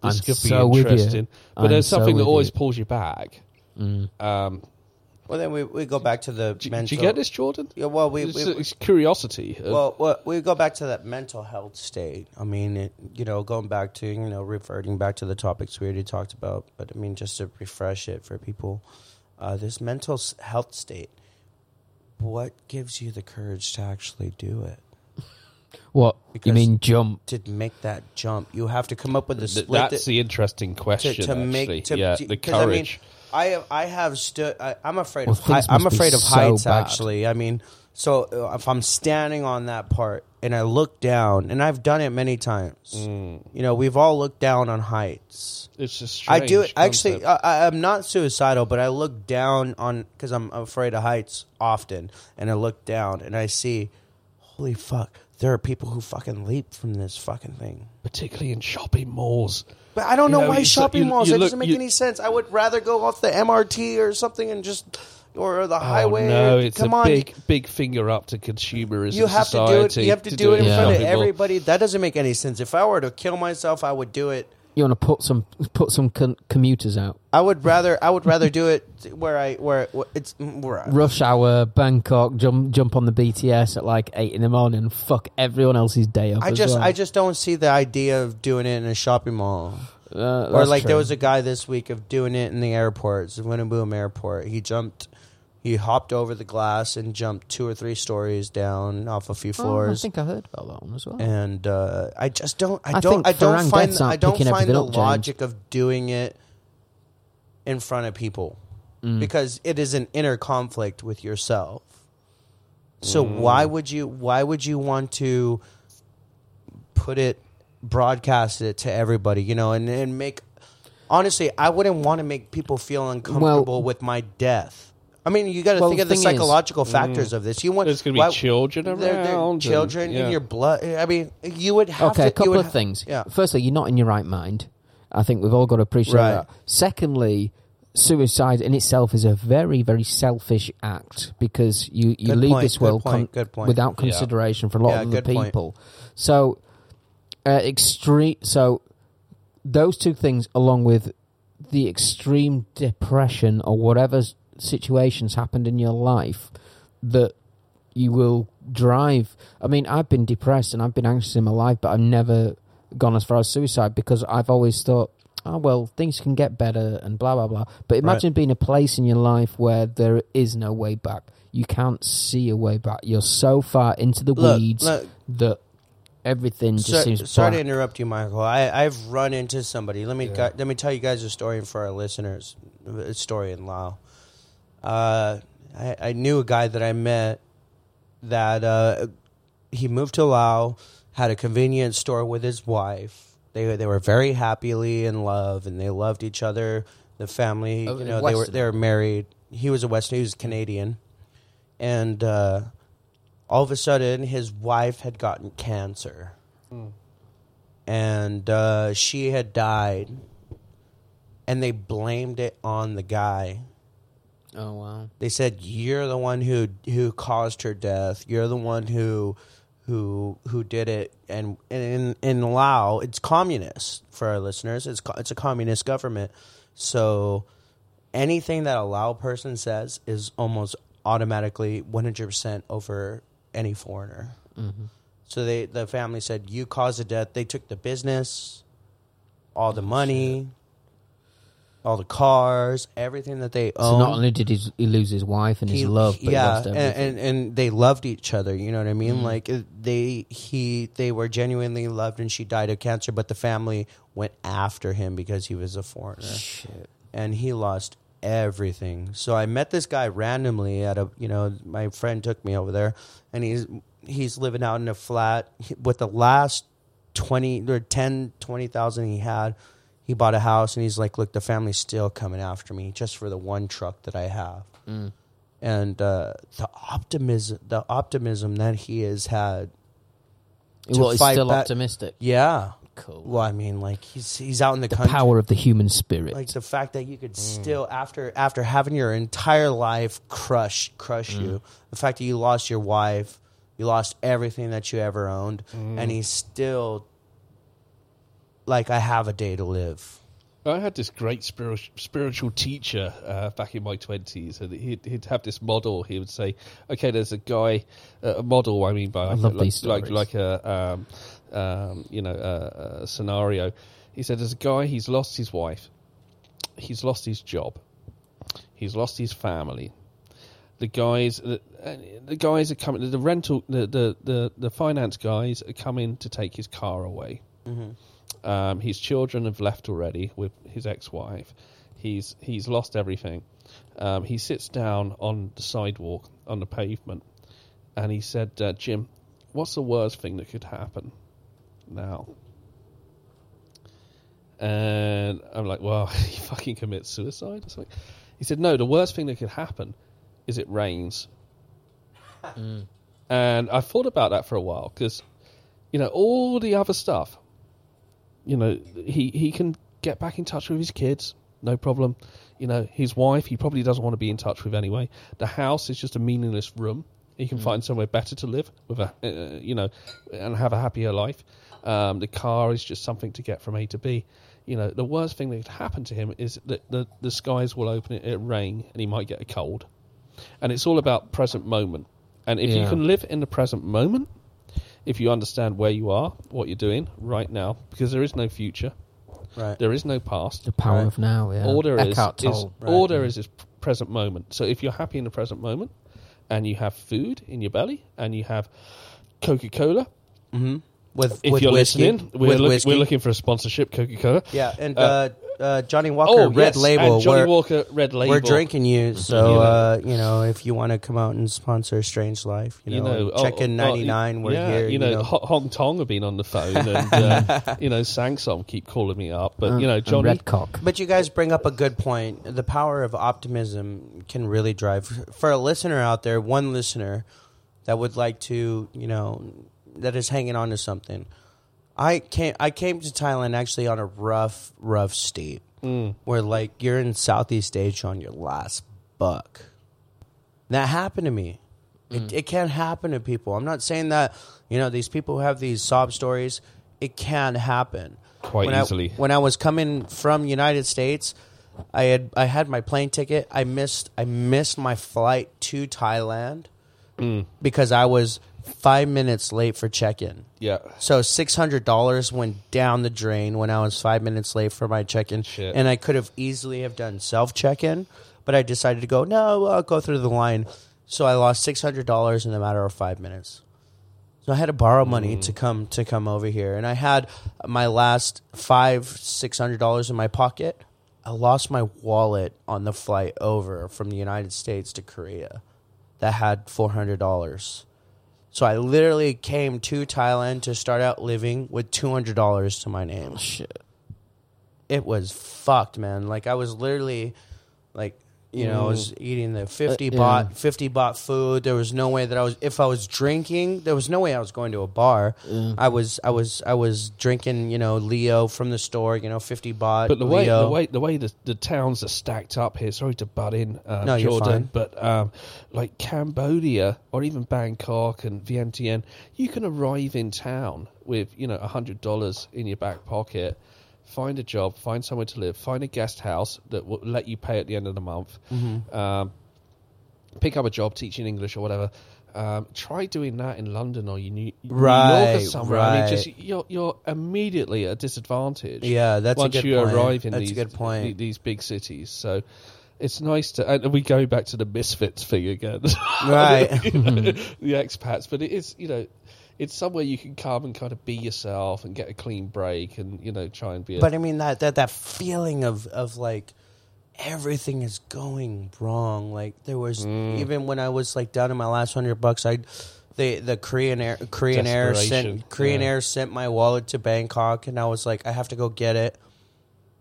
this I'm could be so with you. interesting. But I'm there's so something that always you. pulls you back. Mm. Um, Well, then we, we go back to the do, do you get this, Jordan? Yeah, well, we, it's, we, it's curiosity. well, well, we go back to that mental health state. I mean, it, you know, going back to you know, reverting back to the topics we already talked about. But I mean, just to refresh it for people, uh, this mental health state. What gives you the courage to actually do it? What? Because- you mean jump? To make that jump, you have to come up with a split. that's the interesting question. to make to, yeah, to- the 'cause, I mean, courage. I have I have stood. I, I'm afraid Well, of. Hei- I'm afraid of so heights. bad. Actually, I mean, so uh, if I'm standing on that part and I look down, and I've done it many times. Mm. You know, we've all looked down on heights. It's just strange. I do it actually. I, I'm not suicidal, but I look down on because I'm afraid of heights often, and I look down and I see, holy fuck, there are people who fucking leap from this fucking thing. particularly in shopping malls. But I don't You know, know, why you- so shopping you- malls. you That look- doesn't make any sense. I would rather go off the MRT or something and just or the highway. Oh, no, it's Come a on, big, big finger up to consumerism. you have to do it. You have to, do it in Yeah. front of everybody. That doesn't make any sense. If I were to kill myself, I would do it. You want to put some put some con- commuters out? I would rather. I would rather do it where I where, where it's where I, rush hour, Bangkok, jump jump on the BTS at like eight in the morning, and fuck everyone else's day up. I as just well. I just don't see the idea of doing it in a shopping mall. Uh, or that's like there was a guy this week of doing it in the airport, Suvarnabhumi Airport. He jumped He hopped over the glass and jumped two or three stories down off a few Oh, I think I heard about that one as well. and uh, I just don't. I, I don't. think I don't Farang find. Deaths The, aren't I don't picking find everything the up, James. logic of doing it in front of people Mm. because it is an inner conflict with yourself. So why would you? Why would you want to put it, broadcast it to everybody? You know, and and make. Honestly, I wouldn't want to make people feel uncomfortable with my death. I mean, you got to Well, think the of the thing is- psychological factors of this. You want There's going to be why- children around. they're, they're and- children yeah. in your blood. I mean, you would have okay, to. a couple you would of ha- things. Yeah. Firstly, you're not in your right mind. I think we've all got to appreciate Right. that. Secondly, suicide in itself is a very, very selfish act because you, you Good leave point, this good world point, good point. without Yeah. consideration for a lot Yeah, of other good point. people. So, uh, extreme. So, those two things, along with the extreme depression or whatever s- situations happened in your life that you will drive. I mean, I've been depressed and I've been anxious in my life, but I've never gone as far as suicide because I've always thought, oh, well, things can get better and blah, blah, blah. But imagine being a place in your life where there is no way back. You can't see a way back. You're so far into the Look, weeds look. that everything just So- seems sorry to interrupt you, Michael. I, I've run into somebody. Let me gu- let me tell you guys a story for our listeners. A story in Lao. Uh, I, I knew a guy that I met that uh, he moved to Lao, had a convenience store with his wife. They they were very happily in love, and they loved each other. The family, Oh, you know, they were they were married. He was a Western. He was Canadian, and uh, all of a sudden, his wife had gotten cancer and uh, she had died, and they blamed it on the guy. Oh, wow. They said you're the one who who caused her death. You're the one who who who did it. And, and in in Lao, it's communist for our listeners. It's it's a communist government. So anything that a Lao person says is almost automatically 100% over any foreigner. Mm-hmm. So they the family said you caused the death. They took the business, all the money, all the cars, everything that they own. So not only did he, he lose his wife and his love, but he yeah, lost and, and and they loved each other. You know what I mean? Like uh, they he they were genuinely loved, and she died of cancer. But the family went after him because he was a foreigner, Shit. and he lost everything. So I met this guy randomly at a you know my friend took me over there, and he's he's living out in a flat with the last twenty or 10, 20,000 he had. He bought a house, and he's like, "Look, the family's still coming after me just for the one truck that I have." Mm. and uh, the optimism the optimism that he has had to Well, he's fight still back- optimistic. yeah Cool. well i mean like he's he's out in the, The country power of the human spirit. like the fact that you could mm. still after after having your entire life crush crush mm. you the fact that you lost your wife you lost everything that you ever owned and he's still like i have a day to live I had this great spiritual spiritual teacher uh, back in my twenties, and he'd, he'd have this model. He would say, "Okay, there's a guy, uh, a model. I mean by like, love like, like like a um, um, you know a, a scenario." He said, "There's a guy. He's lost his wife. He's lost his job. He's lost his family. The guys, the, the guys are coming. The rental, the, the the the finance guys are coming to take his car away." Um, his children have left already with his ex-wife. He's he's lost everything. Um, he sits down on the sidewalk on the pavement, and he said, uh, "Jim, what's the worst thing that could happen now?" And I'm like, "Well, he fucking commits suicide or something." He said, "No, the worst thing that could happen is it rains." And I thought about that for a while because, you know, all the other stuff you know, he, he can get back in touch with his kids, no problem. You know, his wife, he probably doesn't want to be in touch with anyway. The house is just a meaningless room. He can find somewhere better to live with a, uh, you know, and have a happier life. Um, the car is just something to get from A to B. You know, the worst thing that could happen to him is that the, the skies will open, it, it rain, and he might get a cold. And it's all about present moment. And if you can live in the present moment, if you understand where you are, what you're doing right now, because there is no future, right there is no past. the power Right. of now. Yeah. All there is, Eckhart is Tolle. Right. all there is is present moment. So if you're happy in the present moment, and you have food in your belly, and you have Coca Cola, hmm With if with you're whiskey, listening, we're, with look, we're looking for a sponsorship. Coca Cola. Yeah, and Uh, uh, uh, Johnnie Walker Oh, Red yes, Label. and Johnnie we're, Walker Red Label. we're drinking you, so You know. uh, you know if you want to come out and sponsor Strange Life, you know, oh, check in oh, ninety nine. we're yeah, here. You know, Ho- Hong Thong have been on the phone, and uh, you know, SangSom keep calling me up. But Uh, you know, Johnny, Red Cock. But you guys bring up a good point. The power of optimism can really drive. For a listener out there, one listener that would like to, you know, that is hanging on to something. I came. I came to Thailand actually on a rough, rough state Mm. where like you're in Southeast Asia on your last buck. That happened to me. It, it can happen to people. I'm not saying that you know these people who have these sob stories. It can happen Quite when easily. I, when I was coming from United States, I had I had my plane ticket. I missed I missed my flight to Thailand Mm. because I was five minutes late for check in. yeah, So six hundred dollars went down the drain when I was five minutes late for my check in, Shit. and I could have easily have done self check in, but I decided to go. No, I'll go through the line. So I lost six hundred dollars in a matter of five minutes. So I had to borrow money mm. to come to come over here, and I had my last five six hundred dollars in my pocket. I lost my wallet on the flight over from the United States to Korea. That had four hundred dollars. So I literally came to Thailand to start out living with two hundred dollars to my name. Shit. It was fucked, man. Like I was literally, like you know, I was eating the fifty Uh, yeah. baht fifty baht food. There was no way that I was. If I was drinking, there was no way I was going to a bar. I was, I was, I was drinking. You know, Leo from the store. You know, fifty baht. but the way Leo. the way the way the, the towns are stacked up here. Sorry to butt in, uh, No, you're Jordan, fine. but um, like Cambodia or even Bangkok and Vientiane, you can arrive in town with you know hundred dollars in your back pocket. Find a job, find somewhere to live, find a guest house that will let you pay at the end of the month. Mm-hmm. Um, pick up a job teaching English or whatever. Um, try doing that in London or you New, New York or Right, somewhere. I mean, right. just you're you're immediately at a disadvantage. Yeah, that's a once good you point. arrive in That's these good point. the- these big cities. So it's nice to and we go back to the misfits thing again, Right. You know, the expats. But it is you know. It's somewhere you can come and kind of be yourself and get a clean break and you know try and be. A, But I mean that that that feeling of of like everything is going wrong. Like there was Mm. even when I was like down to my last hundred bucks, I the the Korean Air Korean Air sent Korean yeah. Air sent my wallet to Bangkok, and I was like, I have to go get it.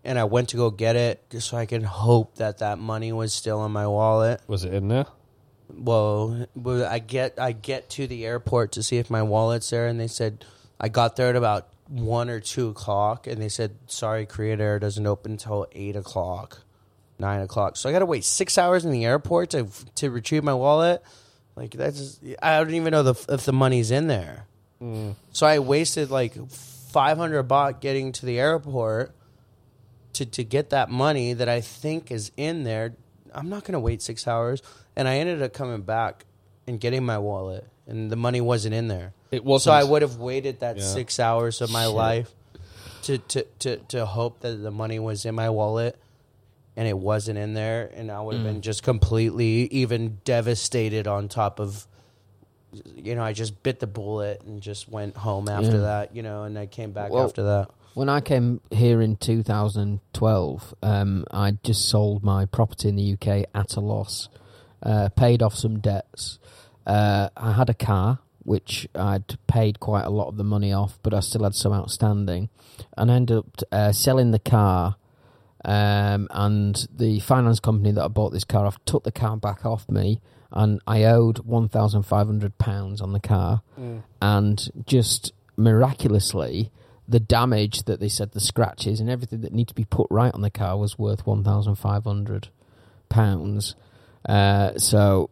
And I went to go get it just so I can hope that that money was still in my wallet. was it in there? Well, I get I get to the airport to see if my wallet's there, and they said I got there at about one or two o'clock, and they said sorry, Korean Air doesn't open until eight o'clock, nine o'clock. So I got to wait six hours in the airport to to retrieve my wallet. Like that's I don't even know the, if the money's in there. Mm. So I wasted like five hundred baht getting to the airport to to get that money that I think is in there. I'm not going to wait six hours, and I ended up coming back and getting my wallet, and the money wasn't in there. It wasn't. So I would have waited that Yeah. six hours of my Shit. life to, to to to hope that the money was in my wallet, and it wasn't in there, and I would have Mm. been just completely even devastated. On top of, you know, I just bit the bullet and just went home after Yeah. that, you know, and I came back Well, after that. When I came here in 2012, um, I just sold my property in the UK at a loss, uh, paid off some debts. Uh, I had a car, which I'd paid quite a lot of the money off, but I still had some outstanding. And I ended up uh, selling the car, um, and the finance company that I bought this car off took the car back off me, and I owed £1,500 on the car and just miraculously the damage that they said the scratches and everything that need to be put right on the car was worth 1500 pounds uh, so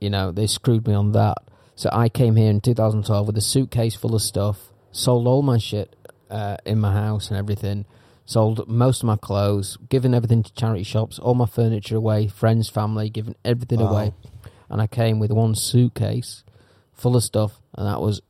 you know they screwed me on that so i came here in 2012 with a suitcase full of stuff sold all my shit uh, in my house and everything sold most of my clothes given everything to charity shops all my furniture away friends family given everything Wow. away and i came with one suitcase full of stuff, and that was.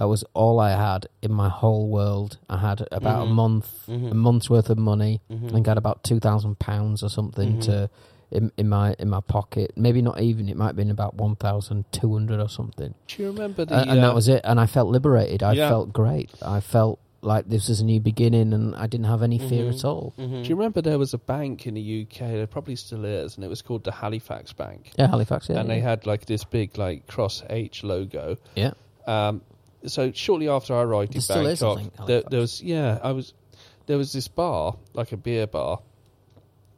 That was all I had in my whole world. I had about Mhm. a month, Mhm. a month's worth of money. Mhm. I think I had about two thousand pounds or something to in, in my in my pocket. Maybe not even. It might have been about one thousand two hundred or something. Do you remember the? Uh, and uh, that was it. And I felt liberated. I Yeah. felt great. I felt like this was a new beginning, and I didn't have any fear Mm-hmm. at all. Do you remember there was a bank in the UK? There probably still is, and it was called the Halifax Bank. Yeah, Halifax. Yeah, and yeah. they had like this big like cross H logo. yeah. Um, so shortly after I arrived There in I Bangkok, there, there was yeah, I was there was this bar like a beer bar,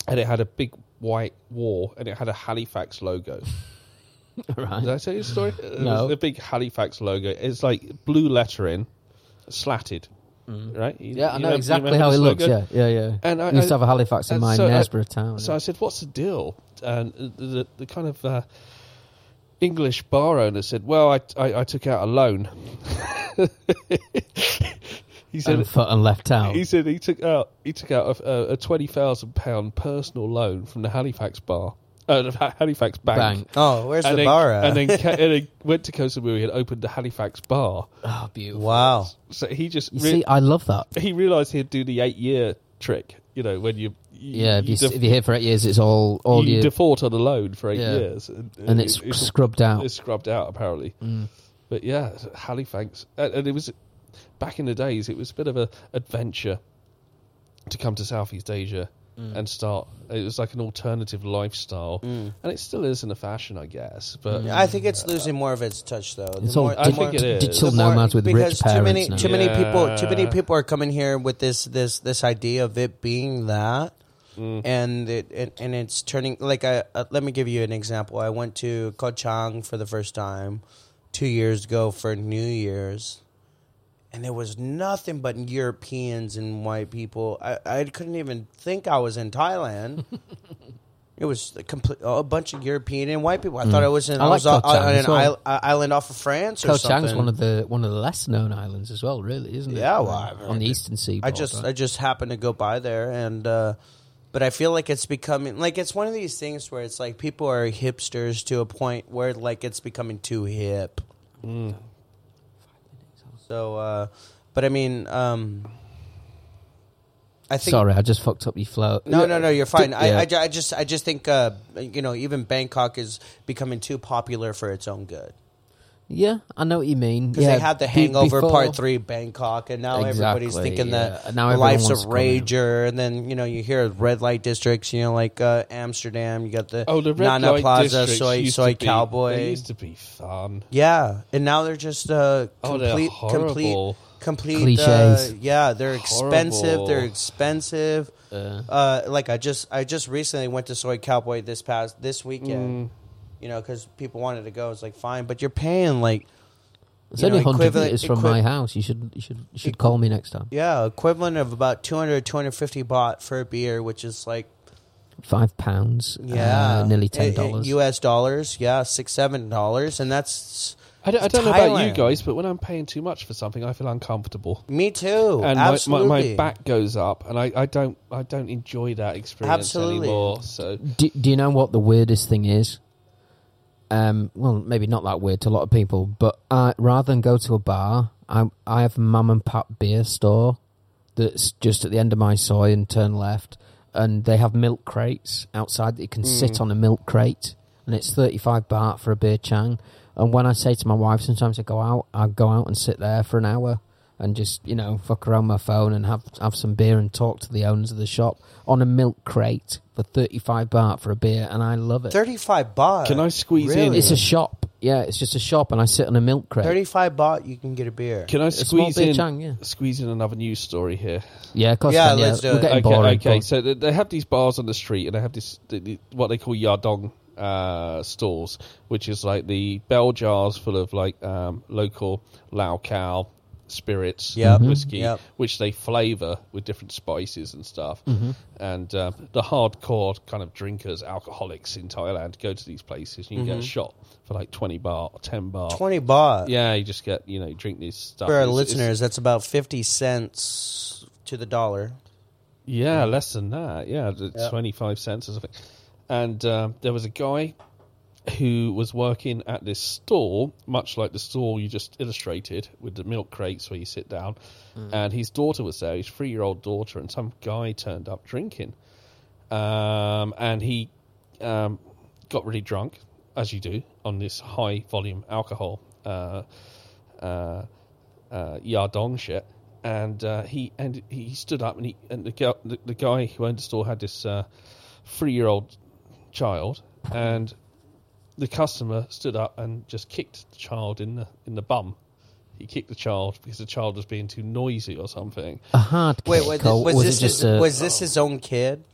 and it had a big white wall, and it had a Halifax logo. right. Did I tell you the story? No. the big Halifax logo. It's like blue lettering, slatted, right? You- Mm. Yeah, I you know exactly how it looks. logo? Yeah, yeah, yeah. And I- we used to have a Halifax in my so I- Knaresborough town. So I said, "What's the deal?" And the, the, the kind of uh, English bar owner said, "Well, I, I, I took out a loan." he said, and foot and left out. "He said he took out he took out a, a, a twenty thousand pound personal loan from the Halifax bar, uh, the Halifax Bank." Bang. Oh, where's And the then, bar at? and then, ca- and then went to Koh Samui and opened the Halifax bar. Oh, beautiful. wow. So he just You re- see, I love that. he realised he'd do the eight year trick. You know, when you, you Yeah, if, you, def- if you're here for eight years, it's all all you you, default on a loan for eight Yeah. years, and, and it's scrubbed out. It's scrubbed out apparently. Mm. But yeah, Halifax, and, and it was back in the days. It was a bit of a adventure to come to Southeast Asia Mm. and start. It was like an alternative lifestyle, and it still is in a fashion, I guess. But I think it's losing more of its touch, though. The It's all more- I the think more- it is. digital the more- nomads with because rich too many, now. too many people, too many people are coming here with this, this, this idea of it being that, Mm. and it, it, and it's turning like I. Uh, let me give you an example. I went to Koh Chang for the first time two years ago for New Year's, and there was nothing but Europeans and white people. I, I couldn't even think I was in Thailand. It was a complete a bunch of European and white people. I thought I was in Mm. I I, like was on, Koh Chang on an well. isle, island off of France or Koh something. Chang's one of the one of the less known islands as well, really, isn't it? Yeah, well, on the eastern seaboard. I just right? I just happened to go by there and uh but I feel like it's becoming like it's one of these things where it's like people are hipsters to a point where like it's becoming too hip. So uh but I mean um I think Sorry, I just fucked up your flow. no, no, no. You're fine. Yeah. I, I, I just, I just think, uh, you know, even Bangkok is becoming too popular for its own good Yeah, I know what you mean. because yeah, they had the Hangover before- Part Three Bangkok, and now everybody's thinking yeah. that now Life's a of to. Rager, and then you know you hear red light districts, you know, like uh, Amsterdam. You got the oh, the red Nana light Plaza, districts soi used soi to be- cowboy. They used to be fun. yeah, and now they're just uh, Oh, they're complete, complete, complete. Cliches. Uh, yeah, they're expensive. Horrible. They're expensive. Uh, Uh, like I just I just recently went to Soi Cowboy this past this weekend. Mm. You know, because people wanted to go. It's like fine, but you're paying like it's you know, only hundred meters from equi- my house. You should, you should, you should Equi- call me next time. yeah equivalent of about 200 250 baht for a beer, which is like Five pounds. yeah uh, nearly ten dollars. U.S. dollars. Yeah, six seven dollars, and that's I don't, I don't know about you guys, but when I'm paying too much for something, I feel uncomfortable. me too. and my, my, my back goes up, and I, I don't I don't enjoy that experience Absolutely. anymore. So Do, do you know what the weirdest thing is? Um, well, maybe not that weird to a lot of people, but I, rather than go to a bar, I I have a mum and pop beer store that's just at the end of my soi and turn left, and they have milk crates outside that you can sit on a milk crate, and it's thirty five baht for a beer chang. And when I say to my wife, sometimes I go out, I go out and sit there for an hour and just you know fuck around my phone and have have some beer and talk to the owners of the shop on a milk crate for thirty five baht for a beer, and I love it. 35 baht. Can I squeeze in? It's a shop, yeah. It's just a shop, and I sit on a milk crate. 35 baht, you can get a beer. can I small squeeze beer in chang, yeah. squeeze in another news story here? Yeah, of course. Yeah, can, let's do We're it. getting okay, boring. okay. but- So they, they have these bars on the street, and they have this the, the, what they call yadong uh, stalls, which is like the bell jars full of like um, local lao khao spirits, Yep. Mhm. whiskey, Yep. which they flavour with different spices and stuff. Mm-hmm. And um, the hardcore kind of drinkers, alcoholics in Thailand, go to these places. and You Mm-hmm. get a shot for like twenty baht or ten baht. 20 baht. Yeah, you just get you know you drink this stuff. For our It's- it's- listeners, that's about 50 cents to the dollar. Yeah, less than that. Yeah, it's Yeah. 25 cents or something. And um, there was a guy who was working at this store, much like the store you just illustrated with the milk crates where you sit down. And his daughter was there, his three year old daughter, and some guy turned up drinking. Um, and he um, got really drunk, as you do on this high volume alcohol, uh, uh, uh, Yadong shit. And uh, he and he stood up and he and the, girl, the, the guy who owned the store had this uh, three year old child and the customer stood up and just kicked the child in the in the bum. He kicked the child because the child was being too noisy or something. A hard Wait, kick, was, or was, was this it just his, a, was this his own kid?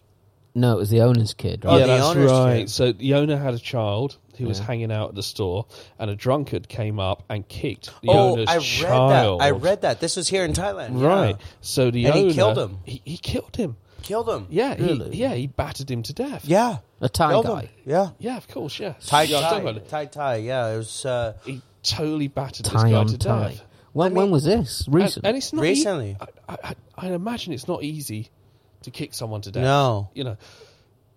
no? It was the owner's kid. Oh, Right? yeah, the that's owner's right. kid. So the owner had a child who was hanging out at the store, and a drunkard came up and kicked the oh, owner's I read child. that. I read that. This was here in Thailand. yeah. Right. So the And he killed him. He, he killed him. Killed him. Yeah. Really? He, yeah. He battered him to death. Yeah. A Thai Killed guy. him. Yeah. Yeah. Of course. Yeah. Thai yeah, I don't Thai. know. Thai Thai. Yeah. It was uh, He totally battered Thai this guy on to Thai. death. When I when was this? And, Recent. and it's not e- recently. I, I, I imagine it's not easy to kick someone to death. No. You know.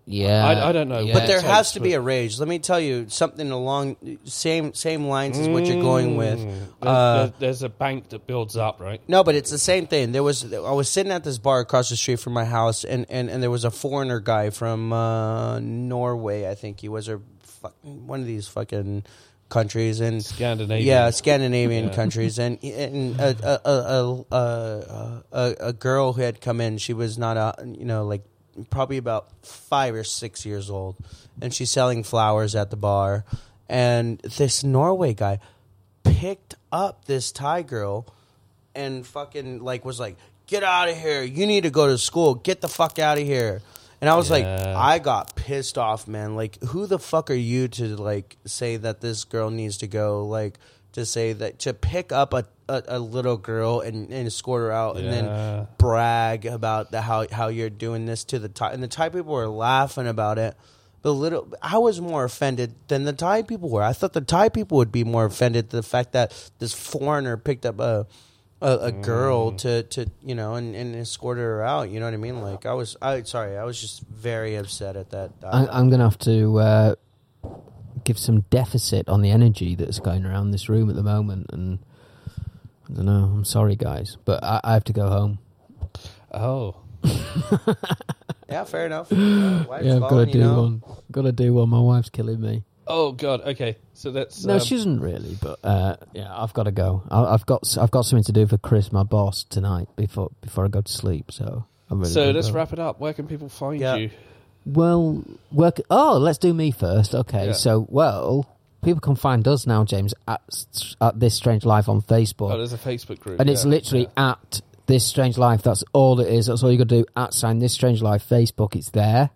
Yeah, I- I don't know. Yeah. But there has to be a rage. Let me tell you something along same same lines as what you're going with. There- Uh, there- there's a bank that builds up, right? No, but it's the same thing. There was I was sitting at this bar across the street from my house, and, and, and there was a foreigner guy from uh, Norway, I think he was, or fuck, one of these fucking countries, and Scandinavian. yeah, Scandinavian Yeah. countries, and and a a, a, a, a, a a girl who had come in. She was not a you know like probably about five or six years old, and she's selling flowers at the bar, and this Norway guy picked up this Thai girl and fucking like was like, "Get out of here! You need to go to school. Get the fuck out of here!" And I was like, I got pissed off, man. Like, who the fuck are you to like say that this girl needs to go? Like, to say that to pick up a a, a little girl and, and escort her out, and Yeah. then brag about the how how you're doing this to the Thai, and the Thai people were laughing about it. The little, I was more offended than the Thai people were. I thought the Thai people would be more offended the fact that this foreigner picked up a a, a girl to, to you know and, and escorted her out. You know what I mean? Like I was, I sorry, I was just very upset at that. I, I'm going to have to uh, give some deficit on the energy that's going around this room at the moment, and I don't know. I'm sorry, guys, but I, I have to go home. Oh. yeah, fair enough. Uh, yeah, I've got to calling, you do know? one. Got to do one. My wife's killing me. Oh God. Okay. So that's No, um, she isn't really, but uh, yeah, I've got to go. I, I've got I've got something to do for Chris, my boss, tonight before before I go to sleep. So I'm really. So let's go. wrap it up. Where can people find Yeah. you? Well, work. Oh, let's do me first. Okay. Yeah. So, well, people can find us now, James, at, at this strange life on Facebook, Oh, there's a Facebook group, and it's literally yeah. at this strange life. That's all it is. That's all you got to do. At sign this strange life Facebook. It's there.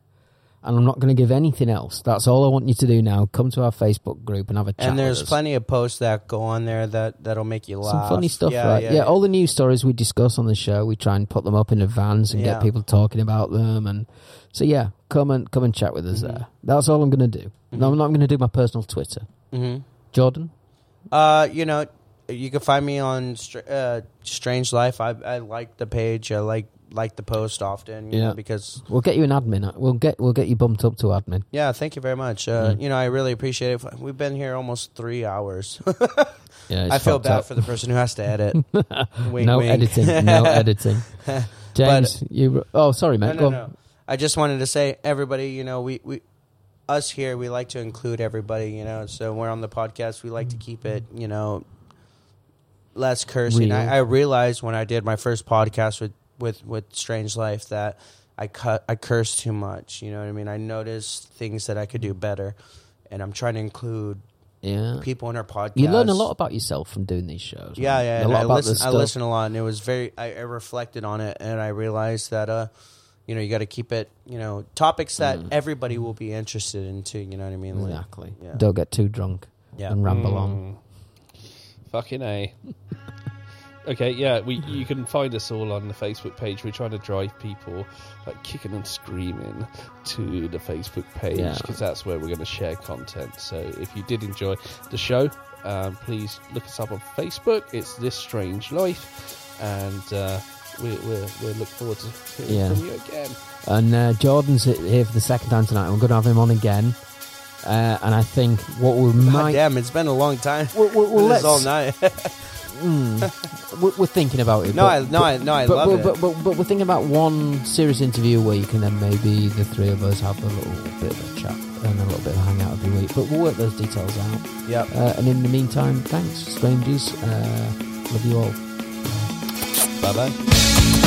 And I'm not going to give anything else. That's all I want you to do now. Come to our Facebook group and have a chat. And there's plenty of posts that go on there that that'll make you laugh. some funny stuff, Yeah, right? yeah, Yeah, all the news stories we discuss on the show, we try and put them up in advance and Yeah. get people talking about them. And so, yeah, come and come and chat with us Mm-hmm. there. That's all I'm going to do. No, I'm not going to do my personal Twitter. Mhm. Jordan, Uh, you know, you can find me on uh, Strange Life. I I like the page. I like like the post often. You Yeah. know, because we'll get you an admin. We'll get we'll get you bumped up to admin. yeah, thank you very much. Uh, Mm. You know, I really appreciate it. We've been here almost three hours. Yeah, I feel bad for the person who has to edit. wink, no wink. editing. No editing. James, you. Oh, sorry, No, no, no. on. I just wanted to say, everybody, you know, we, we, us here, we like to include everybody, you know. So we're on the podcast. We like to keep it, you know, less cursing. I, I realized when I did my first podcast with, with, with Strange Life that I cut, I cursed too much. You know what I mean? I noticed things that I could do better, and I'm trying to include Yeah. people in our podcast. You learn a lot about yourself from doing these shows. Yeah, man. yeah. A And lot I about listen, I listen a lot, and it was very. I, I reflected on it, and I realized that, uh, you know, you got to keep it, you know, topics that Mm. everybody will be interested in too. You know what I mean? Like, Exactly. yeah. Don't get too drunk Yeah. and ramble on. Mm. Fucking a. Okay, yeah, we you can find us all on the Facebook page. We're trying to drive people like kicking and screaming to the Facebook page Yeah. because that's where we're going to share content. So if you did enjoy the show, um, please look us up on Facebook. It's This Strange Life, and uh, we we we look forward to hearing Yeah. from you again. And uh, Jordan's here for the second time tonight. We're going to have him on again. Uh, and I think what we God might damn, it's been a long time. Well, well, well, This is all let's- night. we're, we're thinking about it. No, but, I, no, I, no, I but, love but, it. But, but, but we're thinking about one serious interview a week, and then maybe the three of us have a little bit of a chat and a little bit of a hangout every week. But we'll work those details out. yep. Uh, and in the meantime, thanks, strangers. Uh, love you all. Bye bye.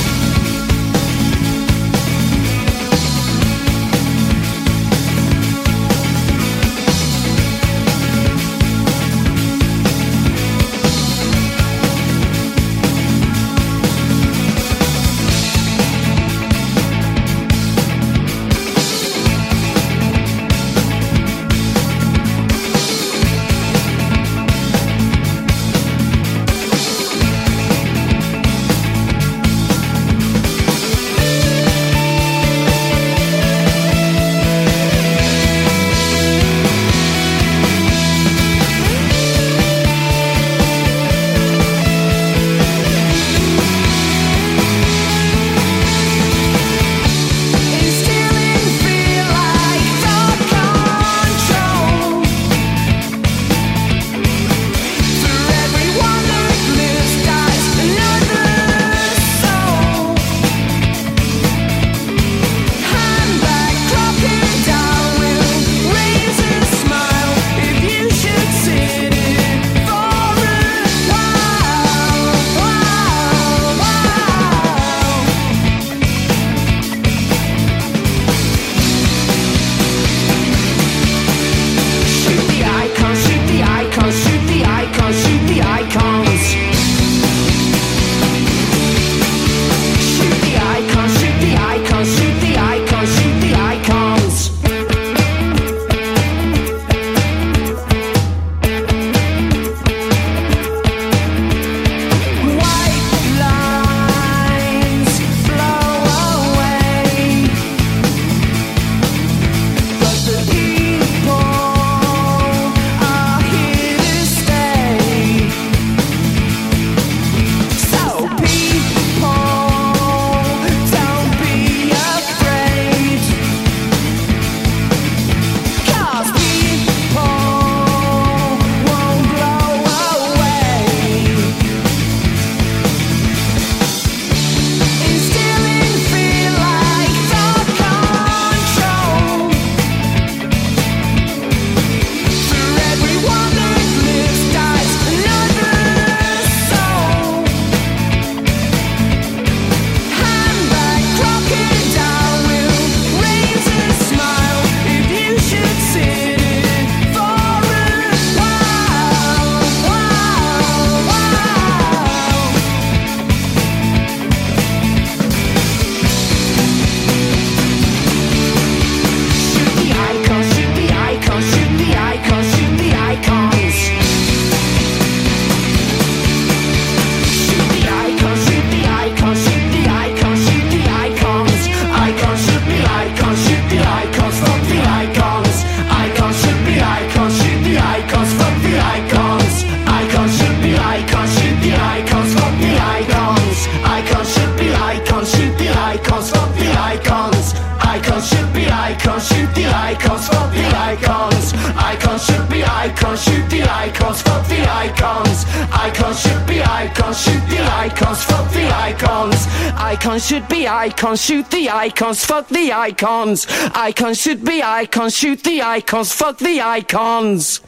Icons, shoot the icons, fuck the icons. Icons should be icons, shoot the icons, fuck the icons.